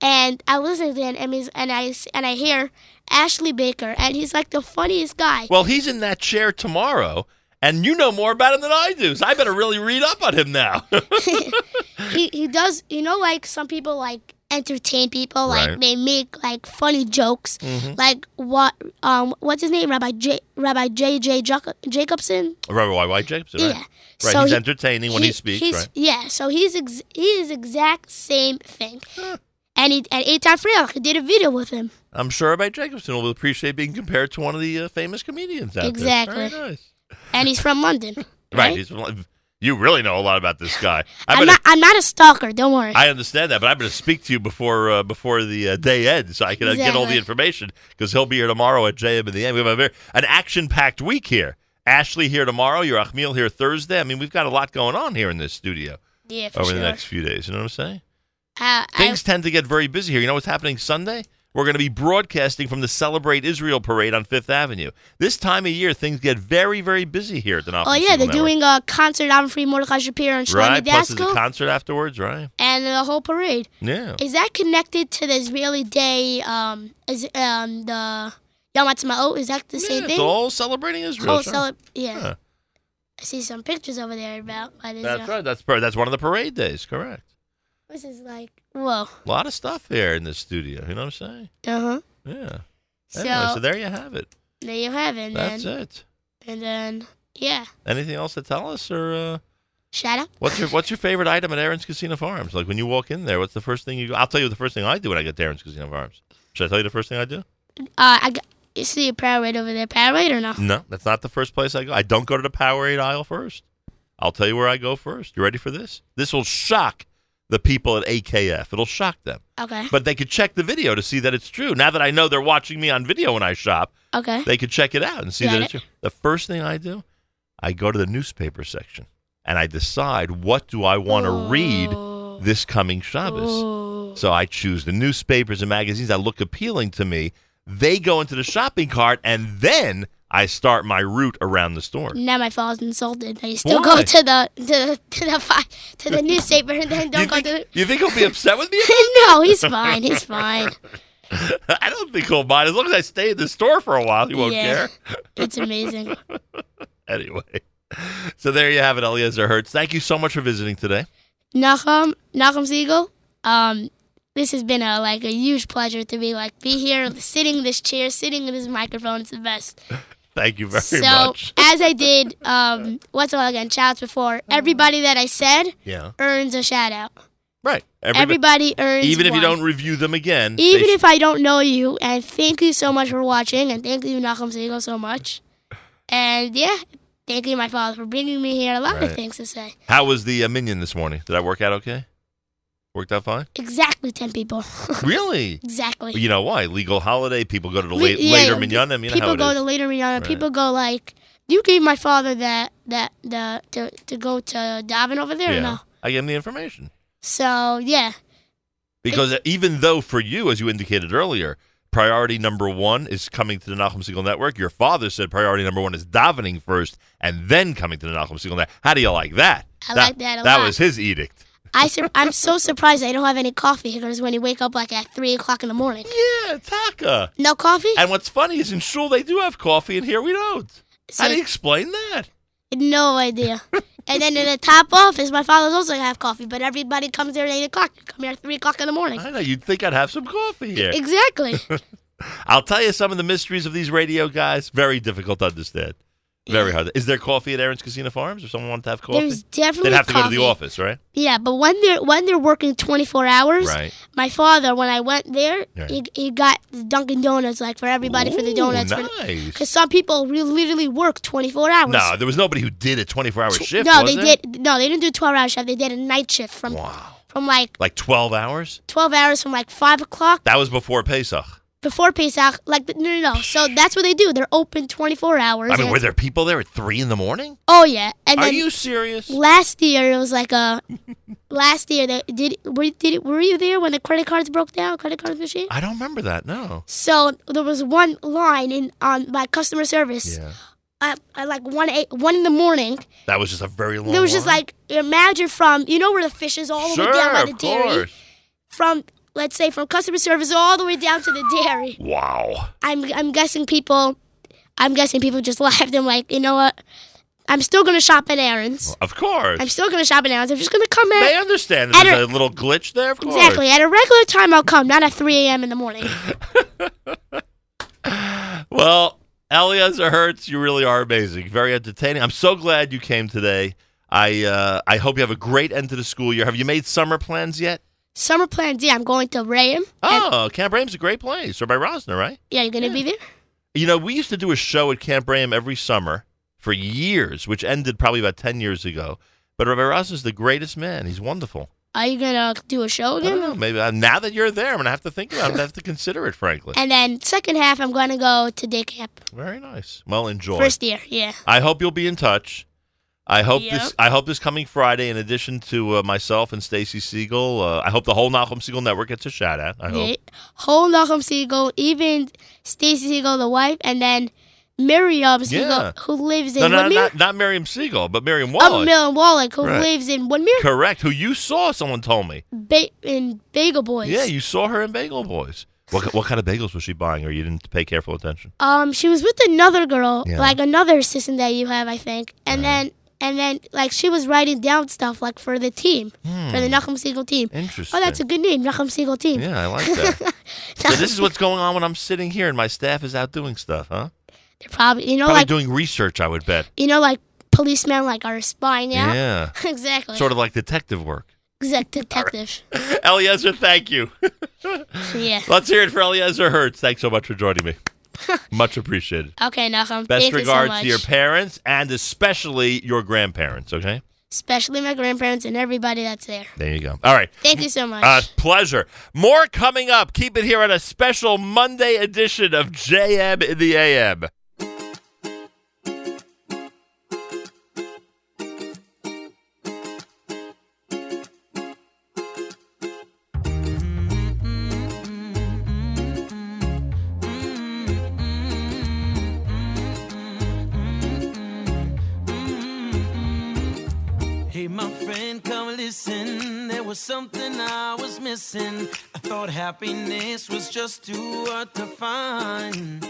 [SPEAKER 19] and I listen to him, and, he's, and I and I hear Ashley Blaker, and he's like the funniest guy.
[SPEAKER 1] Well, he's in that chair tomorrow, and you know more about him than I do. So I better really read up on him now.
[SPEAKER 19] he he does. You know, like some people like entertain people. Like
[SPEAKER 1] Right.
[SPEAKER 19] they make like funny jokes.
[SPEAKER 1] Mhm.
[SPEAKER 19] Like what? Um, what's his name? Rabbi J. Rabbi J. J. Jacobson.
[SPEAKER 1] Rabbi Y. Y. Jacobson?
[SPEAKER 19] Yeah.
[SPEAKER 1] Right,
[SPEAKER 19] So
[SPEAKER 1] he's
[SPEAKER 19] he-
[SPEAKER 1] entertaining when he, speaks,
[SPEAKER 19] he's-
[SPEAKER 1] right?
[SPEAKER 19] Yeah, so he's ex- he is exact same thing. And he and Eitan Friedrich he did a video with him.
[SPEAKER 1] I'm sure Rabbi Jacobson will appreciate being compared to one of the uh, famous comedians out
[SPEAKER 19] Exactly.
[SPEAKER 1] there. Exactly. nice.
[SPEAKER 19] And he's from London.
[SPEAKER 1] Right. He's, from, you really know a lot about this guy.
[SPEAKER 19] I'm not I'm not a stalker, don't worry.
[SPEAKER 1] I understand that, but I'm going to speak to you before uh, before the uh, day ends, so I can uh, get all the information because he'll be here tomorrow at JM in the AM. We have a very, an action packed week here. Ashley here tomorrow. Yerachmiel here Thursday. I mean, we've got a lot going on here in this studio
[SPEAKER 19] Yeah, for sure.
[SPEAKER 1] over
[SPEAKER 19] sure.
[SPEAKER 1] the next few days. You know what I'm saying?
[SPEAKER 19] Uh, I,
[SPEAKER 1] Things tend to get very busy here. You know what's happening Sunday? We're going to be broadcasting from the Celebrate Israel parade on Fifth Avenue. This time of year, things get very, very busy here at the
[SPEAKER 19] oh yeah, they're doing a concert on Free Mordechai Shapiro and Shlomi
[SPEAKER 1] right. Plus, there's a concert afterwards, right?
[SPEAKER 19] and the whole parade.
[SPEAKER 1] Yeah.
[SPEAKER 19] Is that connected to the Israeli Day? Um, is um the Yom Ha'atzmaut? Is that the same
[SPEAKER 1] Yeah,
[SPEAKER 19] thing?
[SPEAKER 1] it's all celebrating Israel. Sure.
[SPEAKER 19] cele- yeah. I see some pictures over there about by the
[SPEAKER 1] That's
[SPEAKER 19] Israel.
[SPEAKER 1] right. That's that's one of the parade days. Correct.
[SPEAKER 19] This is like whoa.
[SPEAKER 1] A lot of stuff here in this studio. You know what I'm saying?
[SPEAKER 19] Uh huh.
[SPEAKER 1] Yeah.
[SPEAKER 19] So,
[SPEAKER 1] Anyway, so there you have it.
[SPEAKER 19] there you have it.
[SPEAKER 1] That's
[SPEAKER 19] then,
[SPEAKER 1] it.
[SPEAKER 19] And then yeah,
[SPEAKER 1] Anything else to tell us, or uh,
[SPEAKER 19] shout out.
[SPEAKER 1] what's your what's your favorite item at Aron's Kissena Farms? Like when you walk in there, what's the first thing you? Go? I'll tell you the first thing I do when I get to Aron's Kissena Farms. Should I tell you the first thing I do?
[SPEAKER 19] Uh, I got, you see a Powerade over there. Powerade or no?
[SPEAKER 1] No, that's not the first place I go. I don't go to the Powerade aisle first. I'll tell you where I go first. You ready for this? This will shock the people at AKF. It'll shock them.
[SPEAKER 19] Okay.
[SPEAKER 1] But they could check the video to see that it's true. Now that I know they're watching me on video when I shop,
[SPEAKER 19] Okay.
[SPEAKER 1] they could check it out and see
[SPEAKER 19] Got
[SPEAKER 1] that
[SPEAKER 19] it.
[SPEAKER 1] it's true. The first thing I do, I go to the newspaper section and I decide what do I want to read this coming Shabbos. So I choose the newspapers and magazines that look appealing to me. They go into the shopping cart and then I start my route around the store.
[SPEAKER 19] Now my father's insulted. I still
[SPEAKER 1] Why?
[SPEAKER 19] go to the to the to the fi- to the newspaper and then don't go to.
[SPEAKER 1] The- You think he'll be upset with me?
[SPEAKER 19] no, he's fine. He's fine.
[SPEAKER 1] I don't think he'll mind. As long as I stay in the store for a while, he won't
[SPEAKER 19] Yeah.
[SPEAKER 1] care.
[SPEAKER 19] It's amazing.
[SPEAKER 1] Anyway, so there you have it, Eliezer Hirtz. Thank you so much for visiting today.
[SPEAKER 19] Nachum, Nachum Segal. Um, this has been a like a huge pleasure to be like be here, sitting in this chair, sitting in this microphone. It's the best.
[SPEAKER 1] Thank you very
[SPEAKER 19] so
[SPEAKER 1] much.
[SPEAKER 19] as I did, um, what's it called again? Shouts before. Everybody that I said
[SPEAKER 1] Yeah.
[SPEAKER 19] earns a shout out.
[SPEAKER 1] Right.
[SPEAKER 19] Everybody earns
[SPEAKER 1] Even if you don't review them again.
[SPEAKER 19] Even if I don't know you, and thank you so much for watching, and thank you Nachum Segal so much, and yeah, thank you my father for bringing me here. A lot
[SPEAKER 1] Right.
[SPEAKER 19] of things to say.
[SPEAKER 1] How was the uh, minyan this morning? Did I work out okay? Worked out fine?
[SPEAKER 19] Exactly ten people.
[SPEAKER 1] Really?
[SPEAKER 19] exactly.
[SPEAKER 1] Well, you know why? Legal holiday. People go to the
[SPEAKER 19] Le-
[SPEAKER 1] late,
[SPEAKER 19] yeah,
[SPEAKER 1] later
[SPEAKER 19] yeah.
[SPEAKER 1] minyanim. You know
[SPEAKER 19] people go to later minyan.
[SPEAKER 1] Right.
[SPEAKER 19] People go like, you gave my father that that the to to go to Davin over there. or
[SPEAKER 1] yeah.
[SPEAKER 19] No.
[SPEAKER 1] I gave him the information.
[SPEAKER 19] So yeah,
[SPEAKER 1] Because even though for you, as you indicated earlier, priority number one is coming to the Nachum Segal Network, your father said priority number one is davening first and then coming to the Nachum Segal Network. How do you like that?
[SPEAKER 19] I like that a
[SPEAKER 1] That
[SPEAKER 19] lot.
[SPEAKER 1] was his edict.
[SPEAKER 19] I sur- I'm so surprised I don't have any coffee because when you wake up like at three o'clock in the morning.
[SPEAKER 1] Yeah, Taka.
[SPEAKER 19] No coffee?
[SPEAKER 1] And what's funny is in shul they do have coffee, and here we don't. How do you explain that?
[SPEAKER 19] No idea. and then in the top office, my father's also gonna have coffee, but everybody comes there at eight o'clock. You come here at three o'clock in the morning.
[SPEAKER 1] I know you'd think I'd have some coffee here.
[SPEAKER 19] Exactly.
[SPEAKER 1] I'll tell you some of the mysteries of these radio guys. Very difficult to understand. Very hard. Is there coffee at Aron's Kissena Farms? If someone wanted to have coffee,
[SPEAKER 19] There's definitely
[SPEAKER 1] they'd have to go to the office, right?
[SPEAKER 19] yeah, but when they're when they're working twenty four hours,
[SPEAKER 1] Right.
[SPEAKER 19] my father when I went there,
[SPEAKER 1] Right.
[SPEAKER 19] he, he got Dunkin' Donuts like for everybody for the donuts.
[SPEAKER 1] nice.
[SPEAKER 19] Because some people really literally work twenty four hours.
[SPEAKER 1] No, there was nobody who did a 24-hour shift.
[SPEAKER 19] no, they
[SPEAKER 1] there?
[SPEAKER 19] did. No, they didn't do a twelve hour shift. They did a night shift from from like
[SPEAKER 1] Like 12 hours?
[SPEAKER 19] twelve hours from like five o'clock
[SPEAKER 1] That was before Pesach.
[SPEAKER 19] Before Pesach. Like no, no, no. So that's what they do. They're open twenty four hours.
[SPEAKER 1] I mean, were there people there at 3 in the morning?
[SPEAKER 19] Oh yeah, and
[SPEAKER 1] Are you serious?
[SPEAKER 19] last year it was like a. last year they did. Were did were you there when the credit cards broke down? Credit card machine.
[SPEAKER 1] I don't remember that, no.
[SPEAKER 19] So there was one line in on my customer service.
[SPEAKER 1] Yeah.
[SPEAKER 19] At, at like one eight, one in the morning,
[SPEAKER 1] That was just a very long
[SPEAKER 19] there was just
[SPEAKER 1] line?
[SPEAKER 19] like imagine from you know where the fish is all the
[SPEAKER 1] Sure,
[SPEAKER 19] way down by the
[SPEAKER 1] of
[SPEAKER 19] dairy.
[SPEAKER 1] course.
[SPEAKER 19] From let's say from customer service all the way down to the dairy.
[SPEAKER 1] Wow.
[SPEAKER 19] I'm I'm guessing people, I'm guessing people just laughed and like you know what, I'm still gonna shop at Aron's.
[SPEAKER 1] Of course.
[SPEAKER 19] I'm still gonna shop at Aron's. I'm just gonna come in.
[SPEAKER 1] They understand that there's
[SPEAKER 19] a-
[SPEAKER 1] a little glitch there, of course.
[SPEAKER 19] Exactly. At a regular time, I'll come, not at 3 a.m. in the morning.
[SPEAKER 1] Well, Eliezer Hirtz, you really are amazing. Very entertaining. I'm so glad you came today. I uh, I hope you have a great end to the school year. Have you made summer plans yet?
[SPEAKER 19] Summer Plan yeah, I'm going to Rayham.
[SPEAKER 1] Oh, Camp Raham's a great place. Or by Rosner, right?
[SPEAKER 19] Yeah, you're going to be there?
[SPEAKER 1] You know, we used to do a show at Camp Raham every summer for years, which ended probably about 10 years ago. But Rabbi Rosner's the greatest man. He's wonderful.
[SPEAKER 19] Are you going to do a show
[SPEAKER 1] I
[SPEAKER 19] again?
[SPEAKER 1] don't know. Maybe uh, now that you're there, I'm going to have to think about it. I'm to have to consider it, frankly.
[SPEAKER 19] And then second half, I'm going to go to day camp.
[SPEAKER 1] Very nice. Well, enjoy.
[SPEAKER 19] First year, yeah.
[SPEAKER 1] I hope you'll be in touch. I hope this. I hope this coming Friday, in addition to uh, myself and Stacy Segal, uh, I hope the whole Nachum Segal Network gets a shout out. I hope.
[SPEAKER 19] The whole Nachum Segal, even Stacy Segal, the wife, and then Miriam Segal,
[SPEAKER 1] Yeah.
[SPEAKER 19] who lives in
[SPEAKER 1] No, no,
[SPEAKER 19] Woodmere.
[SPEAKER 1] not, not Miriam Segal, but Miriam
[SPEAKER 19] Oh,
[SPEAKER 1] Wallach.
[SPEAKER 19] Miriam Wallach, who
[SPEAKER 1] Right.
[SPEAKER 19] lives in Woodmere,
[SPEAKER 1] Correct. Who you saw? Someone told me.
[SPEAKER 19] ba- in Bagel Boys.
[SPEAKER 1] Yeah, you saw her in Bagel Boys. What what kind of bagels was she buying, or you didn't pay careful attention?
[SPEAKER 19] Um, she was with another girl,
[SPEAKER 1] Yeah.
[SPEAKER 19] like another assistant that you have, I think, and then and then like she was writing down stuff like for the team, for the Nachum Segal team.
[SPEAKER 1] Hmm. Interesting.
[SPEAKER 19] Oh, that's a good name, Nachum Segal team.
[SPEAKER 1] Yeah, I like that. so this is what's going on when I'm sitting here and my staff is out doing stuff, huh?
[SPEAKER 19] They're probably you know
[SPEAKER 1] Probably
[SPEAKER 19] like
[SPEAKER 1] doing research, I would bet.
[SPEAKER 19] you know like policemen like are spying out.
[SPEAKER 1] Yeah.
[SPEAKER 19] exactly.
[SPEAKER 1] Sort of like detective work.
[SPEAKER 19] Exact detective.
[SPEAKER 1] Eliezer, thank you.
[SPEAKER 19] yeah.
[SPEAKER 1] Let's hear it for Eliezer Hirtz. Thanks so much for joining me. much appreciated.
[SPEAKER 19] Okay, Nachum.
[SPEAKER 1] Best
[SPEAKER 19] Thank you so
[SPEAKER 1] regards to your parents and especially your grandparents, okay?
[SPEAKER 19] especially my grandparents and everybody that's there.
[SPEAKER 1] There you go. All right.
[SPEAKER 19] Thank you so much.
[SPEAKER 1] Uh, pleasure. More coming up. Keep it here on a special Monday edition of JM in the AM.
[SPEAKER 8] Missing. I thought happiness was just too hard to find.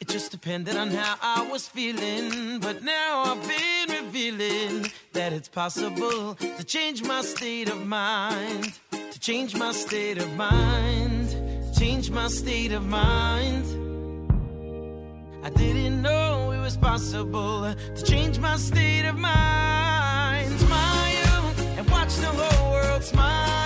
[SPEAKER 8] It just depended on how I was feeling. But now I've been revealing that it's possible to change my state of mind. To change my state of mind. Change my state of mind. I didn't know it was possible to change my state of mind. Smile and watch the whole world smile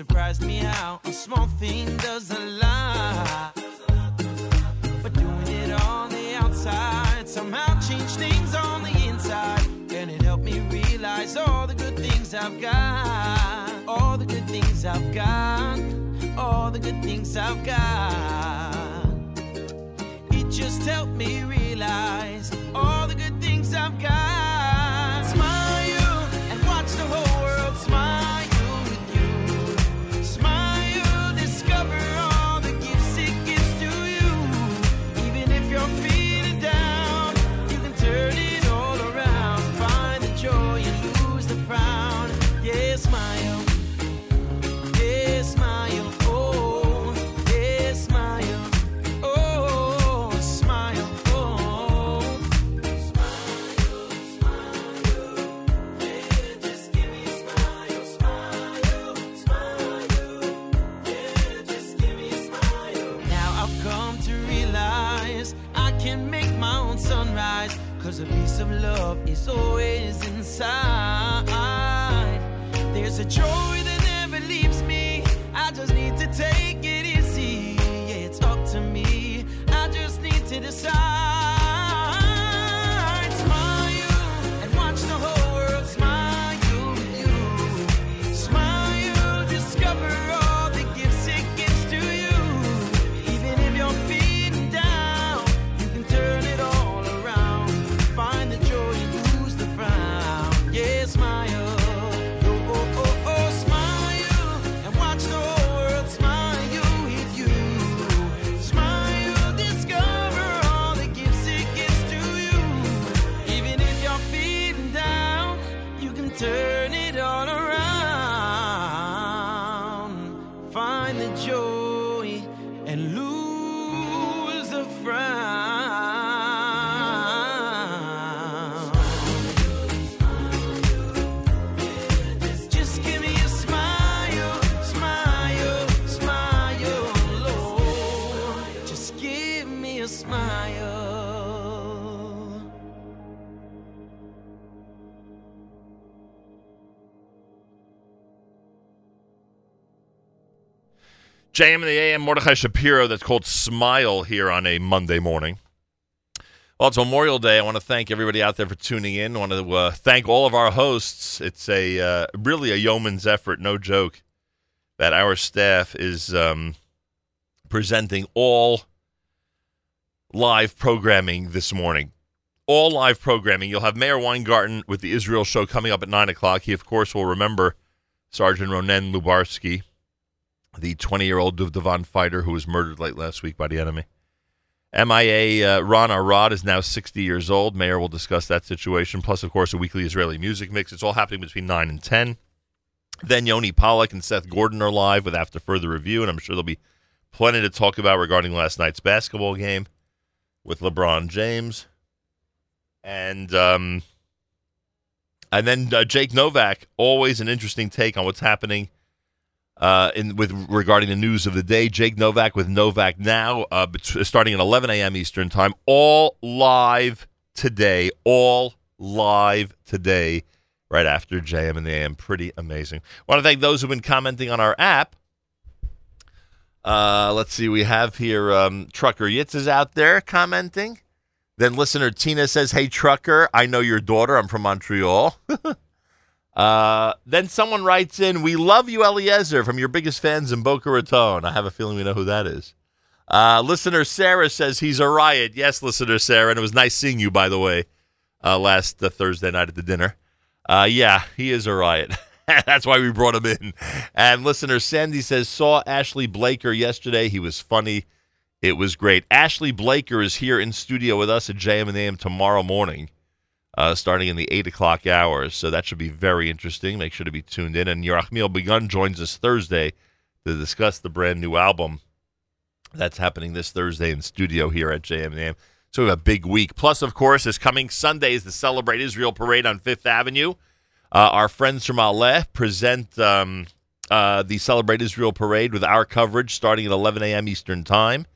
[SPEAKER 8] surprised me how a small thing does a lot. But doing it on the outside somehow changed things on the inside. And it helped me realize all the good things I've got. All the good things I've got. All the good things I've got. It just helped me realize all the good things I've got. Joy a smile.
[SPEAKER 1] JM in the AM, Mordechai Shapiro, that's called Smile here on a Monday morning. Well, it's Memorial Day. I want to thank everybody out there for tuning in. I want to uh, thank all of our hosts. It's a uh, really a yeoman's effort, no joke, that our staff is um, presenting all live programming this morning. All live programming. You'll have Meir Weingarten with the Israel show coming up at 9 o'clock. He, of course, will remember Sergeant Ronen Lubarsky the 20 year old Duvdevan fighter who was murdered late last week by the enemy. MIA uh, Ron Arad is now 60 years old. Meir will discuss that situation. Plus, of course, a weekly Israeli music mix. It's all happening between 9 and 10. Then Yoni Pollock and Seth Gordon are live with After Further Review, and I'm sure there'll be plenty to talk about regarding last night's basketball game with LeBron James. And um, and then uh, Jake Novak, always an interesting take on what's happening uh, in with regarding the news of the day. Jake Novak with Novak now, uh, starting at 11 a.m. Eastern time, all live today, all live today, right after JM in the AM. Pretty amazing. want to thank those who've been commenting on our app. Uh, let's see, we have here um, Trucker Yitz is out there commenting. Then listener Tina says, "Hey Trucker, I know your daughter. I'm from Montreal." Uh, then someone writes in, "We love you, Eliezer, from your biggest fans in Boca Raton." I have a feeling we know who that is. Uh, listener Sarah says he's a riot. Yes, listener Sarah, and it was nice seeing you, by the way, uh, last uh, Thursday night at the dinner. Uh, yeah, he is a riot. That's why we brought him in. And listener Sandy says saw Ashley Blaker yesterday. He was funny. It was great. Ashley Blaker is here in studio with us at JM and AM tomorrow morning, uh, starting in the eight o'clock hours. So that should be very interesting. Make sure to be tuned in. And Yerachmiel Begun joins us Thursday to discuss the brand new album that's happening this Thursday in studio here at JM and AM. So we have a big week. Plus, of course, this coming Sunday is the Celebrate Israel Parade on Fifth Avenue. Uh, our friends from Aleh present um, uh, the Celebrate Israel Parade with our coverage starting at 11 a.m. Eastern Time.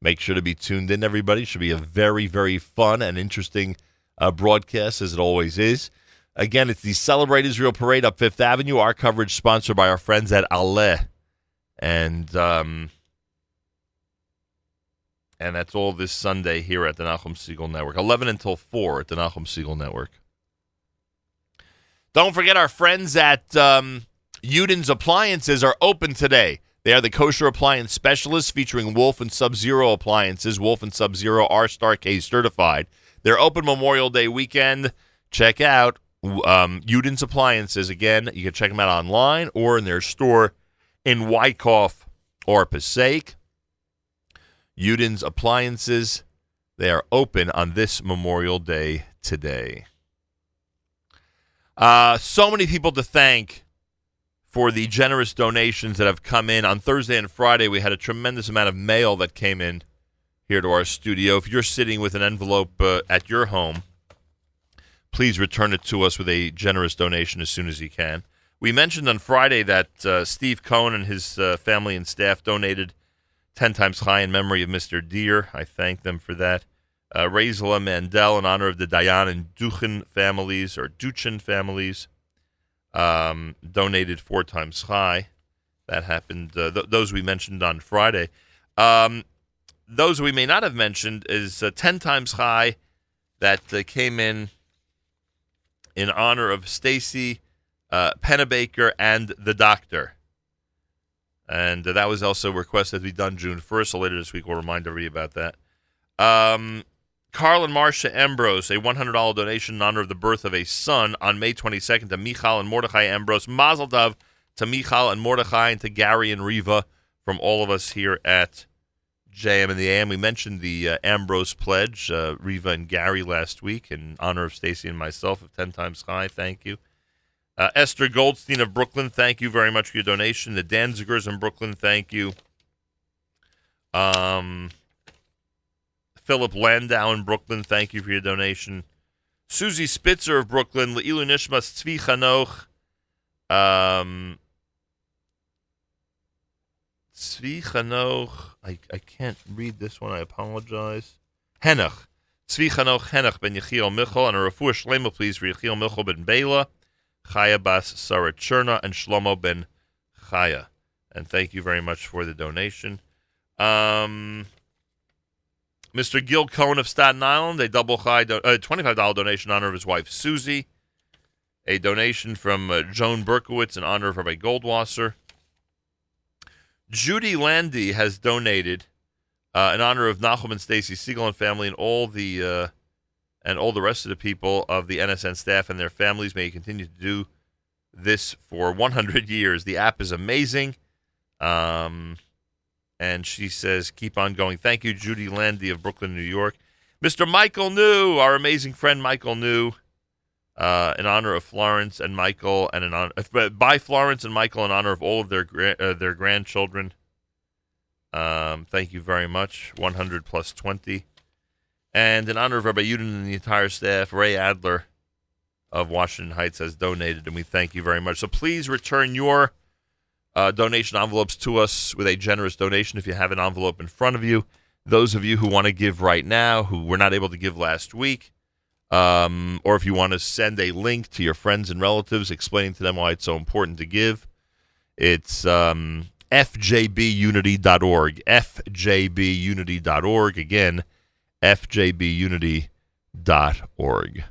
[SPEAKER 1] Make sure to be tuned in, everybody. Should be a very, very fun and interesting uh, broadcast, as it always is. Again, it's the Celebrate Israel Parade up Fifth Avenue. Our coverage sponsored by our friends at Aleh. And um, and that's all this Sunday here at the Nachum Segal Network. 11 until 4 at the Nachum Segal Network. Don't forget our friends at um, Yudin's Appliances are open today. They are the kosher appliance specialists featuring Wolf and Sub Zero appliances. Wolf and Sub Zero are Star-K certified. They're open Memorial Day weekend. Check out um, Yudin's Appliances. Again, you can check them out online or in their store in Wyckoff or Passaic. Yudin's Appliances. They are open on this Memorial Day today. Uh, so many people to thank for the generous donations that have come in. On Thursday and Friday, we had a tremendous amount of mail that came in here to our studio. If you're sitting with an envelope uh, at your home, please return it to us with a generous donation as soon as you can. We mentioned on Friday that uh, Steve Cohen and his uh, family and staff donated 10 times chai in memory of Mr. Deere. I thank them for that. Uh, Mandel in honor of the Dayan and Duchen families, or Duchen families, um, donated four times chai. That happened. Uh, th- those we mentioned on Friday. Um, those we may not have mentioned is uh, 10 times chai that uh, came in in honor of Stacy uh, Pennebaker and the doctor. And uh, that was also requested to be done June 1st. So later this week, we'll remind everybody about that. Um, Carl and Marcia Ambrose, a $100 donation in honor of the birth of a son on May 22nd to Michal and Mordechai Ambrose. Mazel tov to Michal and Mordechai and to Gary and Riva from all of us here at JM in the AM. We mentioned the uh, Ambrose pledge, uh, Riva and Gary last week in honor of Stacy and myself of 10 times chai. Thank you. Uh, Esther Goldstein of Brooklyn, thank you very much for your donation. The Danzigers in Brooklyn, thank you. Um, Philip Landau in Brooklyn, thank you for your donation. Susie Spitzer of Brooklyn, L'ilui Nishmas Tzvi Chanoch, um, Tzvi Chanoch, I, I can't read this one, I apologize. Henoch, Tzvi Chanoch Henoch ben Yechiel Michal, and a refuah shlema, please, for Yechiel Michal ben Bela, Chaya Bas Sarah Cherna, and Shlomo ben Chaya. And thank you very much for the donation. Um, Mr. Gil Cohen of Staten Island, a double chai do- uh, $25 donation in honor of his wife Susie. A donation from uh, Joan Berkowitz in honor of Rabbi Goldwasser. Judy Landy has donated uh, in honor of Nachum and Stacy Segal and family and all the uh, and all the rest of the people of the NSN staff and their families. May you continue to do this for 100 years. The app is amazing. Um, and she says, keep on going. Thank you, Judy Landy of Brooklyn, New York. Mr. Michael New, our amazing friend Michael New, uh, in honor of Florence and Michael, and in honor, uh, by Florence and Michael, in honor of all of their uh, their grandchildren. Um, thank you very much. 100 plus 20. And in honor of Rabbi Yudin and the entire staff, Ray Adler of Washington Heights has donated, and we thank you very much. So please return your uh, donation envelopes to us with a generous donation if you have an envelope in front of you. Those of you who want to give right now, who were not able to give last week, um, or if you want to send a link to your friends and relatives explaining to them why it's so important to give, it's um, fjbunity.org. fjbunity.org. Again, fjbunity.org.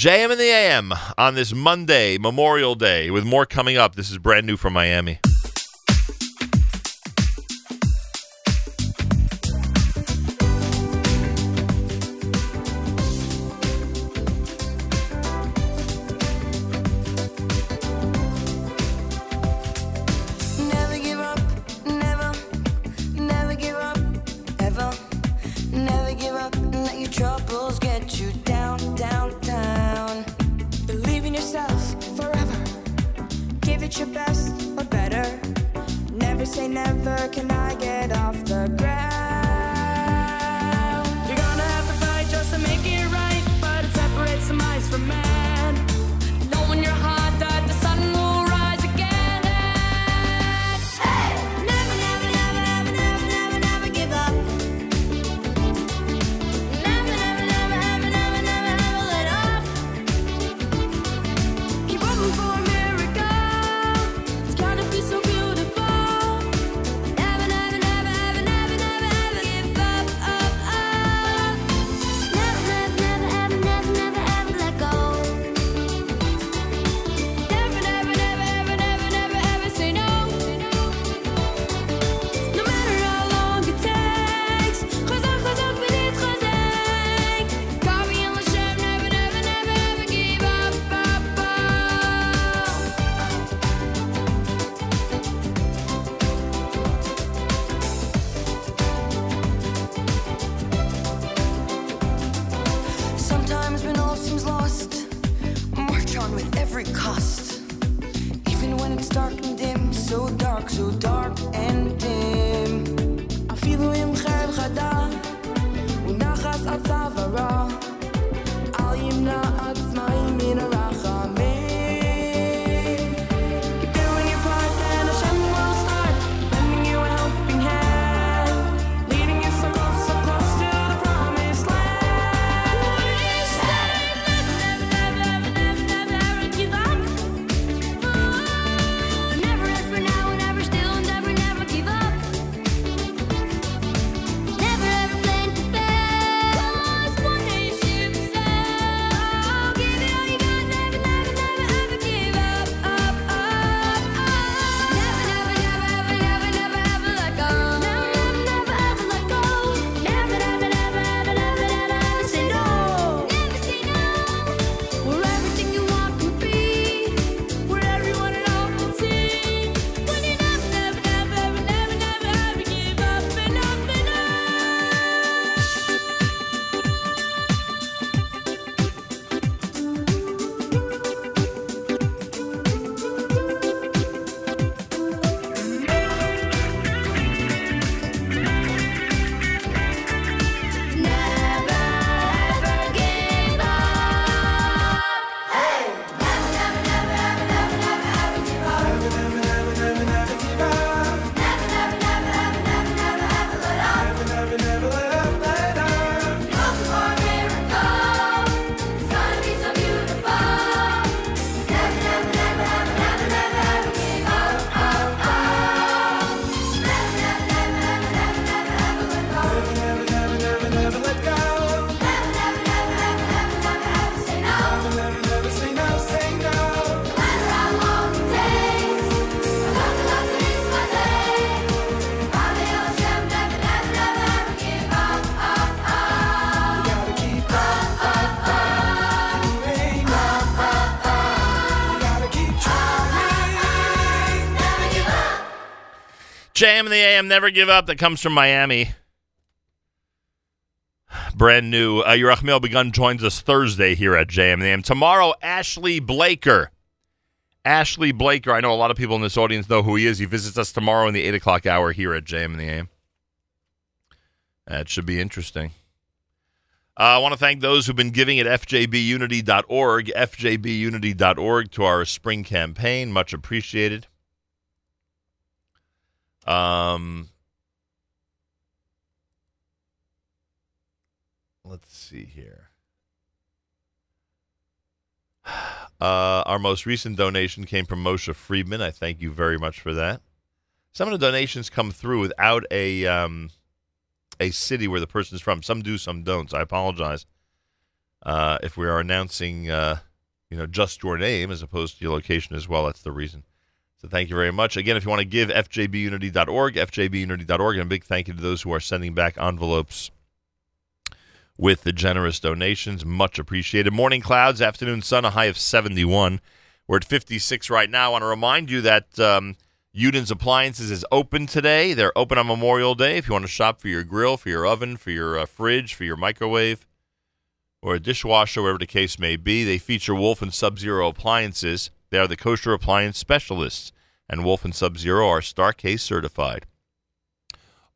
[SPEAKER 1] JM in the AM on this Monday, Memorial Day, with more coming up. This is brand new from Miami. JM in the AM, never give up. That comes from Miami. Brand new. Uh, Yerachmiel Begun joins us Thursday here at JM in the AM. Tomorrow, Ashley Blaker. Ashley Blaker. I know a lot of people in this audience know who he is. He visits us tomorrow in the 8 o'clock hour here at JM in the AM. That should be interesting. Uh, I want to thank those who've been giving at fjbunity.org, fjbunity.org to our spring campaign. Much appreciated. Um, let's see here. Uh, our most recent donation came from Moshe Friedman. I thank you very much for that. Some of the donations come through without a um, a city where the person's from. Some do, some don't. So I apologize uh, if we are announcing, uh, you know, just your name as opposed to your location as well. That's the reason. So thank you very much. Again, if you want to give, fjbunity.org, fjbunity.org, and a big thank you to those who are sending back envelopes with the generous donations. Much appreciated. Morning clouds, afternoon sun, a high of 71. We're at 56 right now. I want to remind you that um, Yudin's Appliances is open today. They're open on Memorial Day. If you want to shop for your grill, for your oven, for your uh, fridge, for your microwave, or a dishwasher, whatever the case may be, they feature Wolf and Sub Zero appliances. They are the kosher appliance specialists. and Wolf and Sub Zero are Star-K certified.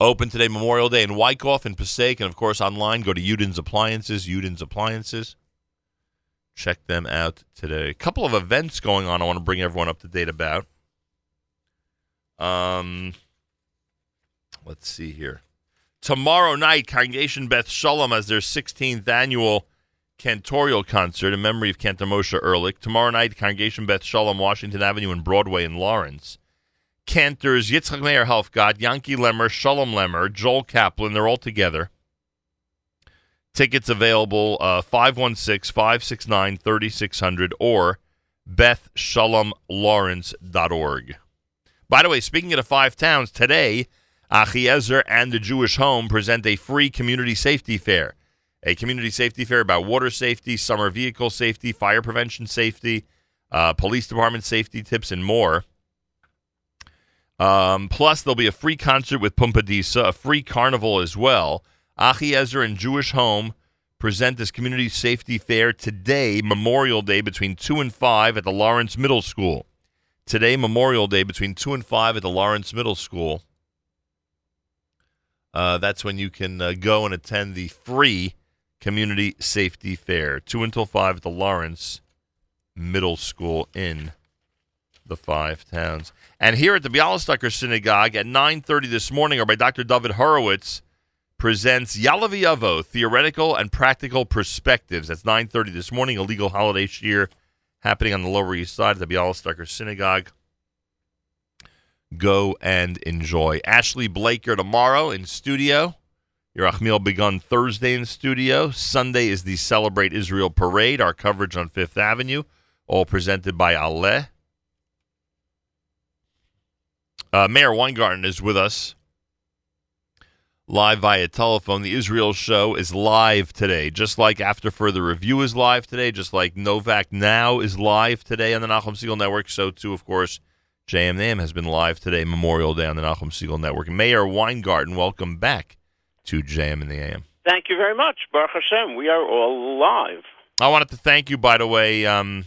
[SPEAKER 1] Open today, Memorial Day in Wyckoff and Passaic, and of course online. Go to Yudin's Appliances, Yudin's Appliances. Check them out today. A couple of events going on. I want to bring everyone up to date about. Um, let's see here. Tomorrow night, Congregation Beth Shalom has their 16th annual cantorial concert in memory of Cantor Moshe Ehrlich. Tomorrow night, Congregation Beth Shalom, Washington Avenue and Broadway in Lawrence. Cantors Yitzchak Meir Helfgott, Yankee Lemmer, Shalom Lemmer, Joel Kaplan, they're all together. Tickets available uh, 516 569 3600 or bethshalomlawrence.org. By the way, speaking of the five towns, today, Achiezer and the Jewish Home present a free community safety fair. A community safety fair about water safety, summer vehicle safety, fire prevention safety, uh, police department safety tips, and more. Um, plus, there'll be a free concert with Pumpadisa, a free carnival as well. Achiezer and Jewish Home present this community safety fair today, Memorial Day, between 2 and 5 at the Lawrence Middle School. Today, Memorial Day, between 2 and 5 at the Lawrence Middle School. Uh, that's when you can uh, go and attend the free community safety fair. 2 until 5 at the Lawrence Middle School in the five towns. And here at the Bialystoker Synagogue at 9.30 this morning, Rabbi Dr. David Horowitz presents Yalaviovo, Theoretical and Practical Perspectives. That's 9.30 this morning, a legal holiday year happening on the Lower East Side of the Bialystoker Synagogue. Go and enjoy. Ashley Blaker tomorrow in studio. Yerachmiel Begun Thursday in studio. Sunday is the Celebrate Israel Parade, our coverage on Fifth Avenue, all presented by Aleh. Uh, Meir Weingarten is with us live via telephone. The Israel show is live today, just like After Further Review is live today, just like Novak Now is live today on the Nachum Segal Network. So, too, of course, JMNAM has been live today, Memorial Day on the Nachum Segal Network. Meir Weingarten, welcome back to JM in the AM.
[SPEAKER 20] Thank you very much, Baruch Hashem. We are all live.
[SPEAKER 1] I wanted to thank you, by the way. Um,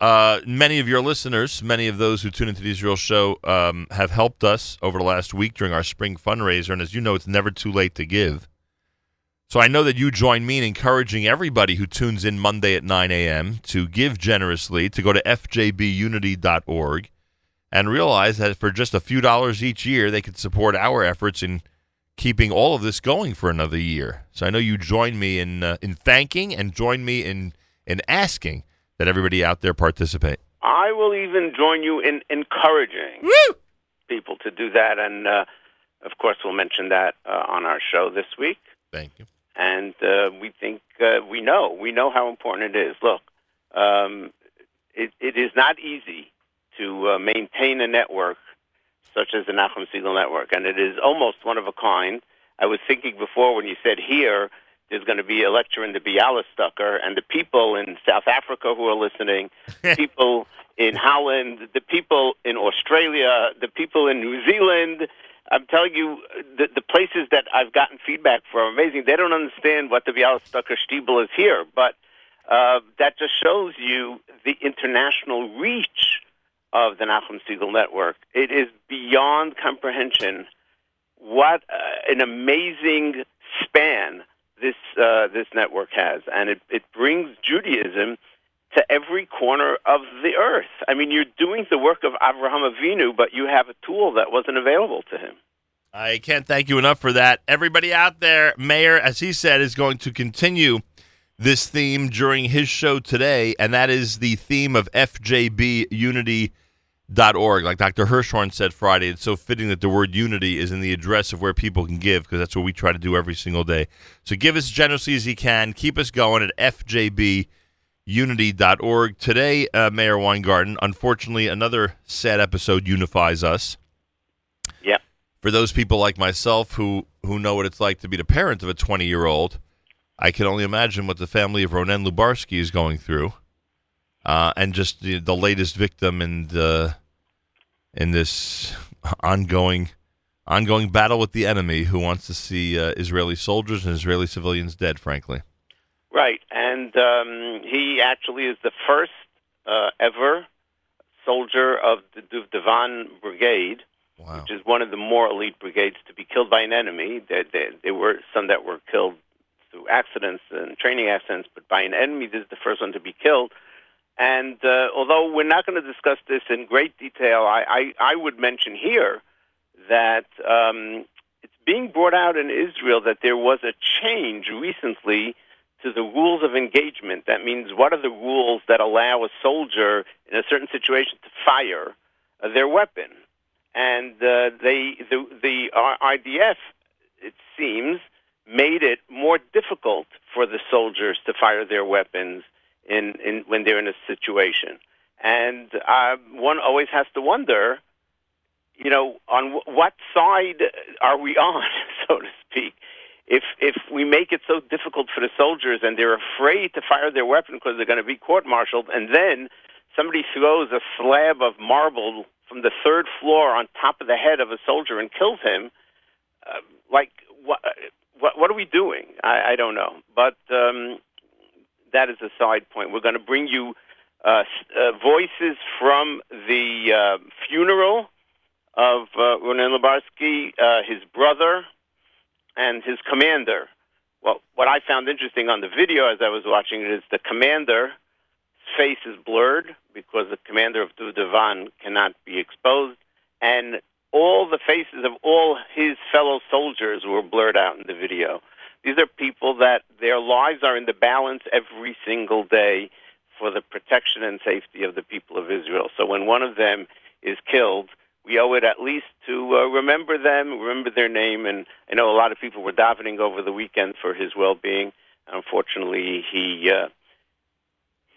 [SPEAKER 1] uh, many of your listeners, many of those who tune into the Israel show, um, have helped us over the last week during our spring fundraiser. And as you know, it's never too late to give. So I know that you join me in encouraging everybody who tunes in Monday at 9 a.m. to give generously, to go to fjbunity.org and realize that for just a few dollars each year, they could support our efforts in keeping all of this going for another year. So I know you join me in uh, in thanking and join me in in asking that everybody out there participate.
[SPEAKER 20] I will even join you in encouraging people to do that. And, uh, of course, we'll mention that uh, on our show this week.
[SPEAKER 1] Thank you.
[SPEAKER 20] And uh, we think, uh, we know, we know how important it is. Look, um, it, it is not easy to uh, maintain a network such as the Nachum Segal Network, and it is almost one of a kind. I was thinking before when you said here, there's going to be a lecture in the Bialystoker, and the people in South Africa who are listening, people in Holland, the people in Australia, the people in New Zealand. I'm telling you, the, the places that I've gotten feedback from are amazing. They don't understand what the Bialystoker Stiebel is here, but uh, that just shows you the international reach of the Nachum Segal Network. It is beyond comprehension what uh, an amazing span this uh, this network has, and it, it brings Judaism to every corner of the earth. I mean, you're doing the work of Avraham Avinu, but you have a tool that wasn't available to him.
[SPEAKER 1] I can't thank you enough for that. Everybody out there, Meir, as he said, is going to continue this theme during his show today, and that is the theme of FJB Unity org. Like Dr. Hirschhorn said Friday, it's so fitting that the word unity is in the address of where people can give because that's what we try to do every single day. So give as generously as you can. Keep us going at fjbunity.org. Today, uh, Meir Weingarten, unfortunately, another sad episode unifies us.
[SPEAKER 20] Yep.
[SPEAKER 1] For those people like myself who, who know what it's like to be the parent of a 20 year old, I can only imagine what the family of Ronen Lubarsky is going through uh, and just the, the latest victim in the in this ongoing ongoing battle with the enemy, who wants to see uh, Israeli soldiers and Israeli civilians dead. Frankly,
[SPEAKER 20] Right, and um, he actually is the first uh, ever soldier of the Duvdevan Brigade, which is one of the more elite brigades to be killed by an enemy. There, there, there were some that were killed through accidents and training accidents, but by an enemy, this is the first one to be killed. And uh, although we're not going to discuss this in great detail, I, I, I would mention here that um, it's being brought out in Israel that there was a change recently to the rules of engagement. That means what are the rules that allow a soldier in a certain situation to fire uh, their weapon? And uh, they, the, the it seems, made it more difficult for the soldiers to fire their weapons in, in when they're in a situation. And uh, one always has to wonder, you know, on w- what side are we on, so to speak? If if we make it so difficult for the soldiers and they're afraid to fire their weapon because they're going to be court-martialed, and then somebody throws a slab of marble from the third floor on top of the head of a soldier and kills him, uh, like what? What, what are we doing? I, I don't know, but um, that is a side point. We're going to bring you uh, uh, voices from the uh, funeral of uh, Lubarsky, uh, his brother, and his commander. Well, what I found interesting on the video as I was watching it is the commander's face is blurred because the commander of Duvdevan cannot be exposed, and all the faces of all his fellow soldiers were blurred out in the video. These are people that their lives are in the balance every single day for the protection and safety of the people of Israel. So when one of them is killed, we owe it at least to uh, remember them, remember their name. And I know a lot of people were davening over the weekend for his well-being. Unfortunately, he uh,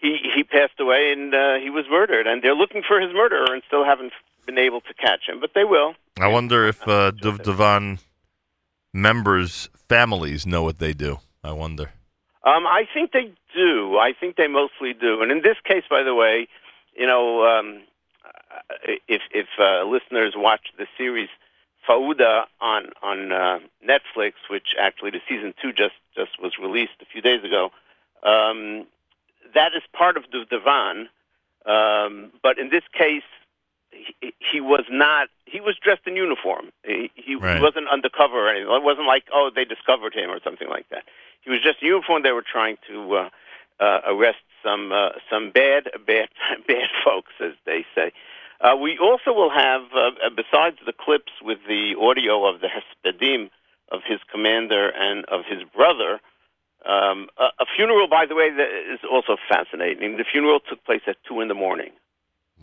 [SPEAKER 20] he he passed away and uh, he was murdered. And they're looking for his murderer and still haven't been able to catch him, but they will.
[SPEAKER 1] I wonder if uh, Duvdevan members' families know what they do. I wonder.
[SPEAKER 20] Um, I think they do. I think they mostly do. And in this case, by the way, you know, um, uh, if if uh, listeners watch the series Fauda on on uh, Netflix, which actually the season two just just was released a few days ago, um, that is part of Duvdevan. Um, but in this case, he, he was not. He was dressed in uniform. He, he,
[SPEAKER 1] Right.
[SPEAKER 20] wasn't undercover or anything. It wasn't like oh they discovered him or something like that. He was just in uniform. They were trying to uh, uh, arrest some uh, some bad bad bad folks, as they say. Uh, we also will have, uh, uh, besides the clips with the audio of the Hespedim of his commander and of his brother, um, a, a funeral, by the way, that is also fascinating. The funeral took place at 2 in the morning.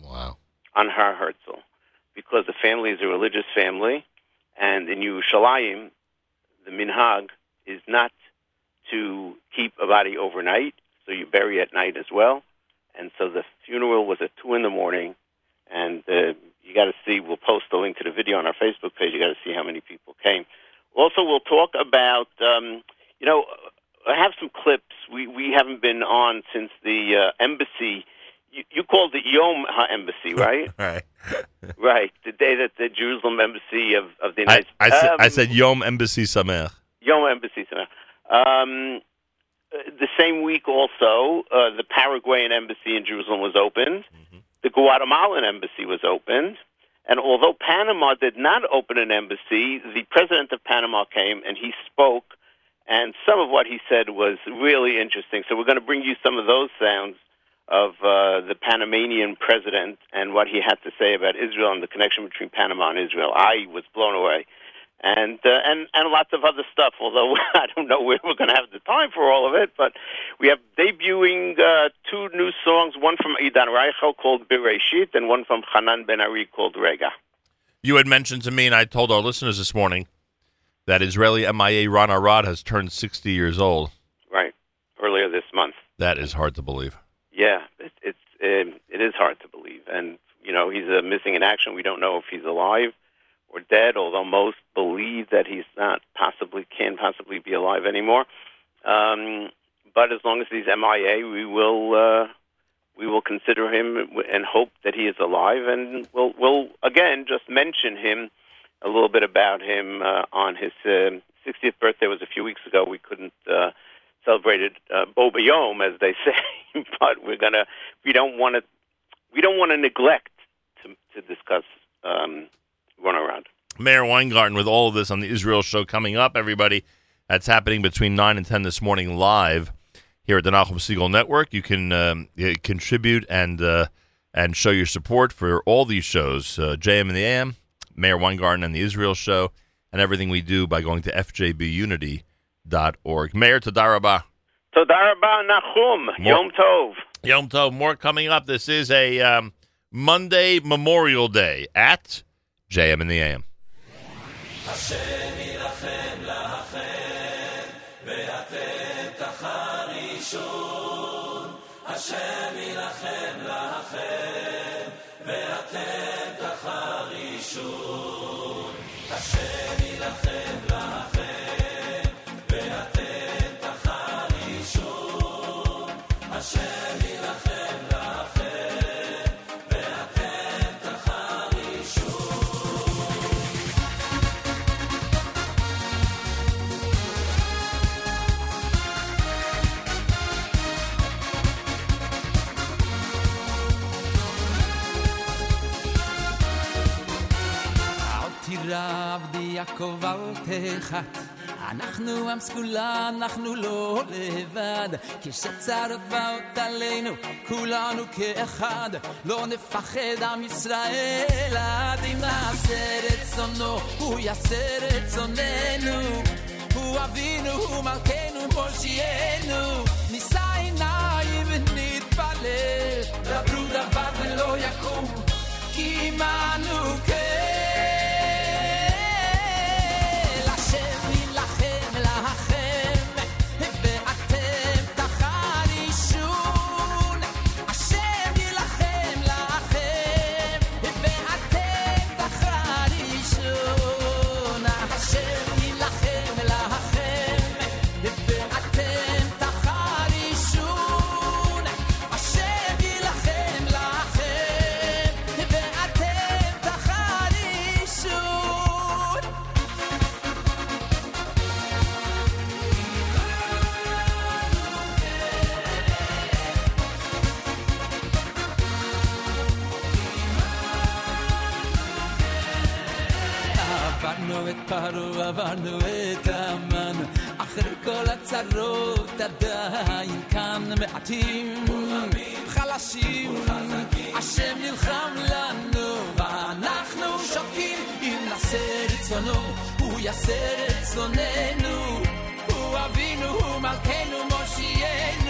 [SPEAKER 1] Wow.
[SPEAKER 20] On Har Herzl, because the family is a religious family, and in Yerushalayim, the minhag is not to keep a body overnight, so you bury at night as well. And so the funeral was at 2 in the morning, and uh, you got to see, we'll post the link to the video on our Facebook page. You got to see how many people came. Also, we'll talk about, um, you know, I have some clips. We we haven't been on since the uh, embassy. You, you called it Yom HaEmbassy, right?
[SPEAKER 1] right.
[SPEAKER 20] right. The day that the Jerusalem embassy of, of the
[SPEAKER 1] I,
[SPEAKER 20] United
[SPEAKER 1] I, said, I
[SPEAKER 20] Um,
[SPEAKER 1] said Yom Embassy Samer.
[SPEAKER 20] Yom Embassy. sorry. Um, the same week, also, uh, the Paraguayan embassy in Jerusalem was opened. The Guatemalan embassy was opened. And although Panama did not open an embassy, the president of Panama came and he spoke, and some of what he said was really interesting. So we're going to bring you some of those sounds of uh, the Panamanian president and what he had to say about Israel and the connection between Panama and Israel. I was blown away and uh, and and lots of other stuff. Although I don't know where we're going to have the time for all of it, but we have debuting uh, two new songs: one from Idan Reichel called Bereshit, and one from Hanan Ben Ari called Rega.
[SPEAKER 1] You had mentioned to me, and I told our listeners this morning, that Israeli MIA Ron Arad has turned 60 years old.
[SPEAKER 20] Right, earlier this month.
[SPEAKER 1] That is hard to believe.
[SPEAKER 20] Yeah, it, it's um, it is hard to believe, and you know he's uh, missing in action. We don't know if he's alive or dead, although most believe that he's not possibly can possibly be alive anymore. Um, but as long as he's MIA, we will uh, we will consider him and hope that he is alive, and we'll we'll again just mention him a little bit about him uh, on his uh, 60th birthday was a few weeks ago. We couldn't uh, celebrate it uh, Bo Bayom, as they say, but we're gonna we don't want to we don't want to neglect to to discuss um, runaround.
[SPEAKER 1] Meir Weingarten with all of this on the Israel show coming up, everybody. That's happening between 9 and 10 this morning live here at the Nachum Segal Network. You can um, uh, contribute and uh, and show your support for all these shows, uh, JM in the AM, Meir Weingarten and the Israel show, and everything we do by going to fjbunity.org. Meir Tadarabah.
[SPEAKER 20] Toda rabah, Nachum.
[SPEAKER 1] More-
[SPEAKER 20] Yom Tov.
[SPEAKER 1] Yom Tov, more coming up. This is a um, Monday Memorial Day at JM in the AM.
[SPEAKER 21] אל תירא עבדי יעקב אל תחת אנחנו עם סגולה, אנחנו לא לבד כשצרות באות עלינו, כולנו כאחד לא נפחד עם ישראל עד אם נעשה רצונו, הוא יעשה רצוננו הוא אבינו, הוא מלכנו, מושיענו נישא עיניים ונתפלל דברו דבר ולא יקום כי עמנו כן עברנו את המן, אחרי כל הצרות עדיין כאן מעטים, חלשים, השם נלחם לנו, ואנחנו שותקים, אם נעשה רצונו, הוא יעשה רצוננו, הוא אבינו, הוא מלכנו, מושיענו,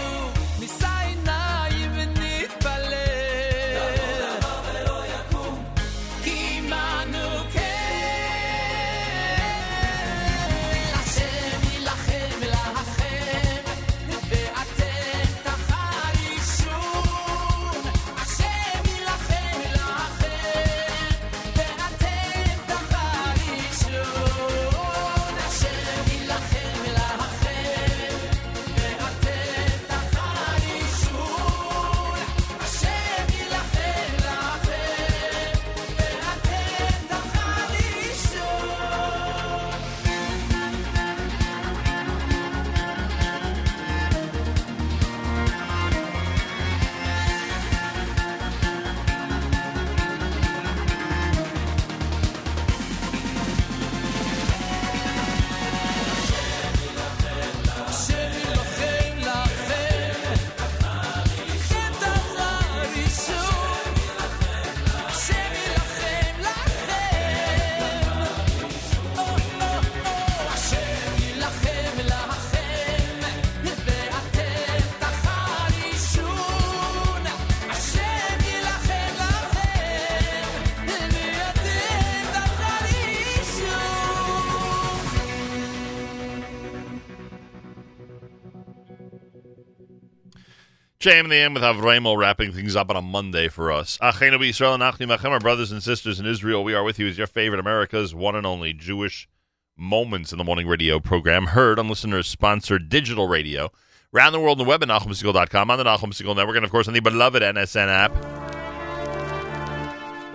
[SPEAKER 1] JM in the AM with Avramo wrapping things up on a Monday for us. Achenu Yisrael and Achim Achem, our brothers and sisters in Israel. We are with you as your favorite America's one and only Jewish Moments in the Morning radio program, heard on listeners sponsored digital radio around the world on the web at NachumSegal.com, on the Nachum Segal Network, and of course on the beloved NSN app.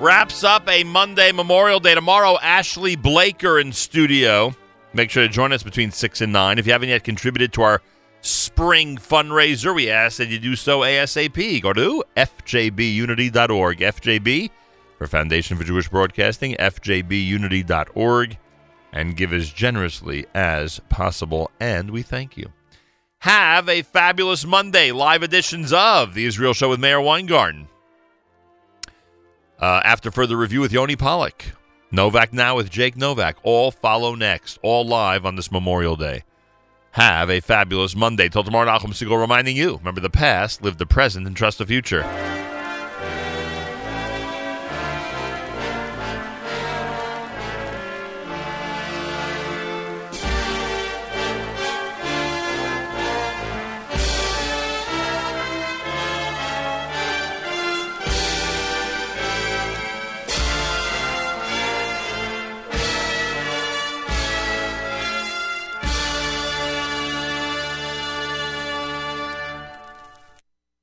[SPEAKER 1] Wraps up a Monday Memorial Day. Tomorrow, Ashley Blaker in studio. Make sure to join us between 6 and 9. If you haven't yet contributed to our spring fundraiser, we ask that you do so ASAP. Go to fjbunity.org. FJB for Foundation for Jewish Broadcasting, fjbunity.org, and give as generously as possible. And we thank you. Have a fabulous Monday. Live editions of The Israel Show with Meir Weingarten. Uh, after further review with Yoni Pollock. Novak Now with Jake Novak. All follow next. All live on this Memorial Day. Have a fabulous Monday. Till tomorrow, Nachum Segal reminding you remember the past, live the present, and trust the future.